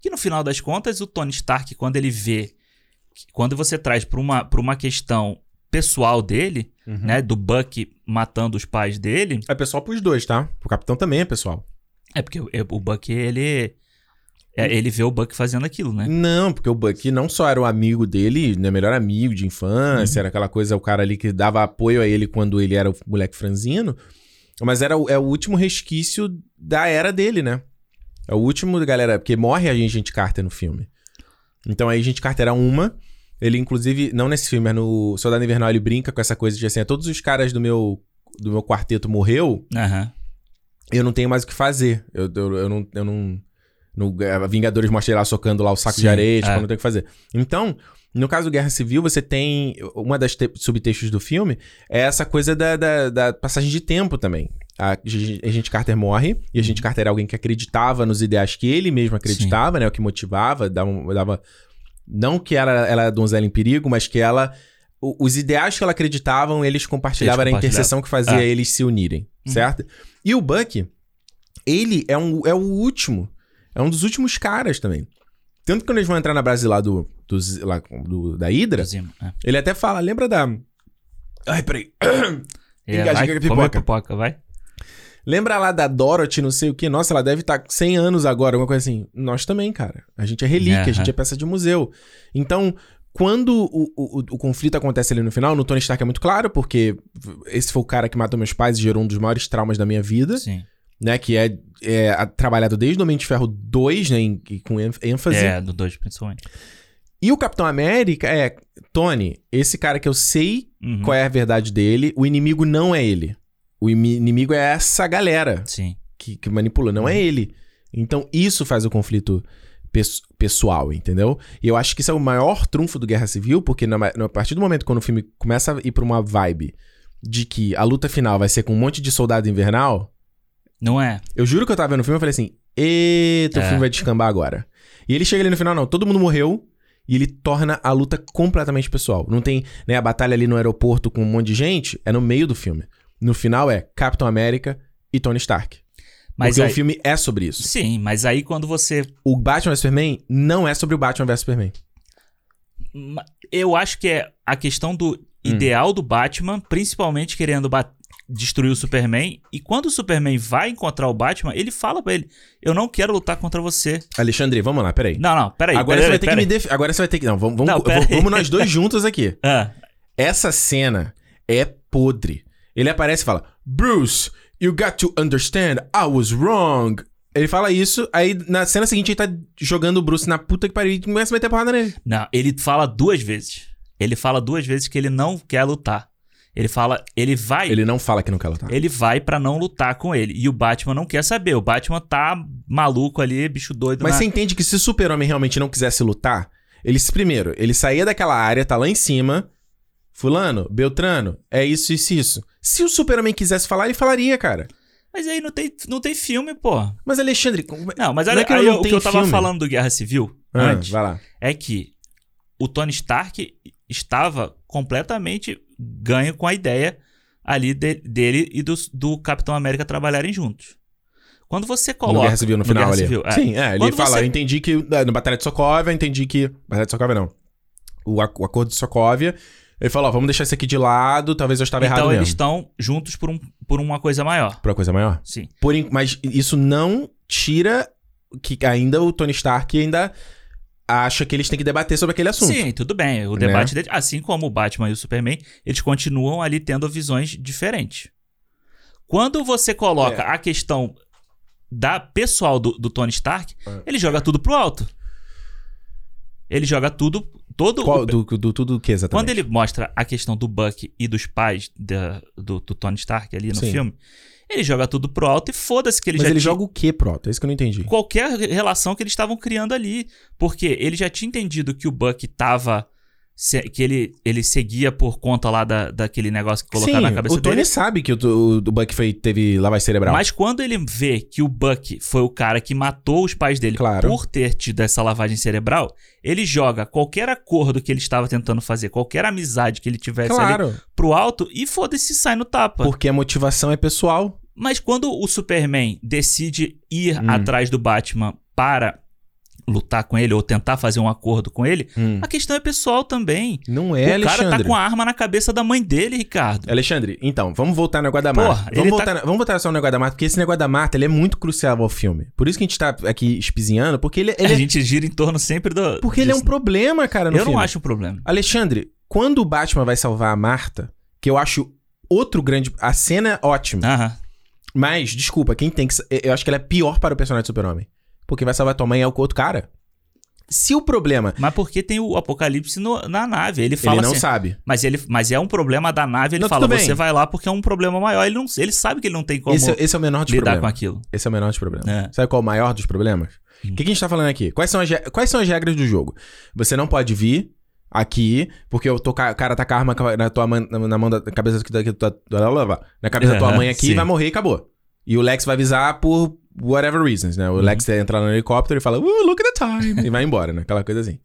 que no final das contas, o Tony Stark, quando ele vê quando você traz para uma, pra uma questão pessoal dele, uhum. né? Do Buck matando os pais dele. É pessoal pros dois, tá? O capitão também é pessoal. É porque o, o Buck, ele. É, ele vê o Buck fazendo aquilo, né? Não, porque o Buck não só era o amigo dele, né, melhor amigo de infância, uhum. era aquela coisa, o cara ali que dava apoio a ele quando ele era o moleque franzino, mas era é o último resquício da era dele, né? É o último, galera, porque morre a gente Carter no filme. Então aí a gente Carter era uma, ele, inclusive, não nesse filme, mas no Soldado Invernal, ele brinca com essa coisa de assim, todos os caras do meu, do meu quarteto morreu, uhum. eu não tenho mais o que fazer. Eu, eu, eu não. Eu não no Vingadores mostra lá socando lá o saco Sim, de areia, tipo, é. não tem o que fazer. Então, no caso do Guerra Civil, você tem. Uma das subtextos do filme é essa coisa da, da, da passagem de tempo também. A gente Carter morre, e a gente Carter é alguém que acreditava nos ideais que ele mesmo acreditava, Sim. né? O que motivava, dava, dava não que ela, ela é donzela em perigo, mas que ela os ideais que ela acreditavam, eles compartilhavam, Eles era a interseção que fazia Ah. eles se unirem, certo? E o Buck, ele é, um, é o último. É um dos últimos caras também. Tanto que quando eles vão entrar na base lá do, dos- lá do- da Hydra, Zima, é. ele até fala, lembra da... Ai, peraí. É, com a come a pipoca. pipoca, vai. Lembra lá da Dorothy, não sei o que? Nossa, ela deve estar 100 anos agora, alguma coisa assim. Nós também, cara. A gente é relíquia, a Aham. gente é peça de museu. Então, quando o, o, o conflito acontece ali no final, no Tony Stark é muito claro, porque esse foi o cara que matou meus pais e gerou um dos maiores traumas da minha vida, Sim. né? Que é, é a- trabalhado desde o Homem de Ferro 2, né? em- com ênf- ênfase. É, do 2 principalmente. E o Capitão América é, Tony, esse cara que eu sei Uhum. qual é a verdade dele, o inimigo não é ele. O imi- inimigo é essa galera Sim. que, que manipula, não é ele. Então isso faz o conflito pes- pessoal, entendeu? E eu acho que isso é o maior trunfo do Guerra Civil, porque na, ma- a partir do momento quando o filme começa a ir pra uma vibe de que a luta final vai ser com um monte de soldado invernal, Não é? eu juro que eu tava vendo o filme e falei assim: eita, o É. filme vai descambar agora. E ele chega ali no final, não, todo mundo morreu. E ele torna a luta completamente pessoal. Não tem, né, a batalha ali no aeroporto com um monte de gente, é no meio do filme. No final é Capitão América e Tony Stark. Mas porque aí- o filme é sobre isso. Sim, mas aí quando você. O Batman vs Superman não é sobre o Batman vs Superman. ma- Eu acho que é a questão do Hum. ideal do Batman, principalmente querendo destruir o Superman. E quando o Superman vai encontrar o Batman, ele fala pra ele: Eu não quero lutar contra você. Alexandre, vamos lá, peraí. Não, não, peraí. agora peraí, você vai ter peraí. que me def... Agora você vai ter que. Não, vamos, vamos, Não, vamos nós dois juntos aqui. Ah, Essa cena é podre. Ele aparece e fala: Bruce, you got to understand, I was wrong. Ele fala isso, aí na cena seguinte ele tá jogando o Bruce na puta que pariu e começa a meter porrada nele. não, ele fala duas vezes. Ele fala duas vezes que ele não quer lutar. Ele fala, ele vai, ele, Ele não fala que não quer lutar. vai pra não lutar com ele. E o Batman não quer saber. O Batman tá maluco ali, bicho doido. Mas na... você entende que se o super-homem realmente não quisesse lutar, ele, primeiro, ele saía daquela área, tá lá em cima. Fulano, Beltrano, é isso, isso, isso. Se o super-homem quisesse falar, ele falaria, cara. Mas aí não tem, não tem filme, pô. Mas, Alexandre. como- Não, mas olha, é que aí o que eu tava filme. falando do Guerra Civil Ah, antes vai lá. é que o Tony Stark estava completamente ganho com a ideia ali de- dele e do, do Capitão América trabalharem juntos. Quando você coloca no Guerra Civil no final Guerra ali. Civil, é. Sim, é, ele Quando fala, você- eu entendi que. é, No Batalha de Sokovia, eu entendi que. Batalha de Sokovia não. O, o acordo de Sokovia. Ele falou, ó, vamos deixar isso aqui de lado, talvez eu estava errado Então eles estão juntos por, um, por uma coisa maior. Pra coisa maior. Sim. Porém, mas isso não tira que ainda o Tony Stark ainda acha que eles têm que debater sobre aquele assunto. Sim, tudo bem. O Né? debate dele, assim como o Batman e o Superman, eles continuam ali tendo visões diferentes. Quando você coloca É. a questão da pessoal do, do Tony Stark, É. ele joga tudo pro alto. Ele joga tudo, todo Qual, o- do, do, tudo o que exatamente? quando ele mostra a questão do Buck e dos pais da- do, do Tony Stark ali no Sim. filme, ele joga tudo pro alto e foda-se que ele Mas já ele tinha- joga o que, Proto? É isso que eu não entendi. qualquer relação que eles estavam criando ali. Porque ele já tinha entendido que o Buck tava. Se- que ele, ele seguia por conta lá da, daquele negócio que colocaram Sim, na cabeça o Tony dele. sabe que o, o, o Buck foi, teve lavagem cerebral. Mas quando ele vê que o Buck foi o cara que matou os pais dele Claro. por ter tido essa lavagem cerebral, ele joga qualquer acordo que ele estava tentando fazer, qualquer amizade que ele tivesse ali claro, pro alto e foda-se sai no tapa. porque a motivação é pessoal. Mas quando o Superman decide ir Hum. atrás do Batman para lutar com ele ou tentar fazer um acordo com ele, Hum. a questão é pessoal também. Não é, o Alexandre. cara tá com a arma na cabeça da mãe dele, Ricardo. Alexandre, então, vamos voltar no negócio da Porra, Marta. ele Vamos tá- voltar, na- vamos voltar só no negócio da Marta, porque esse negócio da Marta ele é muito crucial ao filme. Por isso que a gente tá aqui espizinhando, porque ele, ele a é, gente gira em torno sempre do. porque ele é um disso. problema, cara, no Eu filme. não acho um problema. Alexandre, quando o Batman vai salvar a Marta, que eu acho outro grande. A cena é ótima. Aham. Mas, desculpa, quem tem que. Eu acho que ela é pior para o personagem do Super-Homem. Porque vai salvar tua mãe é o outro cara. Se o problema. Mas porque tem o apocalipse no- na nave. Ele fala ele não assim. sabe. Mas, ele, mas é um problema da nave. Ele Não, fala, você vai lá porque é um problema maior. Ele, não, ele sabe que ele não tem como Esse, esse é o menor dos lidar problemas. com aquilo. Esse é o menor dos problemas. É. Sabe qual é o maior dos problemas? O Hum. que, que a gente tá falando aqui? Quais são, as, quais são as regras do jogo? Você não pode vir aqui, porque o teu ca- cara tá com a arma na tua mão, na, mão da cabeça da, da, da, da- na cabeça da tua mãe aqui vai morrer e acabou. E o Lex vai avisar por whatever reasons, né? O Uhum. Lex entra no helicóptero e fala, uh, look at the time, e vai embora, né? Aquela coisa assim.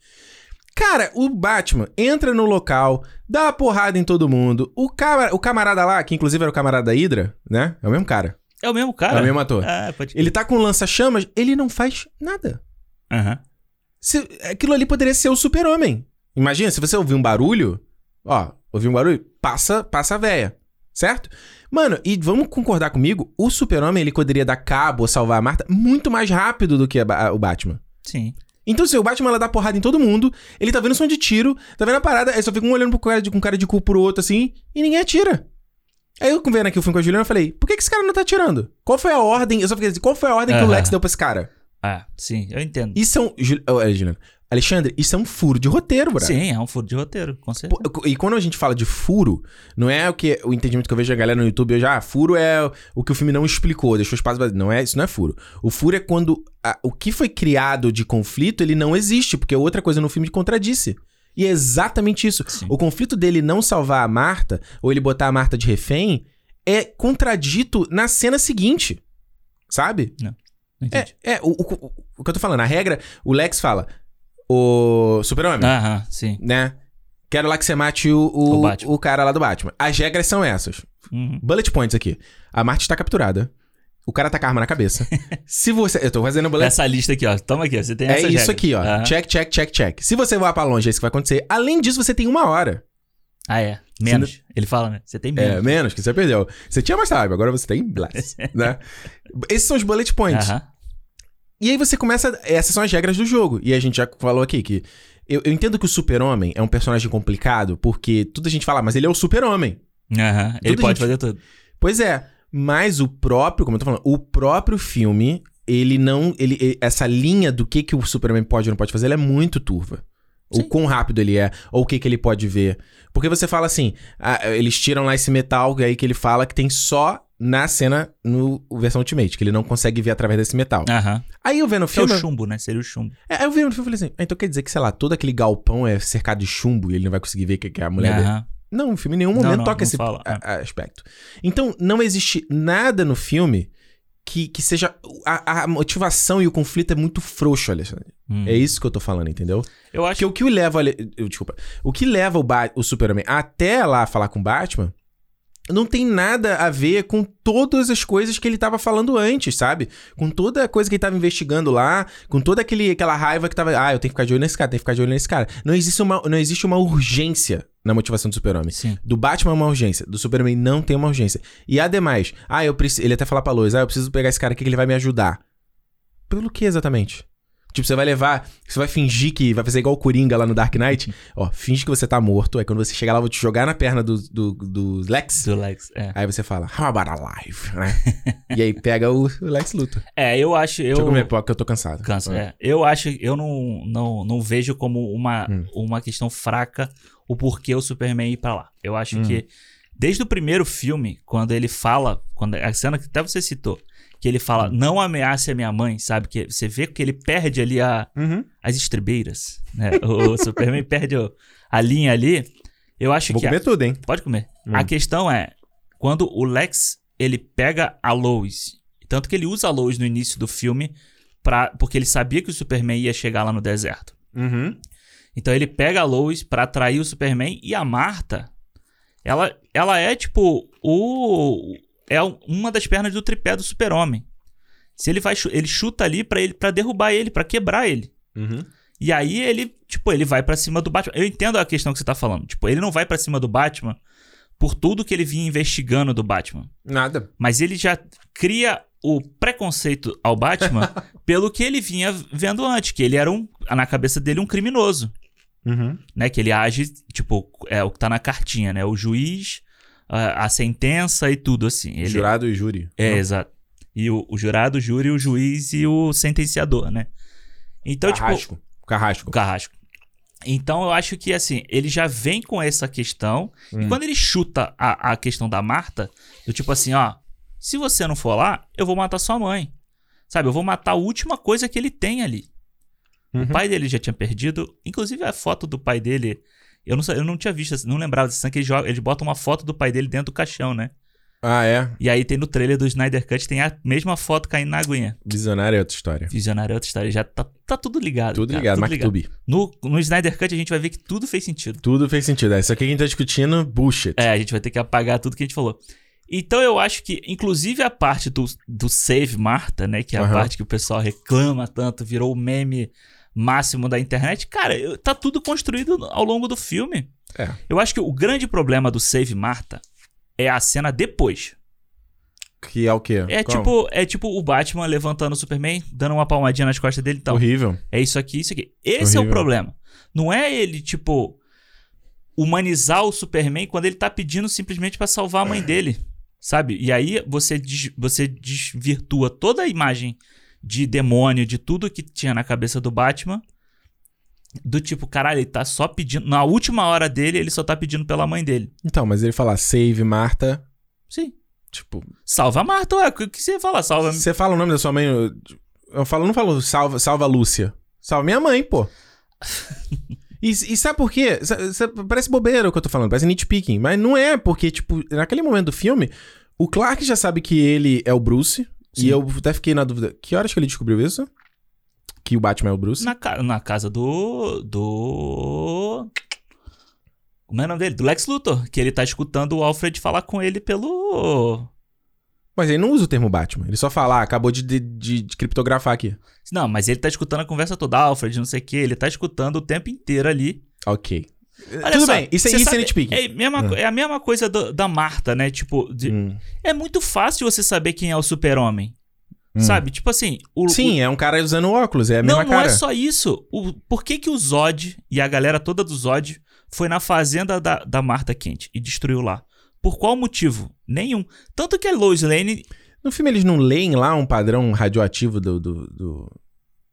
Cara, o Batman entra no local, dá uma porrada em todo mundo. O, camar o camarada lá, que inclusive era o camarada da Hydra, né? É o mesmo cara. É o mesmo cara? É o mesmo ator. Ah, pode... Ele tá com lança-chamas, ele não faz nada. Aham. Se- aquilo ali poderia ser o super-homem. Imagina, se você ouvir um barulho, ó, ouvir um barulho, passa, passa a véia. Certo? Mano, e vamos concordar comigo, o super-homem ele poderia dar cabo ou salvar a Marta muito mais rápido do que a Ba- o Batman. Sim. Então, se o Batman ela dá porrada em todo mundo, ele tá vendo som de tiro, tá vendo a parada, aí só fica um olhando pro cara de, com cara de cu pro outro assim, e ninguém atira. Aí eu vendo aqui o filme com a Juliana, eu falei, por que, que esse cara não tá atirando? Qual foi a ordem? Eu só fiquei assim, qual foi a ordem que o. Lex deu pra esse cara? Ah, sim, eu entendo. Isso. Ju- oh, é, Juliana. Alexandre, isso é um furo de roteiro, bro. Sim, é um furo de roteiro, com certeza. Pô, E quando a gente fala de furo, não é o que o entendimento que eu vejo a galera no YouTube, já, ah, furo é o que o filme não explicou, deixou espaço vazio. Não é, isso não é furo. O furo é quando a- o que foi criado de conflito, ele não existe, porque outra coisa no filme contradisse. E é exatamente isso. Sim. O conflito dele não salvar a Marta, ou ele botar a Marta de refém, é contradito na cena seguinte. Sabe? Não entendi. É, é o, o- o que eu tô falando. A regra, o Lex fala, o super-homem, Aham, sim. né? Quero lá que você mate o, o, O Batman. o cara lá do Batman. As regras são essas. Uhum. Bullet points aqui. A Marta está capturada. O cara tá com a arma na cabeça. Se você... Eu tô fazendo bullet... Essa lista aqui, ó. Toma aqui, ó. Você tem É essa isso aqui, ó. Check, check, check, check. Se você voar pra longe, é isso que vai acontecer. Além disso, você tem uma hora. Ah, é. Menos. Ele fala, né? Você tem É, menos. menos, que você perdeu. Você tinha mais time, agora você tem less, né? Esses são os bullet points. Aham. E aí você começa. Essas são as regras do jogo. E a gente já falou aqui que. Eu, eu entendo que o Super-Homem é um personagem complicado, porque tudo a gente fala, mas ele é o Super-Homem. Aham. Ele Tudo pode gente- fazer tudo. Pois é. Mas o próprio, como eu tô falando, o próprio filme, ele não. Ele, ele- essa linha do que, que o Superman pode ou não pode fazer, ela é muito turva. O Sim. quão rápido ele é, ou o que, que ele pode ver. Porque você fala assim, ah, eles tiram lá esse metal, e aí que ele fala que tem só na cena no versão Ultimate, que ele não consegue ver através desse metal. Aham. Aí eu vendo o Que é o filme. chumbo, né? Seria o chumbo. É, aí eu vi no filme e falei assim, ah, então quer dizer que, sei lá, todo aquele galpão é cercado de chumbo e ele não vai conseguir ver que, que é a mulher dele. Aham. Não, o filme em nenhum Não, momento não, toca não esse fala, a- aspecto. Então, não existe nada no filme que, que seja. A, a motivação e o conflito é muito frouxo, Alexandre. Hum. É isso que eu tô falando, entendeu? Eu acho Porque o que o leva. Eu- Desculpa. O que leva o, Ba- o Superman até lá falar com o Batman. Não tem nada a ver com todas as coisas que ele tava falando antes, sabe? Com toda a coisa que ele tava investigando lá, com toda aquele, aquela raiva que tava. Ah, eu tenho que ficar de olho nesse cara, tenho que ficar de olho nesse cara. Não existe uma, não existe uma urgência na motivação do Super-Homem. Sim. Do Batman é uma urgência, do Superman não tem uma urgência. E ademais, ah, eu preciso. Ele até fala pra Lois, ah, eu preciso pegar esse cara aqui que ele vai me ajudar. Pelo que exatamente? Tipo, você vai levar. Você vai fingir que. Vai fazer igual o Coringa lá no Dark Knight. Ó, finge que você tá morto. Aí quando você chegar lá, eu vou te jogar na perna do, do, do Lex. Do Lex. É. Aí você fala, How about alive? Né? e aí pega o, o Lex Luthor. É, eu acho. Eu... Deixa eu comer pipoca que eu tô cansado. Cansa, é. Eu acho, eu não, não, não vejo como uma, Hum. uma questão fraca o porquê o Superman ir pra lá. Eu acho Hum. que desde o primeiro filme, quando ele fala, quando a cena que até você citou, que ele fala, não ameace a minha mãe, sabe? Que você vê que ele perde ali a, Uhum. as estribeiras, né? O Superman perde o- a linha ali. Eu acho Vou que a- comer tudo, hein? Pode comer. Hum. A questão é, quando o Lex, ele pega a Lois, tanto que ele usa a Lois no início do filme, pra, porque ele sabia que o Superman ia chegar lá no deserto. Uhum. Então ele pega a Lois pra atrair o Superman e a Marta, ela, ela é tipo o é um- uma das pernas do tripé do Super-Homem. Se ele vai ele chuta ali pra ele para derrubar ele, pra quebrar ele. Uhum. E aí ele, tipo, ele vai pra cima do Batman. Eu entendo a questão que você tá falando. Tipo, ele não vai pra cima do Batman por tudo que ele vinha investigando do Batman. Nada. Mas ele já cria o preconceito ao Batman pelo que ele vinha vendo antes, que ele era um, na cabeça dele um criminoso, Uhum. né? Que ele age, tipo, é o que tá na cartinha, né? O juiz, a, a sentença e tudo assim. Ele, Jurado e júri. é, Não. exato. E o, o jurado, o júri, o juiz e o sentenciador, né? Então, tipo, Carrasco. Carrasco. o Carrasco. Então eu acho que assim, ele já vem com essa questão. E Hum. quando ele chuta a, a questão da Marta, do tipo assim, ó, se você não for lá, eu vou matar sua mãe. Sabe, eu vou matar a última coisa que ele tem ali. Uhum. O pai dele já tinha perdido. Inclusive a foto do pai dele. Eu não, eu não tinha visto, não lembrava dessa cena que ele, joga, ele bota uma foto do pai dele dentro do caixão, né? Ah, é? E aí tem no trailer do Snyder Cut, tem a mesma foto caindo na aguinha. Visionário é outra história. Visionário é outra história. Já tá, tá tudo ligado. Tudo cara, ligado, tudo MacTube. No, no Snyder Cut a gente vai ver que tudo fez sentido. Tudo fez sentido. É, isso aqui que a gente tá discutindo, bullshit. É, a gente vai ter que apagar tudo que a gente falou. Então eu acho que, inclusive a parte do, do Save Marta, né? Que é a Aham. parte que o pessoal reclama tanto, virou o meme máximo da internet. Cara, eu- tá tudo construído ao longo do filme. É. Eu acho que o grande problema do Save Marta é a cena depois. Que é o quê? É tipo, é tipo o Batman levantando o Superman, dando uma palmadinha nas costas dele e tal. Horrível. É isso aqui, isso aqui. Esse é o Horrível. problema. Não é ele, tipo, humanizar o Superman quando ele tá pedindo simplesmente pra salvar a mãe dele. Sabe? E aí você, des- você desvirtua toda a imagem de demônio, de tudo que tinha na cabeça do Batman. Do tipo, caralho, ele tá só pedindo. Na última hora dele, ele só tá pedindo pela mãe dele. Então, mas ele fala save Marta, Sim. tipo... Salva a Marta, ué. O que você ia falar? Salva. Você fala o nome da sua mãe... Eu, eu falo, não falo salva, salva Lúcia. Salva minha mãe, pô. E, e sabe por quê? Parece bobeira o que eu tô falando, parece nitpicking. Mas não é, porque, tipo, naquele momento do filme, o Clark já sabe que ele é o Bruce. Sim. E eu até fiquei na dúvida. Que horas que ele descobriu isso? Que o Batman é o Bruce? Na, ca- na casa do. Do. Como é o nome dele? Do Lex Luthor. Que ele tá escutando o Alfred falar com ele pelo. Mas ele não usa o termo Batman. Ele só fala, ah, acabou de, de, de- de criptografar aqui. Não, mas ele tá escutando a conversa toda, Alfred, não sei o que. Ele tá escutando o tempo inteiro ali. Ok. Olha Tudo só, bem, isso, é- isso sabe- é nitpicking. É, mesma co- é a mesma coisa do- da Marta, né? Tipo, de- Hum. é muito fácil você saber quem é o super-homem. Sabe? Tipo assim. O, Sim, é um cara usando óculos, é a Não, mesma não cara. é só isso. O, por que, que o Zod e a galera toda do Zod foi na fazenda da, da Marta Kent e destruiu lá? Por qual motivo? Nenhum. Tanto que a Lois Lane. No filme eles não leem lá um padrão radioativo do, do- do-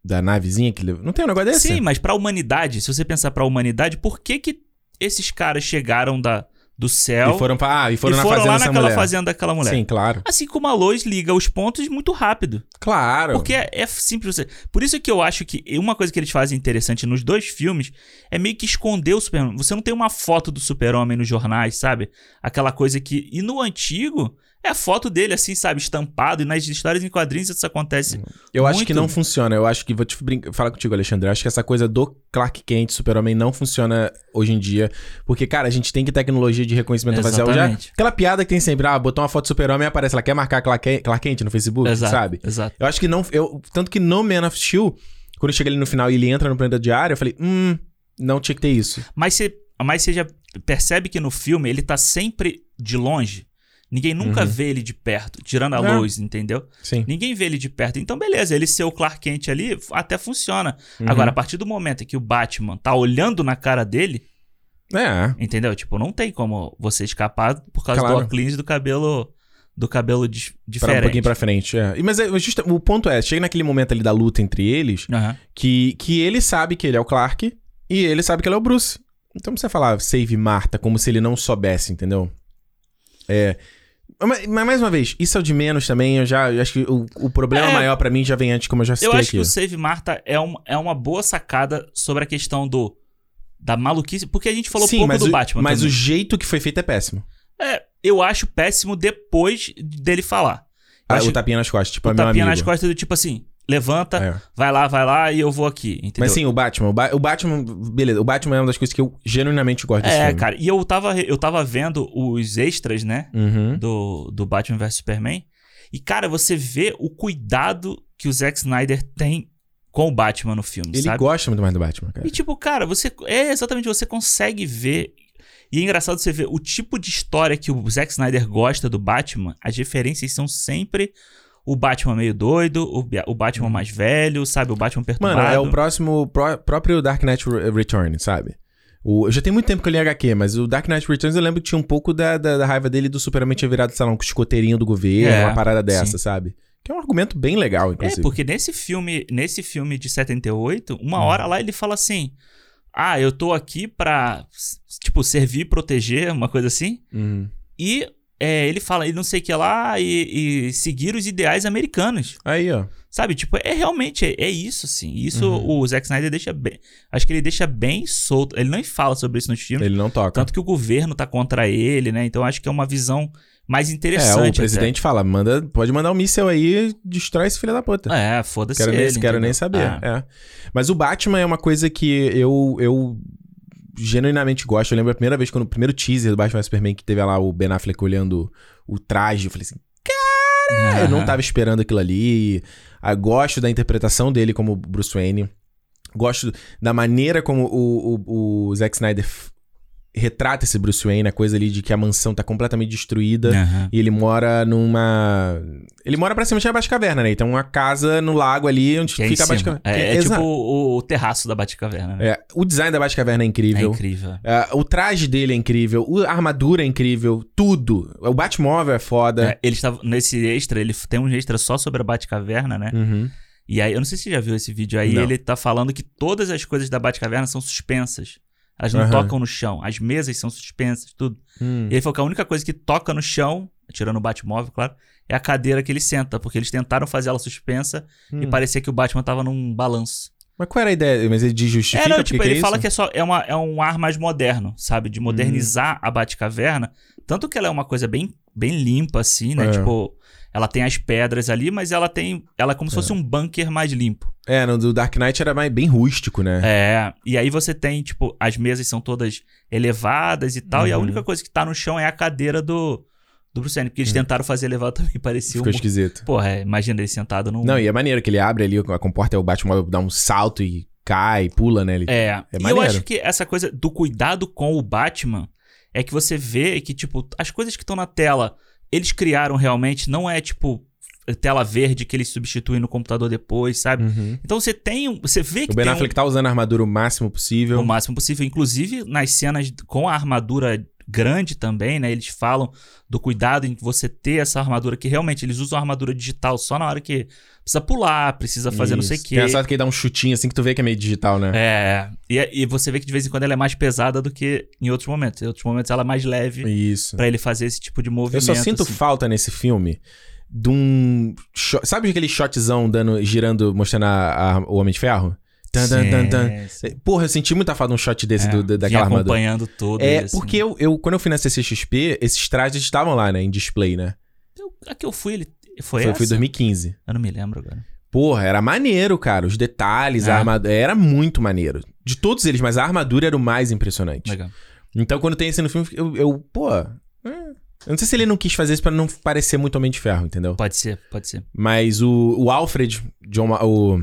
da navezinha que. Não tem um negócio desse? Sim, mas pra humanidade, se você pensar pra humanidade, por que, que esses caras chegaram da, do céu E foram, pra, ah, e foram e na foram lá naquela mulher. fazenda daquela mulher? Sim, claro. Assim como a Lois liga os pontos muito rápido. Claro. Porque é, é simples você. Por isso que eu acho que uma coisa que eles fazem interessante nos dois filmes é meio que esconder o Super-Homem. Você não tem uma foto do Super-Homem nos jornais, sabe? Aquela coisa que. E no antigo, é a foto dele, assim, sabe? Estampado. E nas histórias em quadrinhos isso acontece. Eu acho muito. que não funciona. Eu acho que vou te falar contigo, Alexandre. Eu acho que essa coisa do Clark Kent, Super-Homem, não funciona hoje em dia. Porque, cara, a gente tem que tecnologia de reconhecimento facial já. Exatamente. Aquela piada que tem sempre, ah, botou uma foto do Super-Homem e aparece, ela quer marcar Clark Kent no Facebook, Exato. sabe? Exato. Eu acho que não. Eu, tanto que no Man of Steel, quando chega ali no final e ele entra no planeta diário, eu falei, hum, não tinha que ter isso. Mas você, mas você já percebe que no filme ele tá sempre de longe. Ninguém nunca vê ele de perto, tirando a Uhum. É. Lois, entendeu? Sim. Ninguém vê ele de perto. Então, beleza, ele ser o Clark Kent ali até funciona. Uhum. Agora, a partir do momento em que o Batman tá olhando na cara dele, É. entendeu? Tipo, não tem como você escapar por causa Claro. do óculos do cabelo do cabelo dis- Pra um diferente. pouquinho pra frente, é. E- Mas é, justa- o ponto é, chega naquele momento ali da luta entre eles, Aham. que, que ele sabe que ele é o Clark e ele sabe que ele é o Bruce. Então precisa falar save Marta como se ele não soubesse, entendeu? É. Mas, mas, mais uma vez, isso é o de menos também. Eu já eu acho que o, o problema É. maior pra mim já vem antes, como eu já citei Eu acho aqui. que o Save Marta é, um, é uma boa sacada sobre a questão do da maluquice, porque a gente falou Sim, pouco do o, Batman. mas o também. jeito que foi feito é péssimo. É, eu acho péssimo depois dele falar. Ah, acho o tapinha nas costas, tipo, o é tapinha amigo. nas costas do tipo assim, levanta, É. vai lá, vai lá e eu vou aqui, entendeu? Mas sim, o Batman. O, Ba- o Batman, beleza. O Batman é uma das coisas que eu genuinamente gosto desse é, filme. cara, e eu tava, eu tava vendo os extras, né, Uhum. do, do Batman vs Superman. E, cara, você vê o cuidado que o Zack Snyder tem com o Batman no filme, Ele sabe? gosta muito mais do Batman, cara. E, tipo, cara, você. É exatamente, você consegue ver. E é engraçado você ver o tipo de história que o Zack Snyder gosta do Batman. As referências são sempre o Batman meio doido, o, o Batman mais velho, sabe? O Batman perturbado. Uhum. Mano, é o próximo pró- próprio Dark Knight Re- Return, sabe? O, já tem muito tempo que eu li HQ, mas o Dark Knight Returns eu lembro que tinha um pouco da, da, da raiva dele do Superman tinha virado, sei lá, um escoteirinho do governo, É, uma parada dessa, sim. sabe? Que é um argumento bem legal, É, inclusive. porque nesse filme, nesse filme de 78, uma Uhum. hora lá ele fala assim: Ah, eu tô aqui pra, tipo, servir proteger, uma coisa assim. Uhum. E é, ele fala, ele não sei o que lá, e, e seguir os ideais americanos. Aí, ó. Sabe, tipo, é realmente, é, é isso, assim. Isso uhum. o Zack Snyder deixa bem. Acho que ele deixa bem solto. Ele não fala sobre isso nos filmes. Ele não toca. Tanto que o governo tá contra ele, né? Então acho que é uma visão mais interessante. É, o presidente até. fala, manda, pode mandar um míssel aí e destrói esse filho da puta. É, foda-se. Quero, ele, nem, quero nem saber. Ah. É. Mas o Batman é uma coisa que eu, eu genuinamente gosto. Eu lembro a primeira vez, quando o primeiro teaser do Batman Superman, que teve lá o Ben Affleck olhando o traje, eu falei assim, cara, eu não tava esperando aquilo ali. Eu ah, gosto da interpretação dele como Bruce Wayne. Gosto da maneira como o, o, o Zack Snyder retrata esse Bruce Wayne, a coisa ali de que a mansão tá completamente destruída uhum. e ele mora numa. Ele mora praticamente na Batcaverna, né? Então uma casa no lago ali onde que fica é a Batcaverna. É, é, é tipo o, o, terraço da Batcaverna, né? É, o design da Batcaverna é incrível. É incrível. É, o traje dele é incrível, a armadura é incrível, tudo. O Batmóvel é foda. É, ele estava nesse extra, ele tem um extra só sobre a Batcaverna, né? Uhum. E aí, eu não sei se você já viu esse vídeo aí, não. ele tá falando que todas as coisas da Batcaverna são suspensas. Elas não uhum. tocam no chão. As mesas são suspensas, tudo. Hum. E ele falou que a única coisa que toca no chão, tirando o Batmóvel, claro, é a cadeira que ele senta, porque eles tentaram fazer ela suspensa hum. e parecia que o Batman tava num balanço. Mas qual era a ideia? Mas ele justifica? É, não, tipo, que ele é fala que é só é, uma, é um ar mais moderno, sabe? De modernizar hum. a Batcaverna. Tanto que ela é uma coisa bem, bem limpa, assim, né? É. Tipo, ela tem as pedras ali, mas ela tem. Ela é como se fosse é. um bunker mais limpo. É, no do Dark Knight era mais, bem rústico, né? É. E aí você tem, tipo, as mesas são todas elevadas e tal, uhum. e a uhum. única coisa que tá no chão é a cadeira do. Do Bruce Wayne, porque eles uhum. tentaram fazer elevado também, parecia Ficou um... esquisito. Porra, é, imagina ele sentado num... Não, e é maneiro que ele abre ali, a comporta, o Batmóvel dá um salto e cai, pula, né? Ele... É, é e eu acho que essa coisa do cuidado com o Batman é que você vê que, tipo, as coisas que estão na tela eles criaram realmente, não é tipo tela verde que eles substituem no computador depois, sabe? Uhum. Então você tem, você vê que o Ben Affleck um... tá usando a armadura o máximo possível. O máximo possível, inclusive nas cenas com a armadura grande também, né? Eles falam do cuidado em você ter essa armadura que realmente eles usam a armadura digital só na hora que precisa pular, precisa fazer Isso. não sei o quê. Tem que dá um chutinho assim que tu vê que é meio digital, né? É. E, e, você vê que de vez em quando ela é mais pesada do que em outros momentos. Em outros momentos ela é mais leve. Isso. Para ele fazer esse tipo de movimento. Eu só sinto assim. falta nesse filme de um. Sabe aquele shotzão dando, girando, mostrando a, a, o Homem de Ferro? Tan, tan, tan. Porra, eu senti muita falta de um shot desse é, do, daquela armadura. acompanhando tudo. É, isso, porque né? eu, eu, quando eu fui na CCXP, esses trajes estavam lá, né, em display, né? Eu, a que eu fui, ele. Foi, foi essa? Foi 2015. Eu não me lembro agora. Porra, era maneiro, cara. Os detalhes, é. a armadura. Era muito maneiro. De todos eles, mas a armadura era o mais impressionante. Legal. Então, quando tem esse no filme, eu, eu pô. É. Eu não sei se ele não quis fazer isso para não parecer muito Homem de Ferro, entendeu? Pode ser, pode ser. Mas o, o Alfred, John, o,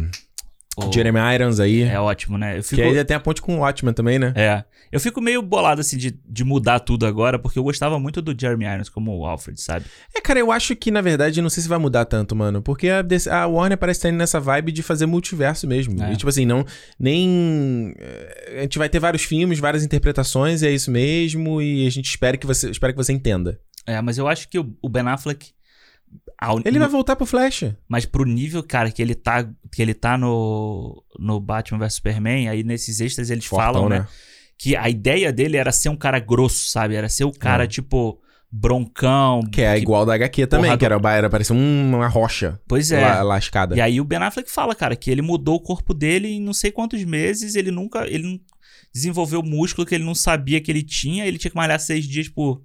o Jeremy Irons aí. É ótimo, né? Eu fico... Que aí tem a ponte com o Watchmen também, né? É. Eu fico meio bolado, assim, de, de mudar tudo agora, porque eu gostava muito do Jeremy Irons como o Alfred, sabe? É, cara, eu acho que, na verdade, não sei se vai mudar tanto, mano. Porque a, a Warner parece estar indo nessa vibe de fazer multiverso mesmo. É. E, tipo assim, não... Nem... Eh, a gente vai ter vários filmes, várias interpretações, e é isso mesmo. E a gente espera que você, espera que você entenda. É, mas eu acho que o, o Ben Affleck ao, ele no, vai voltar pro Flash. Mas pro nível, cara, que ele tá, que ele tá no, no Batman vs Superman, aí nesses extras eles Fortão, falam, né? né? Que a ideia dele era ser um cara grosso, sabe? Era ser o cara, é. tipo, broncão. Que é que, igual da HQ também, que era, era parecia uma rocha. Pois é. La, lascada. E aí o Ben Affleck fala, cara, que ele mudou o corpo dele em não sei quantos meses, ele nunca. Ele desenvolveu músculo que ele não sabia que ele tinha, ele tinha que malhar seis dias por,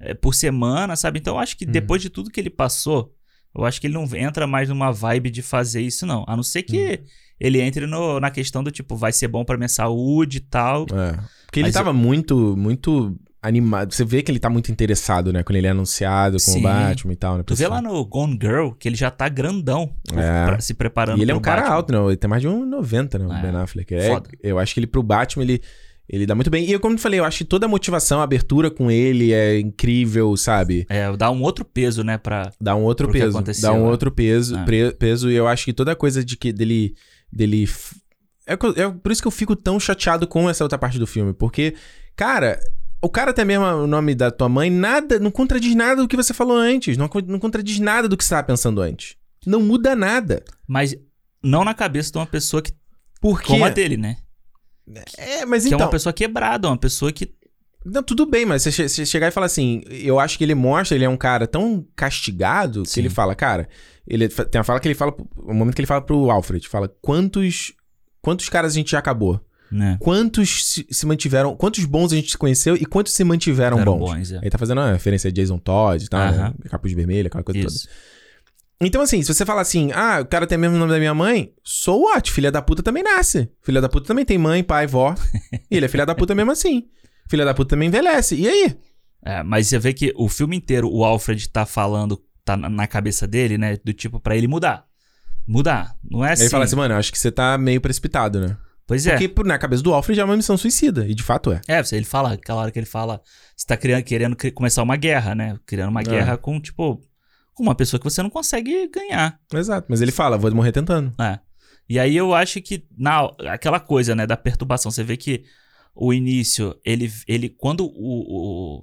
é, por semana, sabe? Então eu acho que hum. depois de tudo que ele passou, eu acho que ele não entra mais numa vibe de fazer isso, não. A não ser que hum. ele entre no, na questão do tipo, vai ser bom para minha saúde e tal. É. Porque ele tava eu... muito, muito animado. Você vê que ele tá muito interessado, né? Quando ele é anunciado com Sim. o Batman e tal, né? Tu vê lá no Gone Girl que ele já tá grandão é. pra, se preparando E ele é um cara Batman. alto, não. Ele tem mais de 1,90, né? O é. Ben Affleck. É, eu acho que ele pro Batman, ele ele dá muito bem. E eu, como eu falei, eu acho que toda a motivação, a abertura com ele é incrível, sabe? É, dá um outro peso, né, pra. Dá um outro peso. Dá um né? outro peso, é. pre, peso. E eu acho que toda a coisa de que dele. dele é, é por isso que eu fico tão chateado com essa outra parte do filme. Porque, cara, o cara tem mesmo o nome da tua mãe, nada, não contradiz nada do que você falou antes. Não, não contradiz nada do que você estava pensando antes. Não muda nada. Mas não na cabeça de uma pessoa que. Por quê? Como a dele, né? É, mas que então... é uma pessoa quebrada, uma pessoa que Não, tudo bem, mas você, você chegar e falar assim, eu acho que ele mostra, ele é um cara tão castigado que Sim. ele fala, cara, ele tem uma fala que ele fala, o momento que ele fala pro Alfred, fala, quantos quantos caras a gente já acabou? Né? Quantos se, se mantiveram, quantos bons a gente conheceu e quantos se mantiveram Eram bons? bons, é. Aí tá fazendo uma referência a Jason Todd e tal, né? Aham. Capuz vermelho, aquela coisa toda. Então, assim, se você falar assim, ah, o cara tem o mesmo nome da minha mãe, so what? Filha da puta também nasce. Filha da puta também tem mãe, pai, vó. e ele é filha da puta mesmo assim. Filha da puta também envelhece. E aí? É, mas você vê que o filme inteiro o Alfred tá falando, tá na- cabeça dele, né? Do tipo, pra ele mudar. Mudar. Não é assim. Ele fala assim, mano, eu acho que você tá meio precipitado, né? pois é. Porque na cabeça do Alfred é uma missão suicida. E de fato é. É, você- ele fala, aquela hora que ele fala, você tá criando, querendo começar uma guerra, né? Criando uma É. guerra com, tipo, com uma pessoa que você não consegue ganhar. Exato. Mas ele fala, vou morrer tentando. É. E aí eu acho que na aquela coisa, né, da perturbação, você vê que o início, ele ele quando o, o,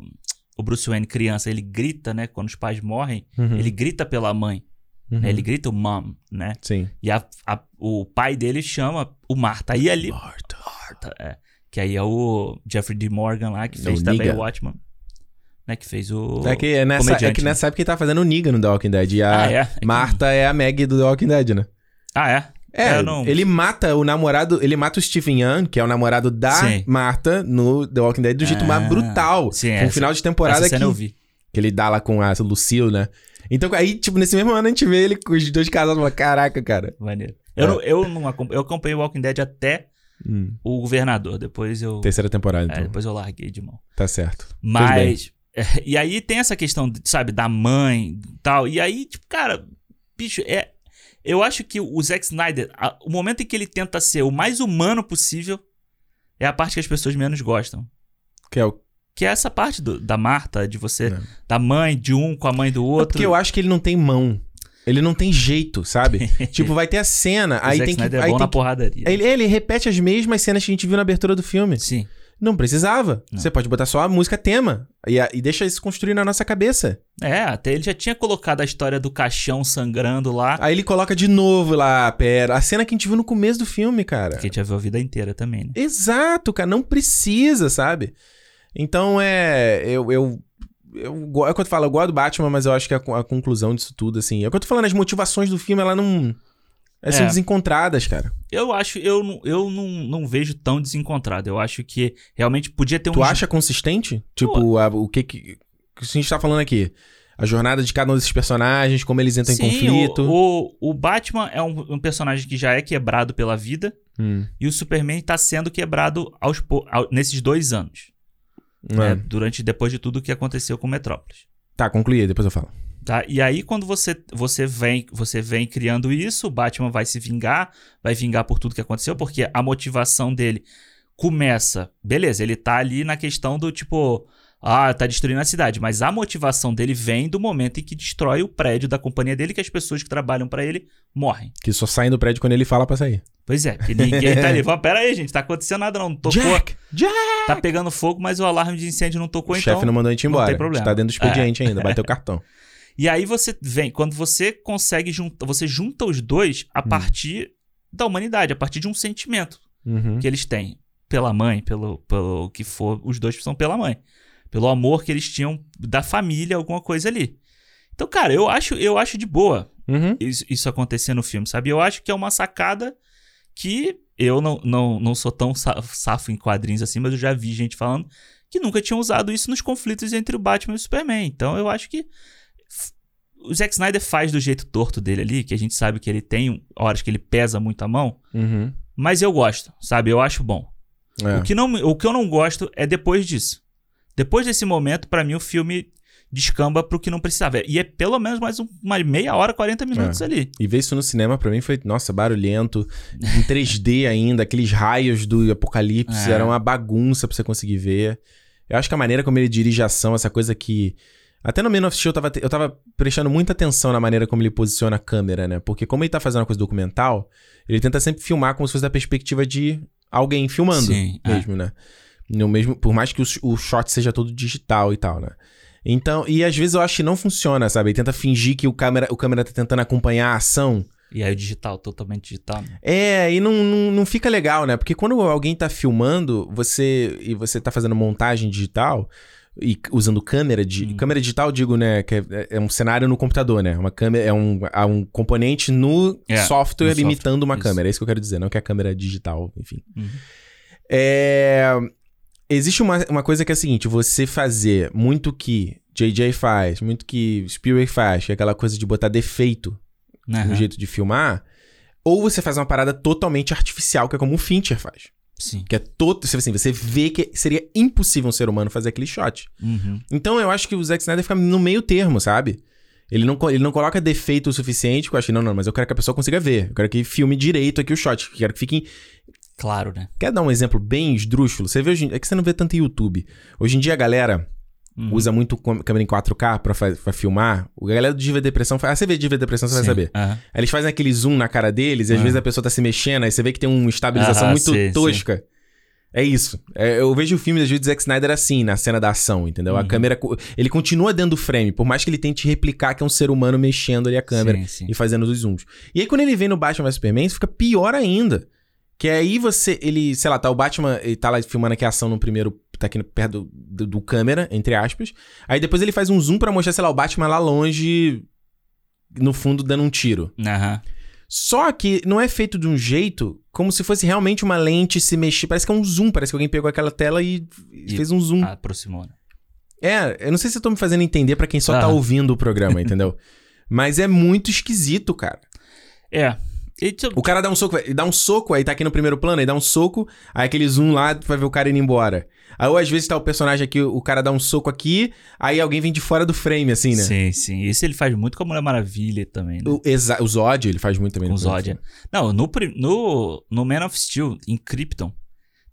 o Bruce Wayne criança, ele grita, né, quando os pais morrem, Uhum. ele grita pela mãe, Uhum. né? Ele grita o mom, né? Sim. E a, a- o pai dele chama o Marta. Aí ali Marta. Marta, é. Que aí é o Jeffrey D. Morgan lá, que É fez o também o Watchman. Né, que fez o. É que, é nessa, é que né? nessa época ele tá fazendo o Negan no The Walking Dead. E a Ah, é? É que- Marta é a Meg do The Walking Dead, né? Ah, é? É, não- ele mata o namorado, ele mata o Stephen Young, que é o namorado da Sim. Marta no The Walking Dead do jeito Ah, mais brutal. sim, com essa- um final de temporada que, que ele dá lá com a Lucille, né? Então aí, tipo, nesse mesmo ano a gente vê ele com os dois casados e fala, caraca, cara. Maneiro. É. Eu, não, eu, não acom- eu acompanhei o Walking Dead até Hum, o governador. Depois eu. terceira temporada, é, então. depois eu larguei de mão. Tá certo. Mas. É, e aí tem essa questão, sabe, da mãe e tal. E aí, tipo, cara, bicho, é. Eu acho que o Zack Snyder, a- o momento em que ele tenta ser o mais humano possível, é a parte que as pessoas menos gostam. Que é o... Que é essa parte do- da Marta, de você. É. Da mãe de um com a mãe do outro. Porque eu acho que ele não tem mão. Ele não tem jeito, sabe? tipo, vai ter a cena, aí tem que... Snyder é Aí bom tem na que... porradaria. Ele, ele repete as mesmas cenas que a gente viu na abertura do filme. Sim. Não precisava. Não. Você pode botar só a música tema. E, a- e deixa isso construir na nossa cabeça. É, até ele já tinha colocado a história do caixão sangrando lá. Aí ele coloca de novo lá, pera. A cena que a gente viu no começo do filme, cara. Que a gente já viu a vida inteira também, né? Exato, cara. Não precisa, sabe? Então é. Eu. eu eu, é o que eu falo, eu gosto do Batman, mas eu acho que a, a conclusão disso tudo, assim. É o que eu tô falando, as motivações do filme, ela não. Elas são É. desencontradas, cara. Eu acho, eu, não- eu não, não vejo tão desencontrado. Eu acho que realmente podia ter um. Tu acha consistente? Tipo, a- o que que. O que a gente tá falando aqui? A jornada de cada um desses personagens, como eles entram Sim, em conflito. O, o, o Batman é um, um personagem que já é quebrado pela vida. Hum, E o Superman tá sendo quebrado aos, ao- nesses dois anos. é. né? Durante, depois de tudo que aconteceu com Metrópolis. Tá, concluí, depois eu falo. Tá? E aí, quando você, você, vem, você vem criando isso, o Batman vai se vingar, vai vingar por tudo que aconteceu, porque a motivação dele começa. Beleza, ele tá ali na questão do tipo. Ah, tá destruindo a cidade. Mas a motivação dele vem do momento em que destrói o prédio da companhia dele, que as pessoas que trabalham pra ele morrem. Que só saem do prédio quando ele fala pra sair. Pois é, que ninguém tá ali. Vamos, pera aí, gente, tá acontecendo nada não. Não tocou. Jack! Jack! Tá pegando fogo, mas o alarme de incêndio não tocou, o então. chefe não mandou a gente não embora. tem problema. Tá dentro do expediente ainda, bateu o cartão. E aí você vem, quando você consegue juntar, você junta os dois a partir da humanidade, a partir de um sentimento Uhum. que eles têm pela mãe, pelo, pelo que for, os dois são pela mãe, pelo amor que eles tinham da família, alguma coisa ali. Então, cara, eu acho, eu acho de boa Uhum. isso, isso acontecer no filme, sabe? Eu acho que é uma sacada que eu não, não, não sou tão sa- safo em quadrinhos assim, mas eu já vi gente falando que nunca tinham usado isso nos conflitos entre o Batman e o Superman. Então eu acho que o Zack Snyder faz do jeito torto dele ali, que a gente sabe que ele tem horas que ele pesa muito a mão, Uhum. mas eu gosto, sabe? Eu acho bom. É. O, que não, o que eu não gosto é depois disso. Depois desse momento, pra mim, o filme descamba pro que não precisava. E é pelo menos mais um- uma meia hora, 40 minutos É. ali. E ver isso no cinema pra mim foi, nossa, barulhento, em 3D ainda, aqueles raios do apocalipse, É. era uma bagunça pra você conseguir ver. Eu acho que a maneira como ele dirige a ação, essa coisa que. Até no Man of Steel eu tava, eu tava prestando muita atenção na maneira como ele posiciona a câmera, né? Porque como ele tá fazendo uma coisa documental, ele tenta sempre filmar como se fosse da perspectiva de alguém filmando Sim, é. mesmo, né? No mesmo, por mais que o, o shot seja todo digital e tal, né? Então, e às vezes eu acho que não funciona, sabe? Ele tenta fingir que o câmera, o câmera tá tentando acompanhar a ação. E aí o digital, totalmente digital. Né? É, e não, não, não, fica legal, né? Porque quando alguém tá filmando, você e você tá fazendo montagem digital e usando câmera de hum. câmera digital, digo, né, que é, é, um cenário no computador, né? Uma câmera é um, é um componente no é, software no imitando software. uma Isso. câmera. É isso que eu quero dizer, não que é a câmera digital, enfim. Uhum. É, existe uma, uma coisa que é a seguinte, você fazer muito que JJ faz, muito que Spielberg faz, que é aquela coisa de botar defeito uhum. no jeito de filmar, ou você faz uma parada totalmente artificial, que é como o Fincher faz. Sim. Que é todo. Assim, você vê que seria impossível um ser humano fazer aquele shot. Uhum. Então eu acho que o Zack Snyder fica no meio termo, sabe? Ele não, ele não coloca defeito o suficiente, eu acho que não, não, mas eu quero que a pessoa consiga ver. Eu quero que filme direito aqui o shot. Quero que fique. Claro, né? Quer dar um exemplo bem esdrúxulo? Você vê hoje. É que você não vê tanto YouTube. Hoje em dia a galera Uhum. Usa muito câmera em 4K pra, pra filmar. O galera do Diva Depressão faz. Ah, você vê Diva Depressão, você sim. vai saber. Uhum. Aí eles fazem aquele zoom na cara deles e às uhum. vezes a pessoa tá se mexendo, aí você vê que tem uma estabilização muito sim, tosca. Sim. É isso. É, eu vejo o filme do Zack Snyder assim, na cena da ação, entendeu? A uhum. câmera. Ele continua dentro do frame, por mais que ele tente replicar que é um ser humano mexendo ali a câmera e fazendo os zooms. E aí, quando ele vem no Batman vs Superman, isso fica pior ainda. Que aí você, ele, sei lá, tá o Batman, ele tá lá filmando aqui a ação no primeiro, tá aqui perto do, do, do câmera, entre aspas. Aí depois ele faz um zoom para mostrar, sei lá, o Batman lá longe, no fundo, dando um tiro. Aham. Só que não é feito de um jeito como se fosse realmente uma lente se mexer. Parece que é um zoom, parece que alguém pegou aquela tela e, e fez um zoom. Aproximou, né? É, eu não sei se eu tô me fazendo entender para quem só ah. tá ouvindo o programa, entendeu? Mas é muito esquisito, cara. É, o cara dá um soco, dá um soco, aí tá aqui no primeiro plano, aí dá um soco, aí aquele zoom lá vai ver o cara indo embora. Aí ou às vezes tá o personagem aqui, o cara dá um soco aqui, aí alguém vem de fora do frame, assim, né? Sim, sim. Isso ele faz muito com a Mulher Maravilha também, né? O, exa o Zod ele faz muito também. Com o Zod. É. Não, no, no, no Man of Steel, em Krypton,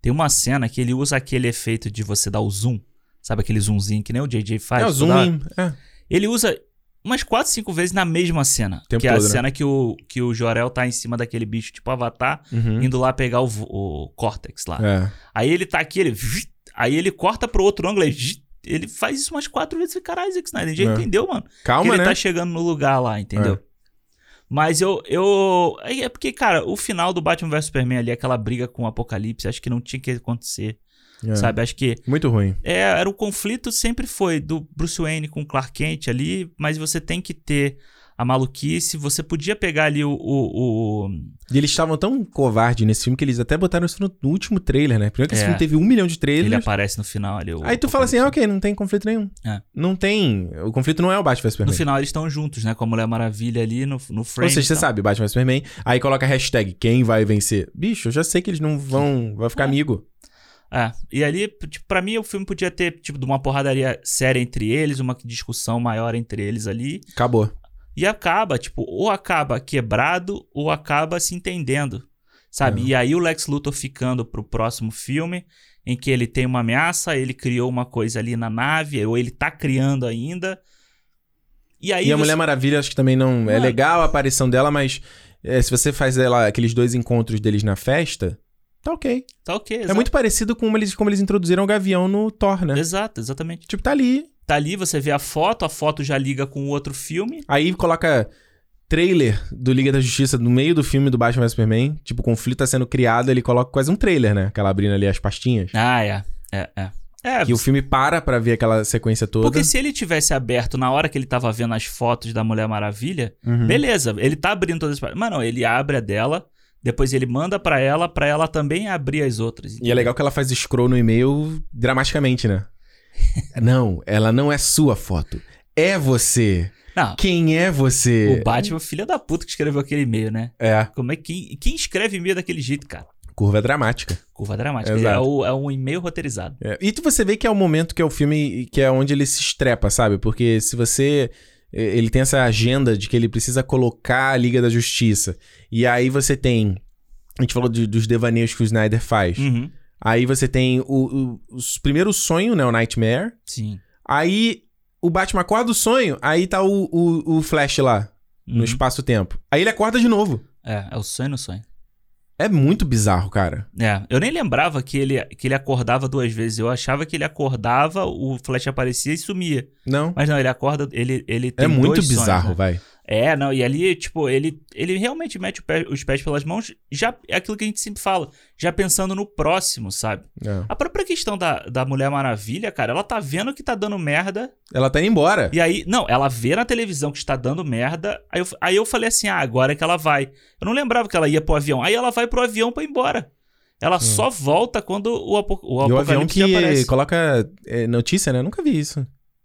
tem uma cena que ele usa aquele efeito de você dar o zoom. Sabe aquele zoomzinho que nem o JJ faz? É, o zoom. É. Ele usa umas 4, 5 vezes na mesma cena. Tempo que é a né? cena que o, que o Jorel tá em cima daquele bicho tipo Avatar, uhum. indo lá pegar o, o Cortex lá. É. Aí ele tá aqui, ele. Aí ele corta pro outro ângulo, ele, ele faz isso umas quatro vezes. Caralho, Zack Snyder, já é. entendeu, mano? Calma, que ele né? tá chegando no lugar lá, entendeu? É. Mas eu, eu. É porque, cara, o final do Batman vs Superman ali, aquela briga com o Apocalipse, acho que não tinha que acontecer. É. Sabe? Acho que. Muito ruim. É, era o conflito sempre foi do Bruce Wayne com Clark Kent ali, mas você tem que ter a maluquice. Você podia pegar ali o. o, o... E eles estavam tão covardes nesse filme que eles até botaram isso no, último trailer, né? Primeiro que é. esse filme teve um milhão de trailers. Ele aparece no final ali. Aí tu fala assim: ah, ok, não tem conflito nenhum. É. Não tem. O conflito não é o Batman vs Superman. No final eles estão juntos, né? Com a Mulher Maravilha ali no, no frame. Ou seja, você sabe, Batman vs Superman. Aí coloca a hashtag quem vai vencer. Bicho, eu já sei que eles não vão. Vai ficar é. amigo. É, e ali, tipo, pra mim o filme podia ter, tipo, uma porradaria séria entre eles, uma discussão maior entre eles ali. Acabou. E acaba, tipo, ou acaba quebrado ou acaba se entendendo, sabe? É. E aí o Lex Luthor ficando pro próximo filme, em que ele tem uma ameaça, ele criou uma coisa ali na nave, ou ele tá criando ainda. E aí. E a Mulher Maravilha, acho que também não. É legal a aparição dela, mas é, se você faz ela, aqueles dois encontros deles na festa. Tá ok. Tá ok, exato. É muito parecido com como eles, como eles introduziram o Gavião no Thor, né? Exato, exatamente. Tipo, tá ali. Tá ali, você vê a foto, a foto já liga com o outro filme. Aí coloca trailer do Liga da Justiça no meio do filme do Batman vs Superman. Tipo, o conflito tá sendo criado, ele coloca quase um trailer, né? Aquela abrindo ali as pastinhas. Ah, é. É, é. É, que o filme para pra ver aquela sequência toda. Porque se ele tivesse aberto na hora que ele tava vendo as fotos da Mulher Maravilha, uhum. beleza, ele tá abrindo todas as Mas não, ele abre a dela, depois ele manda para ela, para ela também abrir as outras. E é legal que ela faz scroll no e-mail dramaticamente, né? Não, ela não é sua foto. É você. Não. Quem é você? O Batman, filho da puta que escreveu aquele e-mail, né? É. Como é que quem escreve e-mail daquele jeito, cara? Curva dramática. Curva dramática. É, o, é, um e-mail roteirizado. É. E tu você vê que é o momento que é o filme que é onde ele se estrepa, sabe? Porque se você ele tem essa agenda de que ele precisa colocar a Liga da Justiça. E aí você tem. A gente falou de, dos devaneios que o Snyder faz. Uhum. Aí você tem o, o, os primeiros sonhos, né? O Nightmare. Sim. Aí o Batman acorda do sonho, aí tá o, o, o Flash lá, uhum. no espaço-tempo. Aí ele acorda de novo. É, é o sonho no sonho. É muito bizarro, cara. É, eu nem lembrava que ele, que ele acordava duas vezes. Eu achava que ele acordava, o Flash aparecia e sumia. Não. Mas não, ele acorda, ele, ele tem É muito bizarro, sonhos, né? vai. É, não, e ali, tipo, ele, ele realmente mete pé, os pés pelas mãos, já é aquilo que a gente sempre fala, já pensando no próximo, sabe? É. A própria questão da, da Mulher Maravilha, cara, ela tá vendo que tá dando merda. Ela tá indo embora. E aí, não, ela vê na televisão que está dando merda. Aí eu, aí eu falei assim: ah, agora é que ela vai. Eu não lembrava que ela ia pro avião. Aí ela vai pro avião pra ir embora. Ela só volta quando o, apo, o Hum. E o avião apocalipse que aparece. coloca é, notícia, né? Eu nunca vi isso.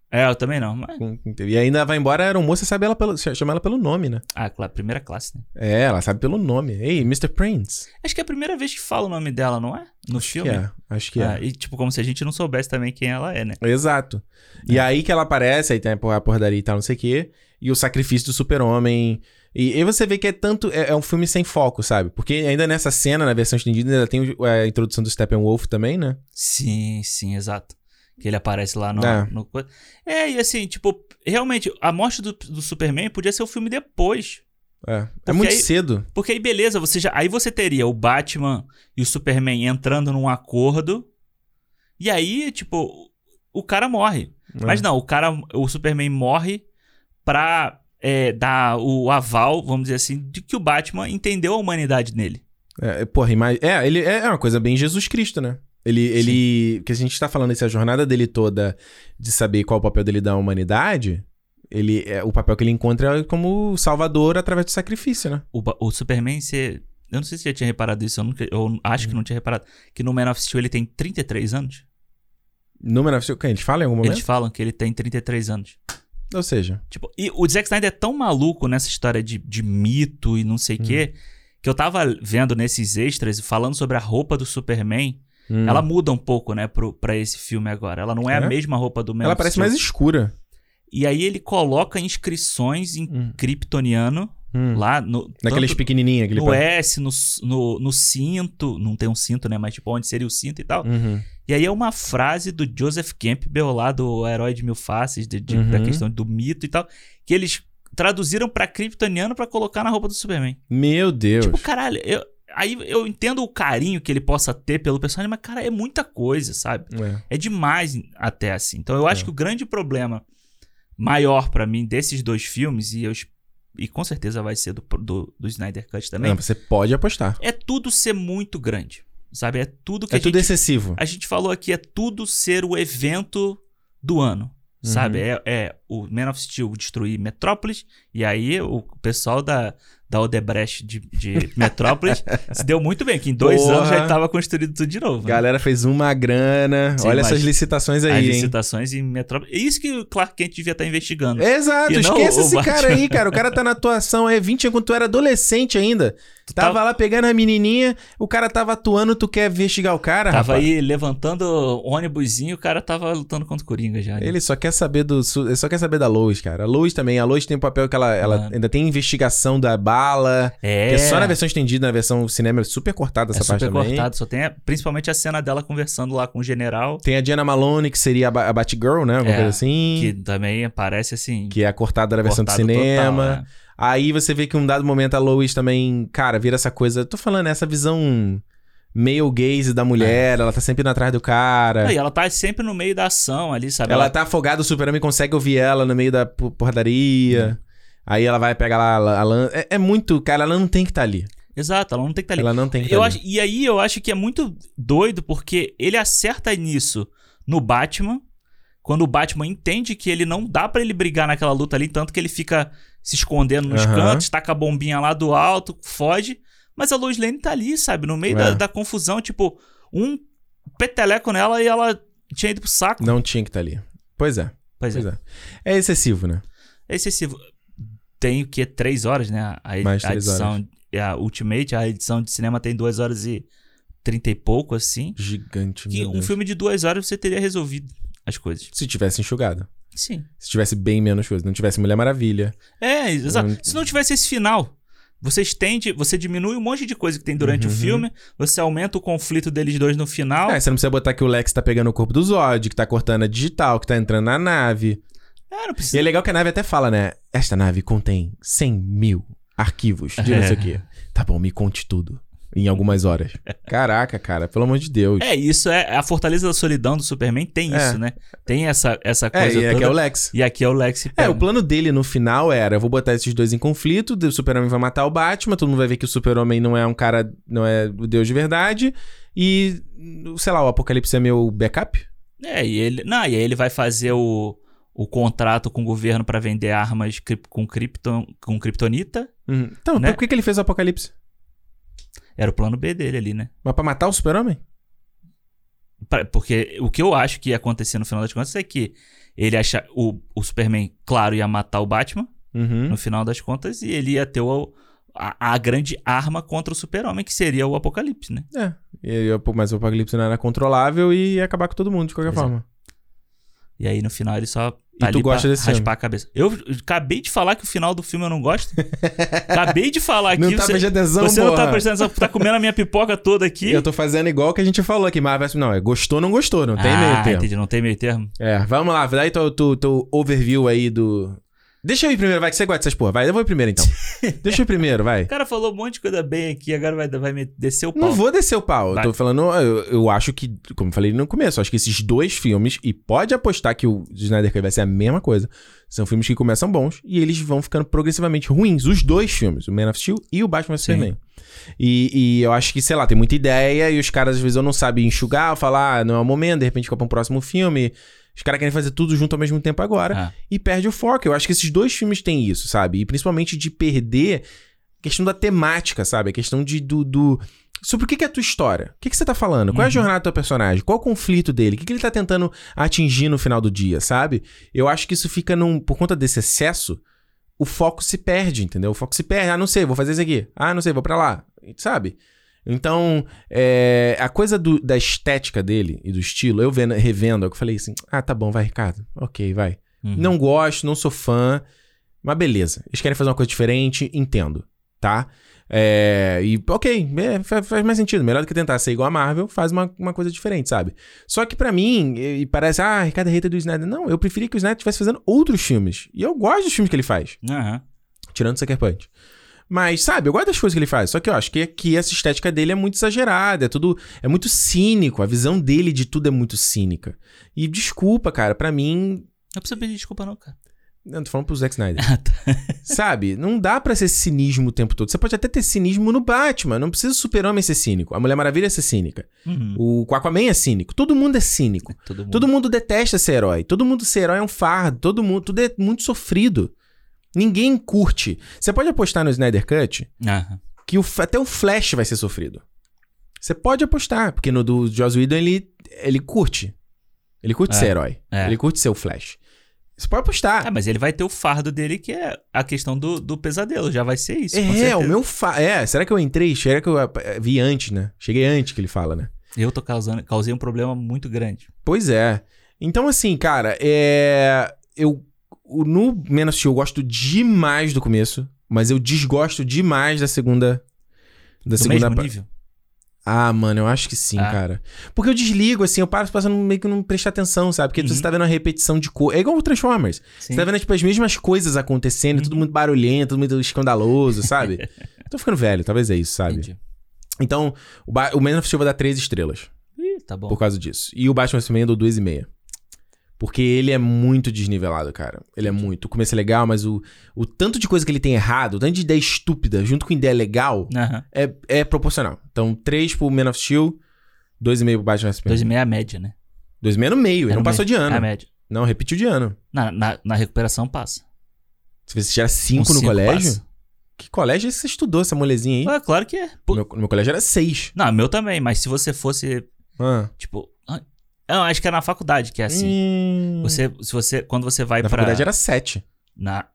É, eu também não. Mas... E ainda vai embora a aeromoça sabe ela pelo, chama ela pelo nome, né? Ah, claro, primeira classe, né? É, ela sabe pelo nome. Ei, Mr. Prince. Acho que é a primeira vez que fala o nome dela, não é? No Acho filme. que é. Acho que é. Ah, e tipo, como se a gente não soubesse também quem ela é, né? Exato. E aí que ela aparece, aí tem a por- a porradaria e tal, não sei o quê. E o sacrifício do super-homem. E aí você vê que é tanto. É, é um filme sem foco, sabe? Porque ainda nessa cena, na versão estendida, ainda tem o- a introdução do Steppenwolf também, né? Sim, sim, exato. Que ele aparece lá no. É. no É, e assim, tipo, realmente, a morte do, do Superman podia ser o filme depois. É. É Porque muito aí- cedo. Porque aí, beleza, você já. Aí você teria o Batman e o Superman entrando num acordo. E aí, tipo, o cara morre. É. Mas não, o cara. O Superman morre pra é, dar o aval, vamos dizer assim, de que o Batman entendeu a humanidade nele. É, porra, é, ele é uma coisa bem Jesus Cristo, né? Ele, ele, que a gente tá falando essa jornada dele toda de saber qual o papel dele da humanidade, ele é o papel que ele encontra é como salvador através do sacrifício, né? O, o Superman, você. Eu não sei se você já tinha reparado isso, eu, nunca, eu acho que não tinha reparado. Que no Man of Steel ele tem 33 anos. No Man of Steel, quem? Eles falam em algum momento? Eles falam que ele tem 33 anos. Ou seja, Tipo, e o Zack Snyder é tão maluco nessa história de, de mito e não sei o quê, que eu tava vendo nesses extras falando sobre a roupa do Superman. Hum, Ela muda um pouco, né, pro, pra esse filme agora. Ela não é, É? a mesma roupa do Man ela parece mais escura. E aí ele coloca inscrições em Hum. kryptoniano Hum. lá no. Naqueles pequenininhos, aquele no S, no, no, no cinto. Não tem um cinto, né? Mas tipo, onde seria o cinto e tal. Uhum. E aí é uma frase do Joseph Campbell lá do Herói de Mil Faces, de- de- Uhum. da questão do mito e tal, que eles traduziram pra kryptoniano pra colocar na roupa do Superman. Meu Deus. Tipo, caralho, eu, aí eu entendo o carinho que ele possa ter pelo personagem, mas cara, é muita coisa, sabe? É. É demais até assim. Então eu acho É. que o grande problema maior pra mim desses dois filmes, e, eu, e com certeza vai ser do, do, do Snyder Cut também, Não, você pode apostar. é tudo ser muito grande. Sabe? É tudo que É a tudo gente excessivo. a gente falou aqui, é tudo ser o evento do ano. Uhum. Sabe? É, é o Man of Steel destruir Metrópolis. E aí o pessoal da, da Odebrecht de, de Metrópolis se deu muito bem, que em dois Porra. anos já estava construído tudo de novo. né? Galera fez uma grana. Sim, Olha essas licitações As aí, hein? licitações em Metrópolis. É isso que o Clark Kent devia estar investigando. Exato, E não esqueça esse Batman. cara aí, cara. O cara tá na atuação é 20 anos quando tu era adolescente ainda. Tu Tava tava- lá pegando a menininha, o cara tava atuando, tu quer investigar o cara, Tava rapaz? aí levantando o ônibusinho, o cara tava lutando contra o Coringa já. né? Ele só quer saber do. Ele só quer saber da Lois, cara. A Lois também. A Lois tem um papel que ela, ela Mano. ainda tem investigação da bala. É. Que é só na versão estendida, na versão cinema é super cortada essa é parte super também. cortado, só tem a- principalmente a cena dela conversando lá com o general, Tem a Diana Malone, que seria a, Ba- a Batgirl, né? Alguma É, coisa assim. que Que... também aparece assim. é a cortada da versão do cinema. total, né? Aí você vê que um dado momento a Lois também, cara, vira essa coisa. Tô falando, essa visão male gaze da mulher, ela tá sempre indo atrás do cara. Não, e ela tá sempre no meio da ação ali, sabe? ela tá afogada, o Superman consegue ouvir ela no meio da po- porradaria. Aí ela vai pegar lá a, a lan- é, é muito, cara, ela não tem que estar ali. Exato, ela não tem que estar ali. Ela não tem que estar acho, ali. e aí eu acho que é muito doido porque ele acerta nisso no Batman, quando o Batman entende que ele não dá pra ele brigar naquela luta ali, tanto que ele fica se escondendo nos Aham. cantos, taca a bombinha lá do alto, foge. Mas a Lois Lane tá ali, sabe? No meio É. da, da confusão, tipo, um peteleco nela e ela tinha ido pro saco. Não tinha que estar ali. Pois é, Pois é. pois é. É excessivo, né? É excessivo. Tem o que? Três horas, né? A, Mais a três edição. A Ultimate, a edição de cinema tem duas horas e trinta e pouco, assim. Gigante, Que meu um Deus. filme de duas horas você teria resolvido as coisas. Se tivesse enxugado. Sim. Se tivesse bem menos coisa. Não tivesse Mulher Maravilha. É, exato. Hum. Se não tivesse esse final, você estende, você diminui um monte de coisa que tem durante Uhum. o filme, você aumenta o conflito deles dois no final. É, você não precisa botar que o Lex tá pegando o corpo do Zod, que tá cortando a digital, que tá entrando na nave. É, não E precisa. é legal que a nave até fala, né? Esta nave contém 100 mil arquivos de não sei o quê. Tá bom, me conte tudo. em algumas horas. Caraca, cara, pelo amor de Deus. É, isso é a Fortaleza da Solidão do Superman tem É. isso, né? Tem essa, essa É, coisa e aqui toda. é o Lex. E aqui é o Lex. e É, o plano dele no final era: eu vou botar esses dois em conflito, o Super-Homem vai matar o Batman, todo mundo vai ver que o Super-Homem não é um cara, não é o Deus de verdade, e, sei lá, o Apocalipse é meu backup? É, e ele. Não, e aí ele vai fazer o, o contrato com o governo pra vender armas com, krypton, com kryptonita. Uhum. Então, Né? por que, que ele fez o Apocalipse? Era o plano B dele ali, né? Mas pra matar o Super-Homem? Porque o que eu acho que ia acontecer no final das contas é que ele acha o, o Superman, claro, ia matar o Batman Uhum. no final das contas e ele ia ter o, a, a grande arma contra o Super-Homem, que seria o Apocalipse, né? É. E, mas o Apocalipse não era controlável e ia acabar com todo mundo, de qualquer Pois é. forma. E aí no final ele só E tá tu ali gosta desse raspar filme? a cabeça. Eu acabei de falar que o final do filme eu não gosto. acabei de falar aqui. não tá você vegetazão, você não tá prestando atenção, tá comendo a minha pipoca toda aqui. Eu tô fazendo igual que a gente falou aqui, mas não, é gostou, não gostou, não tem ah, meio termo. entendi, não tem meio termo. É, vamos lá, daí teu, teu, teu overview aí do. Deixa eu ir primeiro, vai, que você gosta dessas porra. Vai, eu vou ir primeiro então. Deixa eu ir primeiro, vai. O cara falou um monte de coisa bem aqui, agora vai, vai me descer o pau. Não vou descer o pau. Eu Vai. tô falando, eu, eu acho que, como eu falei no começo, eu acho que esses dois filmes, e pode apostar que o Snyder Cut vai ser a mesma coisa, são filmes que começam bons e eles vão ficando progressivamente ruins. Os dois filmes, o Man of Steel e o Batman. Superman. E, e eu acho que, sei lá, tem muita ideia e os caras às vezes não sabem enxugar, ou falar, ah, não é o momento, de repente fica pra um próximo filme. Os caras querem fazer tudo junto ao mesmo tempo agora Ah, e perde o foco. Eu acho que esses dois filmes têm isso, sabe? E principalmente de perder a questão da temática, sabe? A questão de do, do- sobre o que é a tua história. O que, que você tá falando? Qual é a Uhum. jornada do teu personagem? Qual é o conflito dele? O que, que ele tá tentando atingir no final do dia, sabe? Eu acho que isso fica num. Por conta desse excesso, o foco se perde, entendeu? O foco se perde. Ah, não sei, vou fazer isso aqui. Ah, não sei, vou pra lá. Sabe? Então, é, a coisa do- da estética dele e do estilo, eu vendo, revendo, eu falei assim: ah, tá bom, vai, Ricardo. Ok, vai. uhum. Não gosto, não sou fã, mas beleza. Eles querem fazer uma coisa diferente, entendo, tá? É, e ok, é, fa- faz, mais sentido. Melhor do que tentar ser igual a Marvel, faz uma, uma coisa diferente, sabe? Só que pra mim, e, e parece, ah, Ricardo é hater do Snyder. Não, eu preferia que o Snyder estivesse fazendo outros filmes. E eu gosto dos filmes que ele faz, Aham. tirando Sucker Punch. Mas, sabe, eu gosto das coisas que ele faz. Só que eu acho que aqui essa estética dele é muito exagerada, é tudo. É muito cínico. A visão dele de tudo é muito cínica. E desculpa, cara, pra mim. Não precisa pedir desculpa, não, cara. Eu tô falando pro Zack Snyder. Ah, tá. Sabe? Não dá pra ser cinismo o tempo todo. Você pode até ter cinismo no Batman. Não precisa o Super-Homem ser cínico. A Mulher Maravilha ser cínica. Uhum. O Aquaman é cínico. Todo mundo é cínico. Todo mundo. Todo mundo detesta ser herói. Todo mundo ser herói é um fardo. Todo mundo. Tudo é muito sofrido. Ninguém curte. Você pode apostar no Snyder Cut que o- até o Flash vai ser sofrido. Você pode apostar, porque no do Joss Whedon ele, ele curte. Ele curte É, ser herói. é. Ele curte ser o Flash. Você pode apostar. Ah, mas ele vai ter o fardo dele, que é a questão do, do pesadelo. Já vai ser isso. É, o meu fa... É, será que eu entrei? Será que eu eh, vi antes, né? Cheguei antes que ele fala, né? Eu tô causando, causei um problema muito grande. Pois é. Então, assim, cara, é... Eu... o- No Man of Steel eu gosto demais do começo, mas eu desgosto demais da segunda... Da Do segunda mesmo nível. Ah, mano, eu acho que sim, Ah. cara. Porque eu desligo, assim, eu paro passando meio que não prestar atenção, sabe? Porque Uhum. você tá vendo uma repetição de cor. É igual o Transformers. Sim. Você tá vendo, tipo, as mesmas coisas acontecendo, tudo muito barulhento, tudo muito escandaloso, sabe? Tô ficando velho, talvez é isso, sabe? Entendi. Então, o, ba o Man of Steel vai dar 3 estrelas Ih, tá bom. por causa disso. E o Batman Superman eu dou 2,5. Porque ele é muito desnivelado, cara. Ele é muito. O começo é legal, mas o, o tanto de coisa que ele tem errado, o tanto de ideia estúpida, junto com ideia legal, é, é proporcional. Então, 3 pro Man of Steel, 2,5 pro Batman e Superman. meia é a média, né? 2,5 no meio, É ele não no passou de ano. É a média. Não, repetiu de ano. Na, na, na recuperação passa. Se você tirar 5 Um no colégio. passa. Que colégio é esse que você estudou, essa molezinha aí? Ah, claro que é. No meu, no meu colégio era 6. Não, meu também, mas se você fosse, Ah. tipo. Não, acho que é na faculdade que é assim. Hum. Você, se você, quando você vai Na pra. faculdade era 7. Na,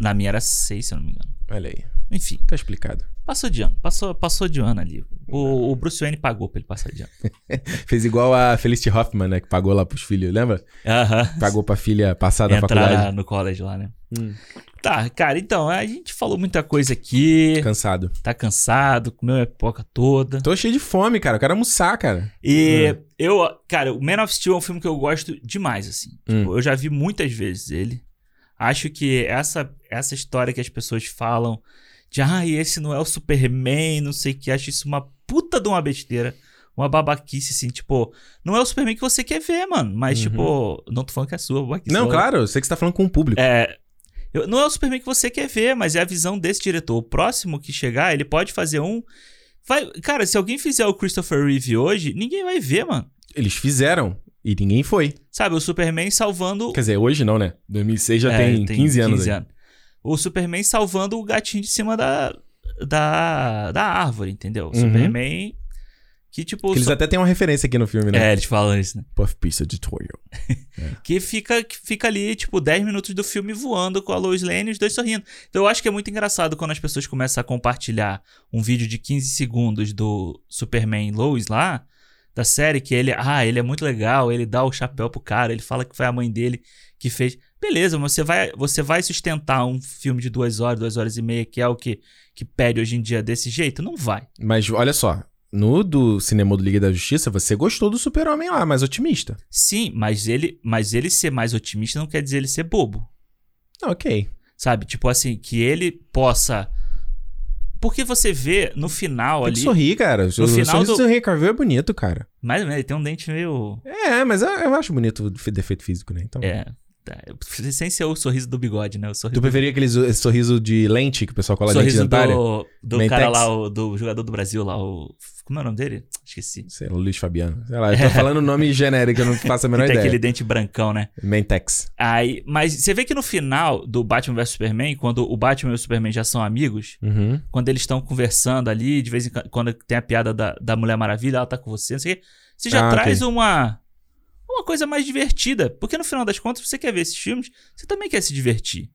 na minha era seis, se eu não me engano. Olha aí. Enfim, Tá explicado. Passou de ano. Passou, passou de ano ali. O, o Bruce Wayne pagou pra ele passar de ano. Fez igual a Felicity Hoffman, né? Que pagou lá pros filhos, lembra? Aham. Pagou pra filha passar da faculdade. no college lá, né? Hum. Tá, cara, então, a gente falou muita coisa aqui. Cansado. Tá cansado, comeu a pipoca toda. Tô cheio de fome, cara. Eu quero almoçar, cara. E eu, cara, o Man of Steel é um filme que eu gosto demais, assim. Hum. Tipo, eu já vi muitas vezes ele. Acho que essa, essa história que as pessoas falam de, ah, esse não é o Superman, não sei o que, acho isso uma puta de uma besteira. Uma babaquice, assim, tipo. Não é o Superman que você quer ver, mano. Mas, Uhum. tipo. Não tô falando que é sua babaquice. Não, só- claro, eu sei que você tá falando com o público. É. eu- não é o Superman que você quer ver, mas é a visão desse diretor. O próximo que chegar, ele pode fazer um. Vai, cara, se alguém fizer o Christopher Reeve hoje, ninguém vai ver, mano. Eles fizeram e ninguém foi. Sabe, o Superman salvando. Quer dizer, hoje não, né? 2006 já É, tem, 15 anos. aí. O Superman salvando o gatinho de cima da, da, da árvore, entendeu? O Uhum. Superman. Que tipo. Que eles só- até têm uma referência aqui no filme, né? É, eles falam isso, né? Puff Piece Editorial. Que fica, que fica ali, tipo, 10 minutos do filme voando com a Lois Lane e os dois sorrindo. Então eu acho que é muito engraçado quando as pessoas começam a compartilhar um vídeo de 15 segundos do Superman Lois lá, da série, que ele, ah, ele é muito legal, ele dá o chapéu pro cara, ele fala que foi a mãe dele que fez. Beleza, mas você vai, você vai sustentar um filme de duas horas, duas horas e meia, que é o que, que pede hoje em dia desse jeito? Não vai. Mas olha só, no do cinema do Liga da Justiça, você gostou do Super-Homem lá, mais otimista. Sim, mas ele, mas ele ser mais otimista não quer dizer ele ser bobo. Ok. Sabe? Tipo assim, que ele possa. Porque você vê no final Tem ali. que sorrir, cara. O final do- do Henry Cavill é bonito, cara. Menos, ele tem um dente meio. É, mas eu, eu acho bonito o defe- defeito físico, né? Então... É. Sem ser o sorriso do bigode, né? O sorriso, Tu preferia aquele zo- esse sorriso de lente que o pessoal cola sorriso lente dentária? do, do Mentex? cara lá, o, do jogador do Brasil lá, o. Como é o nome dele? Esqueci. Sei lá, Luiz Fabiano. Sei lá, eu tô falando o nome genérico, eu não faço a menor tem ideia. aquele dente brancão, né? Mentex. Aí, mas você vê que no final do Batman vs Superman, quando o Batman e o Superman já são amigos, Uhum. quando eles estão conversando ali, de vez em quando, tem a piada da, da Mulher Maravilha, ela tá com você, não sei o quê, você já Ah, traz ok. uma uma coisa mais divertida. Porque no final das contas, você quer ver esses filmes, você também quer se divertir.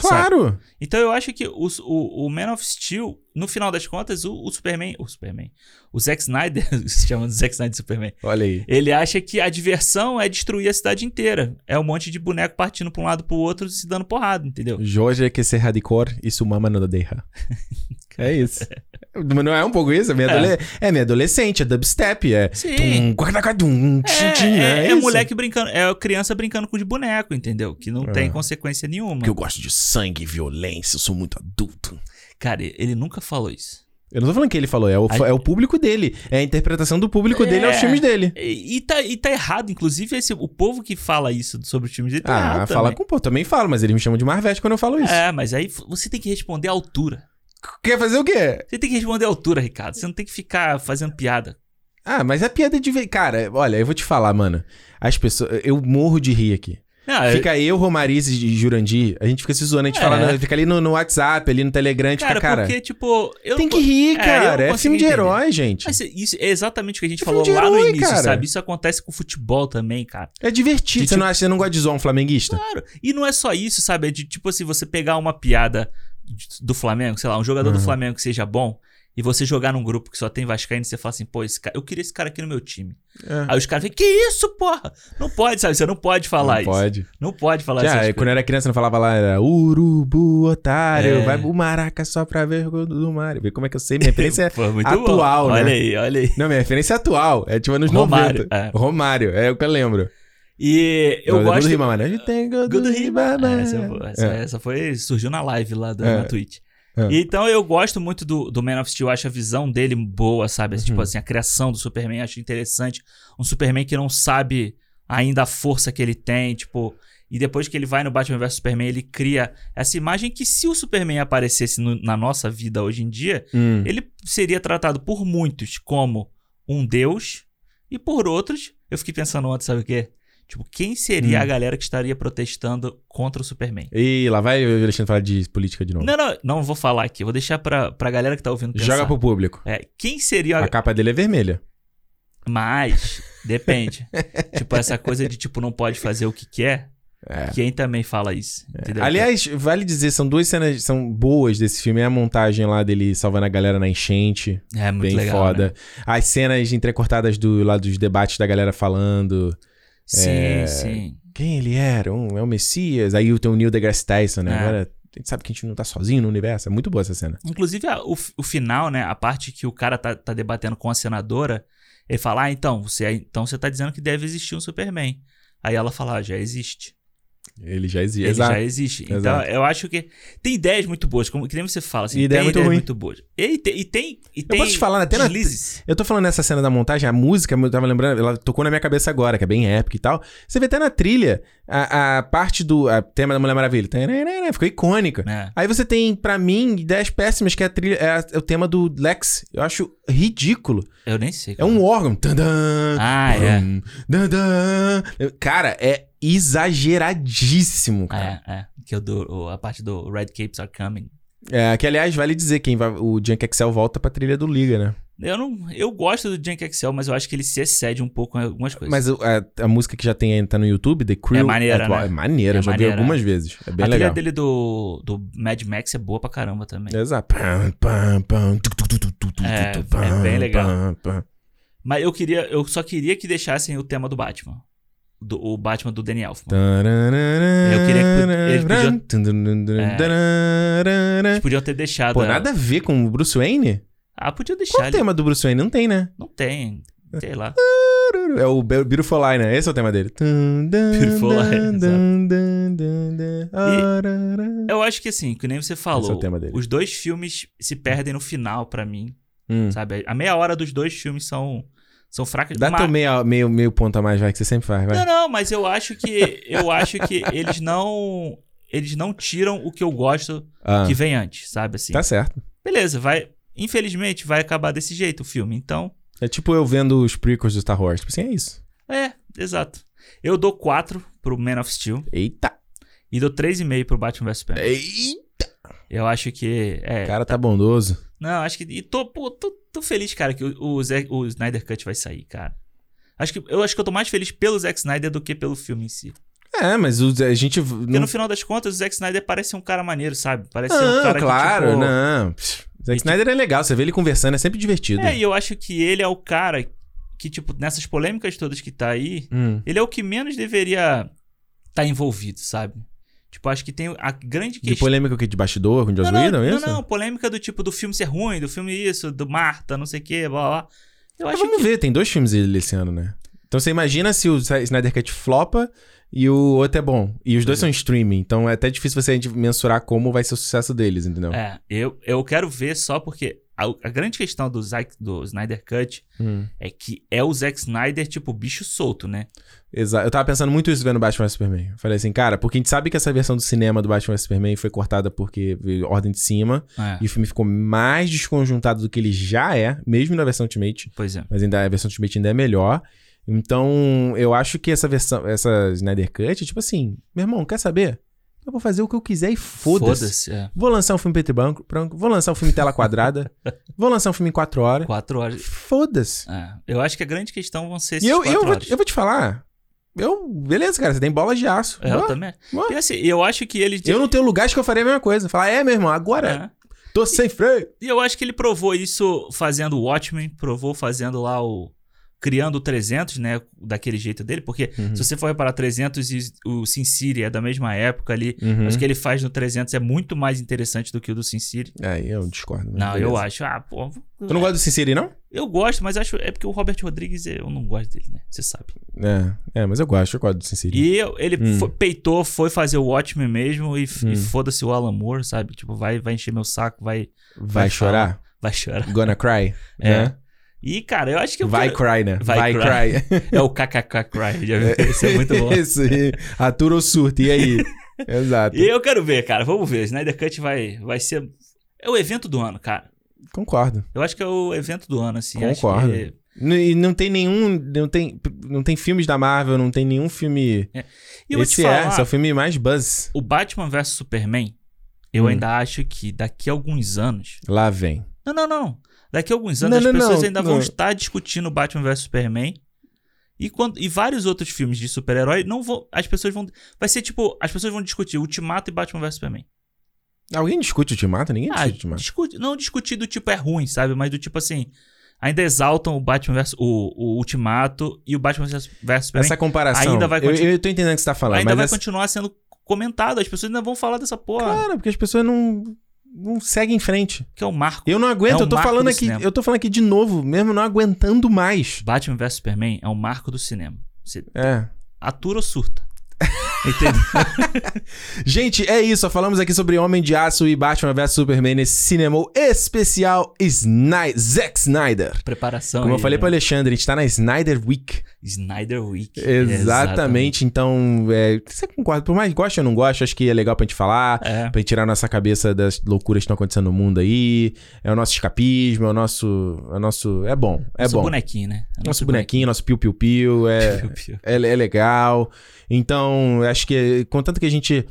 sabe? Claro! Então eu acho que o, o, o Man of Steel, no final das contas, o, o Superman. O Superman. O Zack Snyder, se chama de Zack Snyder Superman. Olha aí. Ele acha que a diversão é destruir a cidade inteira. É um monte de boneco partindo pra um lado pro outro e se dando porrada, entendeu? Jorge que ser hardcore e su mama não deixa. É isso. Não é um pouco isso? É minha, É. adole- é minha adolescente, é dubstep, é. Sim. Tum, É, é, é isso. moleque brincando, é criança brincando com de boneco, entendeu? Que não É. tem consequência nenhuma. Porque eu gosto de sangue e violência, eu sou muito adulto. Cara, ele nunca falou isso. Eu não tô falando que ele falou, é o, Aí- é o público dele. É a interpretação do público dele aos É. filmes dele. E, e tá, e tá errado, inclusive, esse, o povo que fala isso sobre os filmes dele tá Ah, errado fala também. com o pô, também falo, mas eles me chamam de Marvete quando eu falo isso. É, mas aí você tem que responder à altura. Quer fazer o quê? Você tem que responder à altura, Ricardo. Você não tem que ficar fazendo piada. Ah, mas a piada de. Cara, olha, eu vou te falar, mano. As pessoas. Eu morro de rir aqui. Não, é- Fica eu, Romariz e Jurandir, a gente fica se zoando, a gente É. fala, no- fica ali no, no WhatsApp, ali no Telegram, cara, fica, cara. porque, tipo. Eu tem que rir, É, cara. É, consigo filme de entender. herói, gente. Mas isso é exatamente o que a gente É falou lá no herói, início, cara. sabe? Isso acontece com futebol também, cara. É divertido. De Você tipo- não acha, você não gosta de zoar um flamenguista? Claro. E não é só isso, sabe? É de tipo assim, você pegar uma piada do Flamengo, sei lá, um jogador do Uhum. Flamengo que seja bom, e você jogar num grupo que só tem Vascaíno, e você fala assim, pô, esse cara, eu queria esse cara aqui no meu time. É. Aí os caras falam, que isso, porra? Não pode, sabe? Você não pode falar não isso. pode. Não pode falar coisas. quando eu era criança, não falava lá, era urubu, otário, É. vai pro maraca só pra ver o gol do Mário. Vê como é que eu sei, minha referência é Pô, atual, bom. né? Olha aí, olha aí. Não, minha referência é atual. É tipo anos Romário, 90. é. Romário, é o que eu lembro. E eu Não, gosto... Gol do Ribamar, né? Tem Gol do do Ribamar. Ribamar. Essa, essa, É. essa foi. Surgiu na live lá da, É. na Twitch. É. Então eu gosto muito do, do Man of Steel, acho a visão dele boa, sabe? Uhum. Tipo assim, a criação do Superman, acho interessante. Um Superman que não sabe ainda a força que ele tem, tipo. E depois que ele vai no Batman vs Superman, ele cria essa imagem que se o Superman aparecesse no- na nossa vida hoje em dia, Hum. ele seria tratado por muitos como um deus e por outros, eu fiquei pensando ontem, sabe o quê? Tipo, quem seria Hum. a galera que estaria protestando contra o Superman? E lá vai o Alexandre falar de política de novo. Não, não, não vou falar aqui. Vou deixar pra, pra galera que tá ouvindo pensar. Joga pro público. É, quem seria... A capa dele é vermelha. Mas, depende. tipo, essa coisa de, tipo, não pode fazer o que quer. É. Quem também fala isso, entendeu? Aliás, vale dizer, são duas cenas são boas desse filme. É a montagem lá dele salvando a galera na enchente. é muito bem legal, foda. né? As cenas entrecortadas do lá dos debates da galera falando. Sim, É, sim. Quem ele era? Um, é o Messias. Aí tem o Neil deGrasse Tyson, né? É. Agora a gente sabe que a gente não tá sozinho no universo. É muito boa essa cena. Inclusive, a- o, o final, né? A parte que o cara tá, tá debatendo com a senadora, ele fala: Ah, então, você, então você tá dizendo que deve existir um Superman. Aí ela fala: ah, já existe. Ele já existe. Ele Exato. já existe. Então, Exato. eu acho que. Tem ideias muito boas, como que nem você fala, assim, ideia tem muito ideias ruim. muito boas. E, te- e tem. E Eu tem posso te falar, até na. Eu tô falando nessa cena da montagem, a música, eu tava lembrando, ela tocou na minha cabeça agora, que é bem épica e tal. Você vê até na trilha, a, a parte do a tema da Mulher Maravilha. Ficou icônica. É. Aí você tem, pra mim, ideias péssimas, que é, a trilha, é, a- é o tema do Lex. Eu acho ridículo. Eu nem sei. É um órgão. Tadã, Ah, é. Cara, é exageradíssimo, cara. É, é. Que é o do, o- a parte do Red Capes Are Coming. É. que, aliás, vale dizer, quem vai, o Junk Excel volta pra trilha do Liga, né? Eu, não, eu gosto do Junk Excel, mas eu acho que ele se excede um pouco em algumas coisas. Mas a, a música que já tem tá no YouTube, The Crew. É maneira, atual, né? É maneira, É já maneira. vi algumas vezes. É bem a trilha legal. dele do, do Mad Max é boa pra caramba também. Exato. É, é bem legal. Mas eu queria, eu só queria que deixassem o tema do Batman. Do, o Batman do Danny Elfman. Eu queria que eles podiam- podiam... Eles podiam ter deixado. Pô, nada a ver com o Bruce Wayne? Ah, podia deixar Qual o tema do Bruce Wayne? Não tem, né? Não tem. Sei lá. É o Be- Beautiful Lie, né? Esse é o tema dele. Beautiful exato. Eu acho que assim, que nem você Esse é falou. o tema dele. Os dois filmes se perdem no final pra mim, Hum. sabe? A meia hora dos dois filmes são são fracas. Dá Mas- teu meio, meio, meio ponto a mais, vai, que você sempre faz, vai. Não, não, mas eu acho que eu acho que eles não eles não tiram o que eu gosto Ah, que vem antes, sabe assim? tá certo. Beleza, vai, infelizmente vai acabar desse jeito o filme. Então, É tipo eu vendo os prequels do Star Wars. Tipo assim, é isso. é, exato. Eu dou 4 pro Man of Steel Eita! e dou 3,5 pro Batman vs Superman. Eita! Eu acho que é, O cara tá bondoso. Não, acho que. E tô, pô, tô, tô feliz, cara, que o, o, Zack- o Snyder Cut vai sair, cara. Acho que, eu acho que eu tô mais feliz pelo Zack Snyder do que pelo filme em si. É, mas o, a gente. Porque Não... no final das contas, o Zack Snyder parece ser um cara maneiro, sabe? Parece ser um cara claro, que, tipo, não. Pff, Zack Snyder é legal, você vê ele conversando, é sempre divertido. É, e eu acho que ele é o cara que, tipo, nessas polêmicas todas que tá aí, Hum. ele é o que menos deveria estar envolvido, sabe? Tipo, acho que tem a grande De questão. polêmica o quê? De bastidor com o Joss Não, não, Whedon, não, isso? não, polêmica do tipo do filme ser ruim, do filme isso, do Marta, não sei o que, blá blá. Eu Mas acho vamos ver, tem dois filmes dele esse ano, né? Então você imagina se o Snyder Cut flopa e o outro é bom. E os dois é. são streaming, então é até difícil você mensurar como vai ser o sucesso deles, entendeu? É, eu, eu quero ver só porque a, a grande questão do, Zack, do Snyder Cut Hum. é que é o Zack Snyder, tipo, bicho solto, né? Exato. Eu tava pensando muito isso vendo Batman vs Superman. Eu falei assim, cara, porque a gente sabe que essa versão do cinema do Batman vs Superman foi cortada porque veio ordem de cima. É, E o filme ficou mais desconjuntado do que ele já é, mesmo na versão Ultimate. pois é. Mas ainda a versão Ultimate ainda é melhor. Então, eu acho que essa versão, essa Snyder Cut, tipo assim, meu irmão, quer saber? Eu vou fazer o que eu quiser e foda-se. Foda-se, é. Vou lançar um filme preto e branco, branco, vou lançar um filme tela quadrada, vou lançar um filme em quatro horas. Quatro horas. Foda-se. É, eu acho que a grande questão vão ser E esses eu, quatro eu, vou, eu vou te falar. Eu, beleza, cara, você tem bolas de aço. É, eu também. E assim, eu acho que ele. Eu no teu lugar acho que eu faria a mesma coisa. Falar, é, meu irmão, agora É. tô sem freio. E eu acho que ele provou isso fazendo o Watchmen, provou fazendo lá o. Criando o 300, né? Daquele jeito dele, porque Uhum. se você for reparar, 300 e o Sin City é da mesma época ali. Uhum. Mas o que ele faz no 300 é muito mais interessante do que o do Sin City. Aí eu discordo. Não, beleza. eu acho. Ah, pô. Tu não gosta do Sin City, não? Eu gosto, mas acho. É porque o Robert Rodrigues, eu não gosto dele, né? Você sabe. É, é, mas eu gosto, eu gosto do Sin City. E eu- ele Hum. fo- peitou, foi fazer o Watchmen mesmo e, f- e Hum. foda-se o Alan Moore, sabe? Tipo, vai, vai encher meu saco, vai, Vai, vai chorar? vai chorar. Gonna cry? É. né? E, cara, eu acho que eu Vai quero- cry, né? Vai Vai, cry. cry. É o KKK Cry, já viu? Isso é muito bom. Isso, atura ou surto, e aí? Exato. E eu quero ver, cara, vamos ver. Snyder Cut vai, vai ser. É o evento do ano, cara. Concordo. Eu acho que é o evento do ano, assim. Concordo. que- E não tem nenhum. Não tem, não tem filmes da Marvel, não tem nenhum filme. E eu vou Esse te é, falar, esse é o filme mais buzz. o Batman vs Superman, eu Hum. ainda acho que daqui a alguns anos. Lá vem. Não, não, não. Daqui a alguns anos Não, as não, pessoas não, ainda vão estar discutindo Batman vs Superman. E, quando, e vários outros filmes de super-herói não vão. As pessoas vão. Vai ser tipo. As pessoas vão discutir Ultimato e Batman vs Superman. Alguém discute o Ultimato? Ninguém Ah, discute o Ultimato. discute, não discutir do tipo é ruim, sabe? Mas do tipo assim. Ainda exaltam o Batman. O, o Ultimato e o Batman vs Superman. Essa comparação. ainda vai eu, continu- eu tô entendendo o que você tá falando, ainda vai essa- continuar sendo comentado. As pessoas ainda vão falar dessa porra. Claro, porque as pessoas não, não seguem em frente. Que é o marco. Eu não aguento, É eu tô falando do aqui, cinema. eu tô falando aqui de novo, mesmo não aguentando mais. Batman vs Superman é um marco do cinema. Você É. atura ou surta. Entendeu? Gente, é isso. Falamos aqui sobre Homem de Aço e Batman vs Superman nesse cinema especial Snyder, Zack Snyder. Preparação. Como aí, eu falei né? pro Alexandre, a gente tá na Snyder Week. Snyder Week. Exatamente. Então, é, você concorda? Por mais que goste ou não goste, acho que é legal pra gente falar. É. Pra gente tirar a nossa cabeça das loucuras que estão acontecendo no mundo aí. É o nosso escapismo, é o nosso. É, o nosso, é bom. É Nosso bom. bonequinho, né? É Nosso bonequinho, nosso piu-piu-piu. É, é, é legal. Então, acho que, contanto que a gente.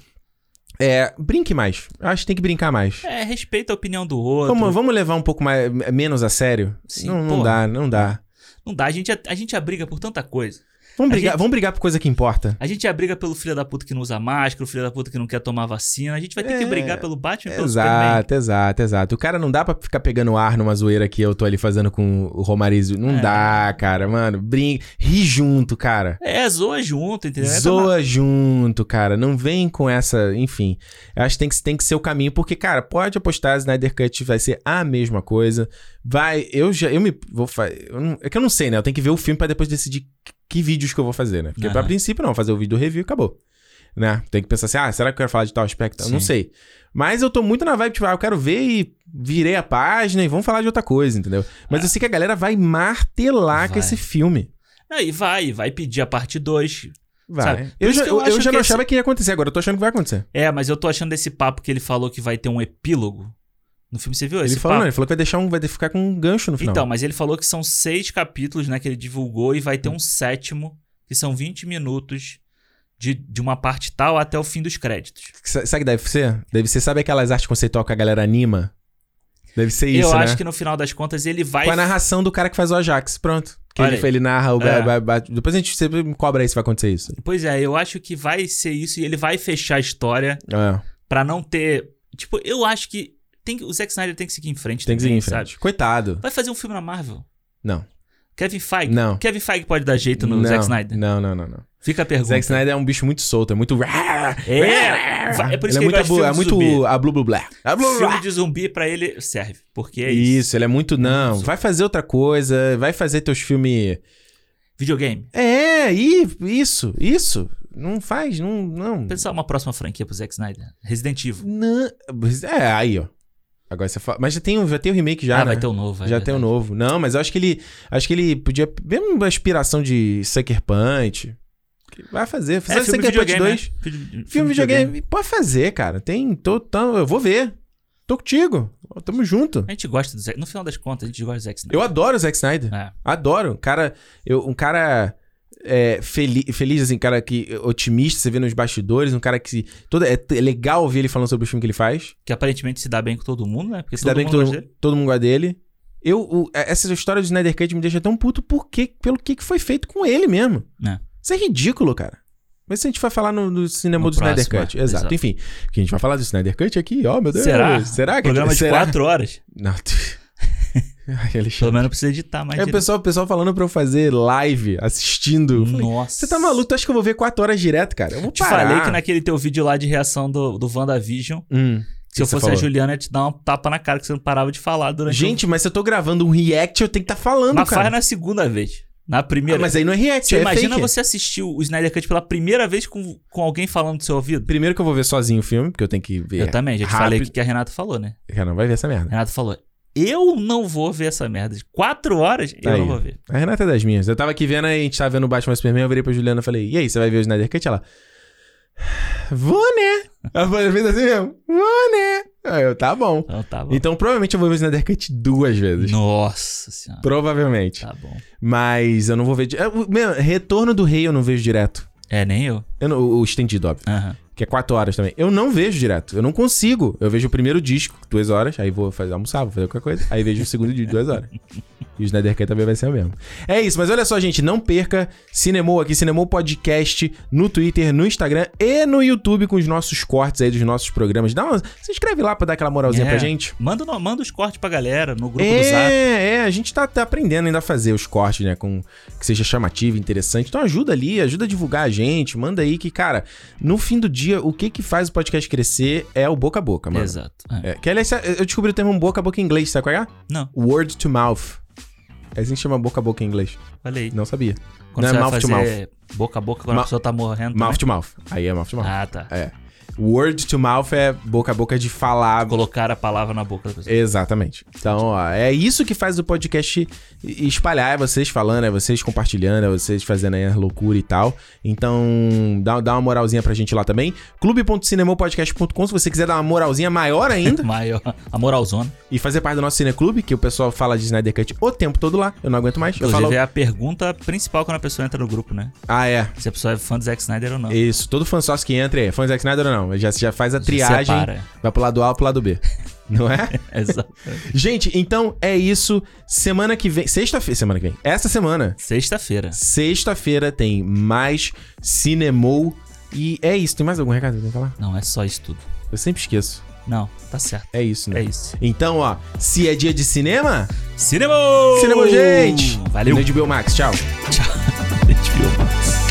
É, brinque mais. Acho que tem que brincar mais. É, respeita a opinião do outro. Vamos, vamos levar um pouco mais, menos a sério? Sim, não, não dá, não dá. Não dá, a gente, a gente abriga por tanta coisa. Vamos brigar, gente- vamos brigar por coisa que importa. A gente abriga pelo filho da puta que não usa máscara, o filho da puta que não quer tomar vacina. A gente vai ter que É, brigar pelo Batman e pelo. Exato, exato, exato. O cara não dá pra ficar pegando ar numa zoeira que eu tô ali fazendo com o Romarizo. Não É. dá, cara, mano. Brin... Ri junto, cara. É, zoa junto, entendeu? É Zoa junto, cara. Não vem com essa. Enfim. Eu acho que tem que, tem que ser o caminho, porque, cara, pode apostar, Snyder Cut vai ser a mesma coisa. Vai. Eu já. Eu me. Vou fa... eu não- É que eu não sei, né? Eu tenho que ver o filme pra depois decidir que, vídeos que eu vou fazer, né? Porque, Aham. pra princípio, não. Fazer o vídeo do review e acabou. Né? Tem que pensar assim, ah, será que eu quero falar de tal aspecto? Eu não Sim. sei. Mas eu tô muito na vibe, tipo, ah, eu quero ver e virei a página e vamos falar de outra coisa, entendeu? Mas eu sei que a galera vai martelar com Vai. esse filme. E vai, vai pedir a parte 2. Vai. Eu já, eu, eu já não esse- achava que ia acontecer, agora eu tô achando que vai acontecer. É, mas eu tô achando desse papo que ele falou que vai ter um epílogo. No filme, você viu Ele esse falou, papo? não, ele falou que vai deixar um, vai ficar com um gancho no final. Então, mas ele falou que são seis capítulos, né, que ele divulgou e vai ter um sétimo, que são 20 minutos de, de uma parte tal até o fim dos créditos. Sa- Sabe o que deve ser? Deve ser, sabe aquelas artes conceitual que a galera anima? Deve ser isso, eu né? acho que no final das contas ele vai. Com a narração do cara que faz o Ajax, pronto. Que ele, ele narra o... É. Depois a gente sempre me cobra aí se vai acontecer isso. Pois é, eu acho que vai ser isso e ele vai fechar a história É, pra não ter. Tipo, eu acho que. Tem, o Zack Snyder tem que seguir em frente tem que seguir também, em frente. Coitado. sabe? Vai fazer um filme na Marvel. Não. Kevin Feige. Não. Kevin Feige pode dar jeito no não, Zack Snyder. Não, não, não, não. Fica a pergunta. Zack Snyder é um bicho muito solto, é muito... É, é por isso ele que é ele muito, abu- é muito zumbi. a blu blu blá. A blu blu blá. Filme de zumbi pra ele serve. Porque é isso. Isso, ele é muito... Não, vai fazer outra coisa, vai fazer teus filmes... Videogame. É, e isso, isso. Não faz, não... não. Pensar uma próxima franquia pro Zack Snyder. Resident Evil. Não, é, aí, ó. Agora você fala. Mas já tem, o- já tem o remake já, ah, né? vai ter um novo. é já tem o verdade. novo. Não, mas eu acho que ele. Acho que ele podia. Mesmo uma inspiração de Sucker Punch. Vai fazer. É, Fazer filme Sucker Punch videogame, 2. né? Filme, Filme videogame. Pode fazer, cara. Tem. Tô, tão- eu vou ver. Tô contigo. Tamo junto. A gente gosta do Zack. No final das contas, a gente gosta do Zack Snyder. Eu adoro o Zack Snyder. É. Adoro. Um cara. Eu, um cara. É, feli feliz, assim, cara que otimista, você vê nos bastidores, um cara que se. Toda, é, é legal ouvir ele falando sobre o filme que ele faz. Que aparentemente se dá bem com todo mundo, né? Porque Se todo dá bem mundo todo, dele. todo mundo gosta dele. Eu, o- essa história do Snyder Cut me deixa tão puto porque, pelo que, que foi feito com ele mesmo. É. Isso é ridículo, cara. Mas se a gente vai falar no, no cinema No do Snyder próximo, Cut. é, Exato. exato. Enfim, que a gente vai falar do Snyder Cut aqui, ó, meu Deus. Será? Será que Programa de será? quatro horas. Não. Ai, Pelo menos precisa editar mais. É o pessoal, o pessoal falando pra eu fazer live, assistindo. Falei, Nossa. Você tá maluco? Tu acha que eu vou ver quatro horas direto, cara? Eu vou Te parar. falei que naquele teu vídeo lá de reação do, do WandaVision, Hum, se eu fosse a falou? Juliana, eu ia te dar um tapa na cara que você não parava de falar durante o Gente, mas se eu tô gravando um react, eu tenho que estar tá falando, Mas cara. faz na segunda vez. Na primeira. Ah, mas aí não é react, Você é imagina fake. você assistir o Snyder Cut pela primeira vez com, com alguém falando do seu ouvido? Primeiro que eu vou ver sozinho o filme, porque eu tenho que ver. Eu também, já te rápido. falei o que a Renata falou, né? Não vai ver essa A merda. Renata falou: Eu não vou ver essa merda. Quatro horas, eu Aí. não vou ver. A Renata é das minhas. Eu tava aqui vendo, a gente tava vendo o Batman Superman, eu virei pra Juliana e falei, e aí, você vai ver o Snyder Cut? Ela, vou, né? Ela fez assim mesmo, vou, né? Aí eu, tá bom. Então tá bom. Então provavelmente eu vou ver o Snyder Cut duas vezes. Nossa senhora. Provavelmente. Tá bom. Mas eu não vou ver... meu, Retorno do Rei eu não vejo direto. É, nem eu. Eu não- o estendido, óbvio. Aham. Que é quatro horas também. Eu não vejo direto. Eu não consigo. Eu vejo o primeiro disco, duas horas. Aí vou fazer almoçar, vou fazer qualquer coisa. Aí vejo o segundo disco, duas horas. E o Snyder Cut também vai ser o mesmo. É isso, mas olha só, gente. Não perca Cinemou aqui, Cinemou Podcast no Twitter, no Instagram e no YouTube com os nossos cortes aí dos nossos programas. Dá uma, se inscreve lá pra dar aquela moralzinha É. pra gente. Manda, no- manda os cortes pra galera no grupo do Zap. É, é, a gente tá, tá aprendendo ainda a fazer os cortes, né? Com que seja chamativo, interessante. Então ajuda ali, ajuda a divulgar a gente. Manda aí que, cara, no fim do dia, o que que faz o podcast crescer é o boca a boca, mano. Exato. É. É, que aliás, eu descobri o termo boca a boca em inglês, sabe qual é? Não. Word to mouth. É assim que chama boca a boca em inglês. Olha aí. Não sabia. Quando não é mouth to fazer boca a boca quando Ma- a pessoa tá morrendo. Mouth também. to mouth. Aí é mouth to mouth. Ah, tá. É. Word to mouth é boca a boca de falar. Colocar a palavra na boca da pessoa. Exatamente. Então, ó, é isso que faz o podcast espalhar, é vocês falando, é vocês compartilhando, é vocês fazendo aí a loucura e tal. Então, dá, dá uma moralzinha pra gente lá também. clube.cinemopodcast.com se você quiser dar uma moralzinha maior ainda Maior. A moralzona. e fazer parte do nosso cineclube, que o pessoal fala de Snyder Cut o tempo todo lá. Eu não aguento mais. Eu Inclusive, falo... é a pergunta principal quando a pessoa entra no grupo, né? Ah, é. Se a pessoa é fã do Zack Snyder ou não. Isso. Todo fã sócio que entra é fã de Zack Snyder ou não. Já, já faz a triagem, separa. vai pro lado A ou pro lado B. Não é? Exato. Gente, então é isso. Semana que vem. Sexta-feira. Semana que vem. Essa semana. Sexta-feira. Sexta-feira tem mais Cinemou. E é isso. Tem mais algum recado que eu tenho que falar? Não, é só isso tudo. Eu sempre esqueço. Não, tá certo. É isso, né? É isso. Então, ó, se é dia de cinema, Cinema! cinema, gente! Valeu! No HBO Max, tchau. Tchau. HBO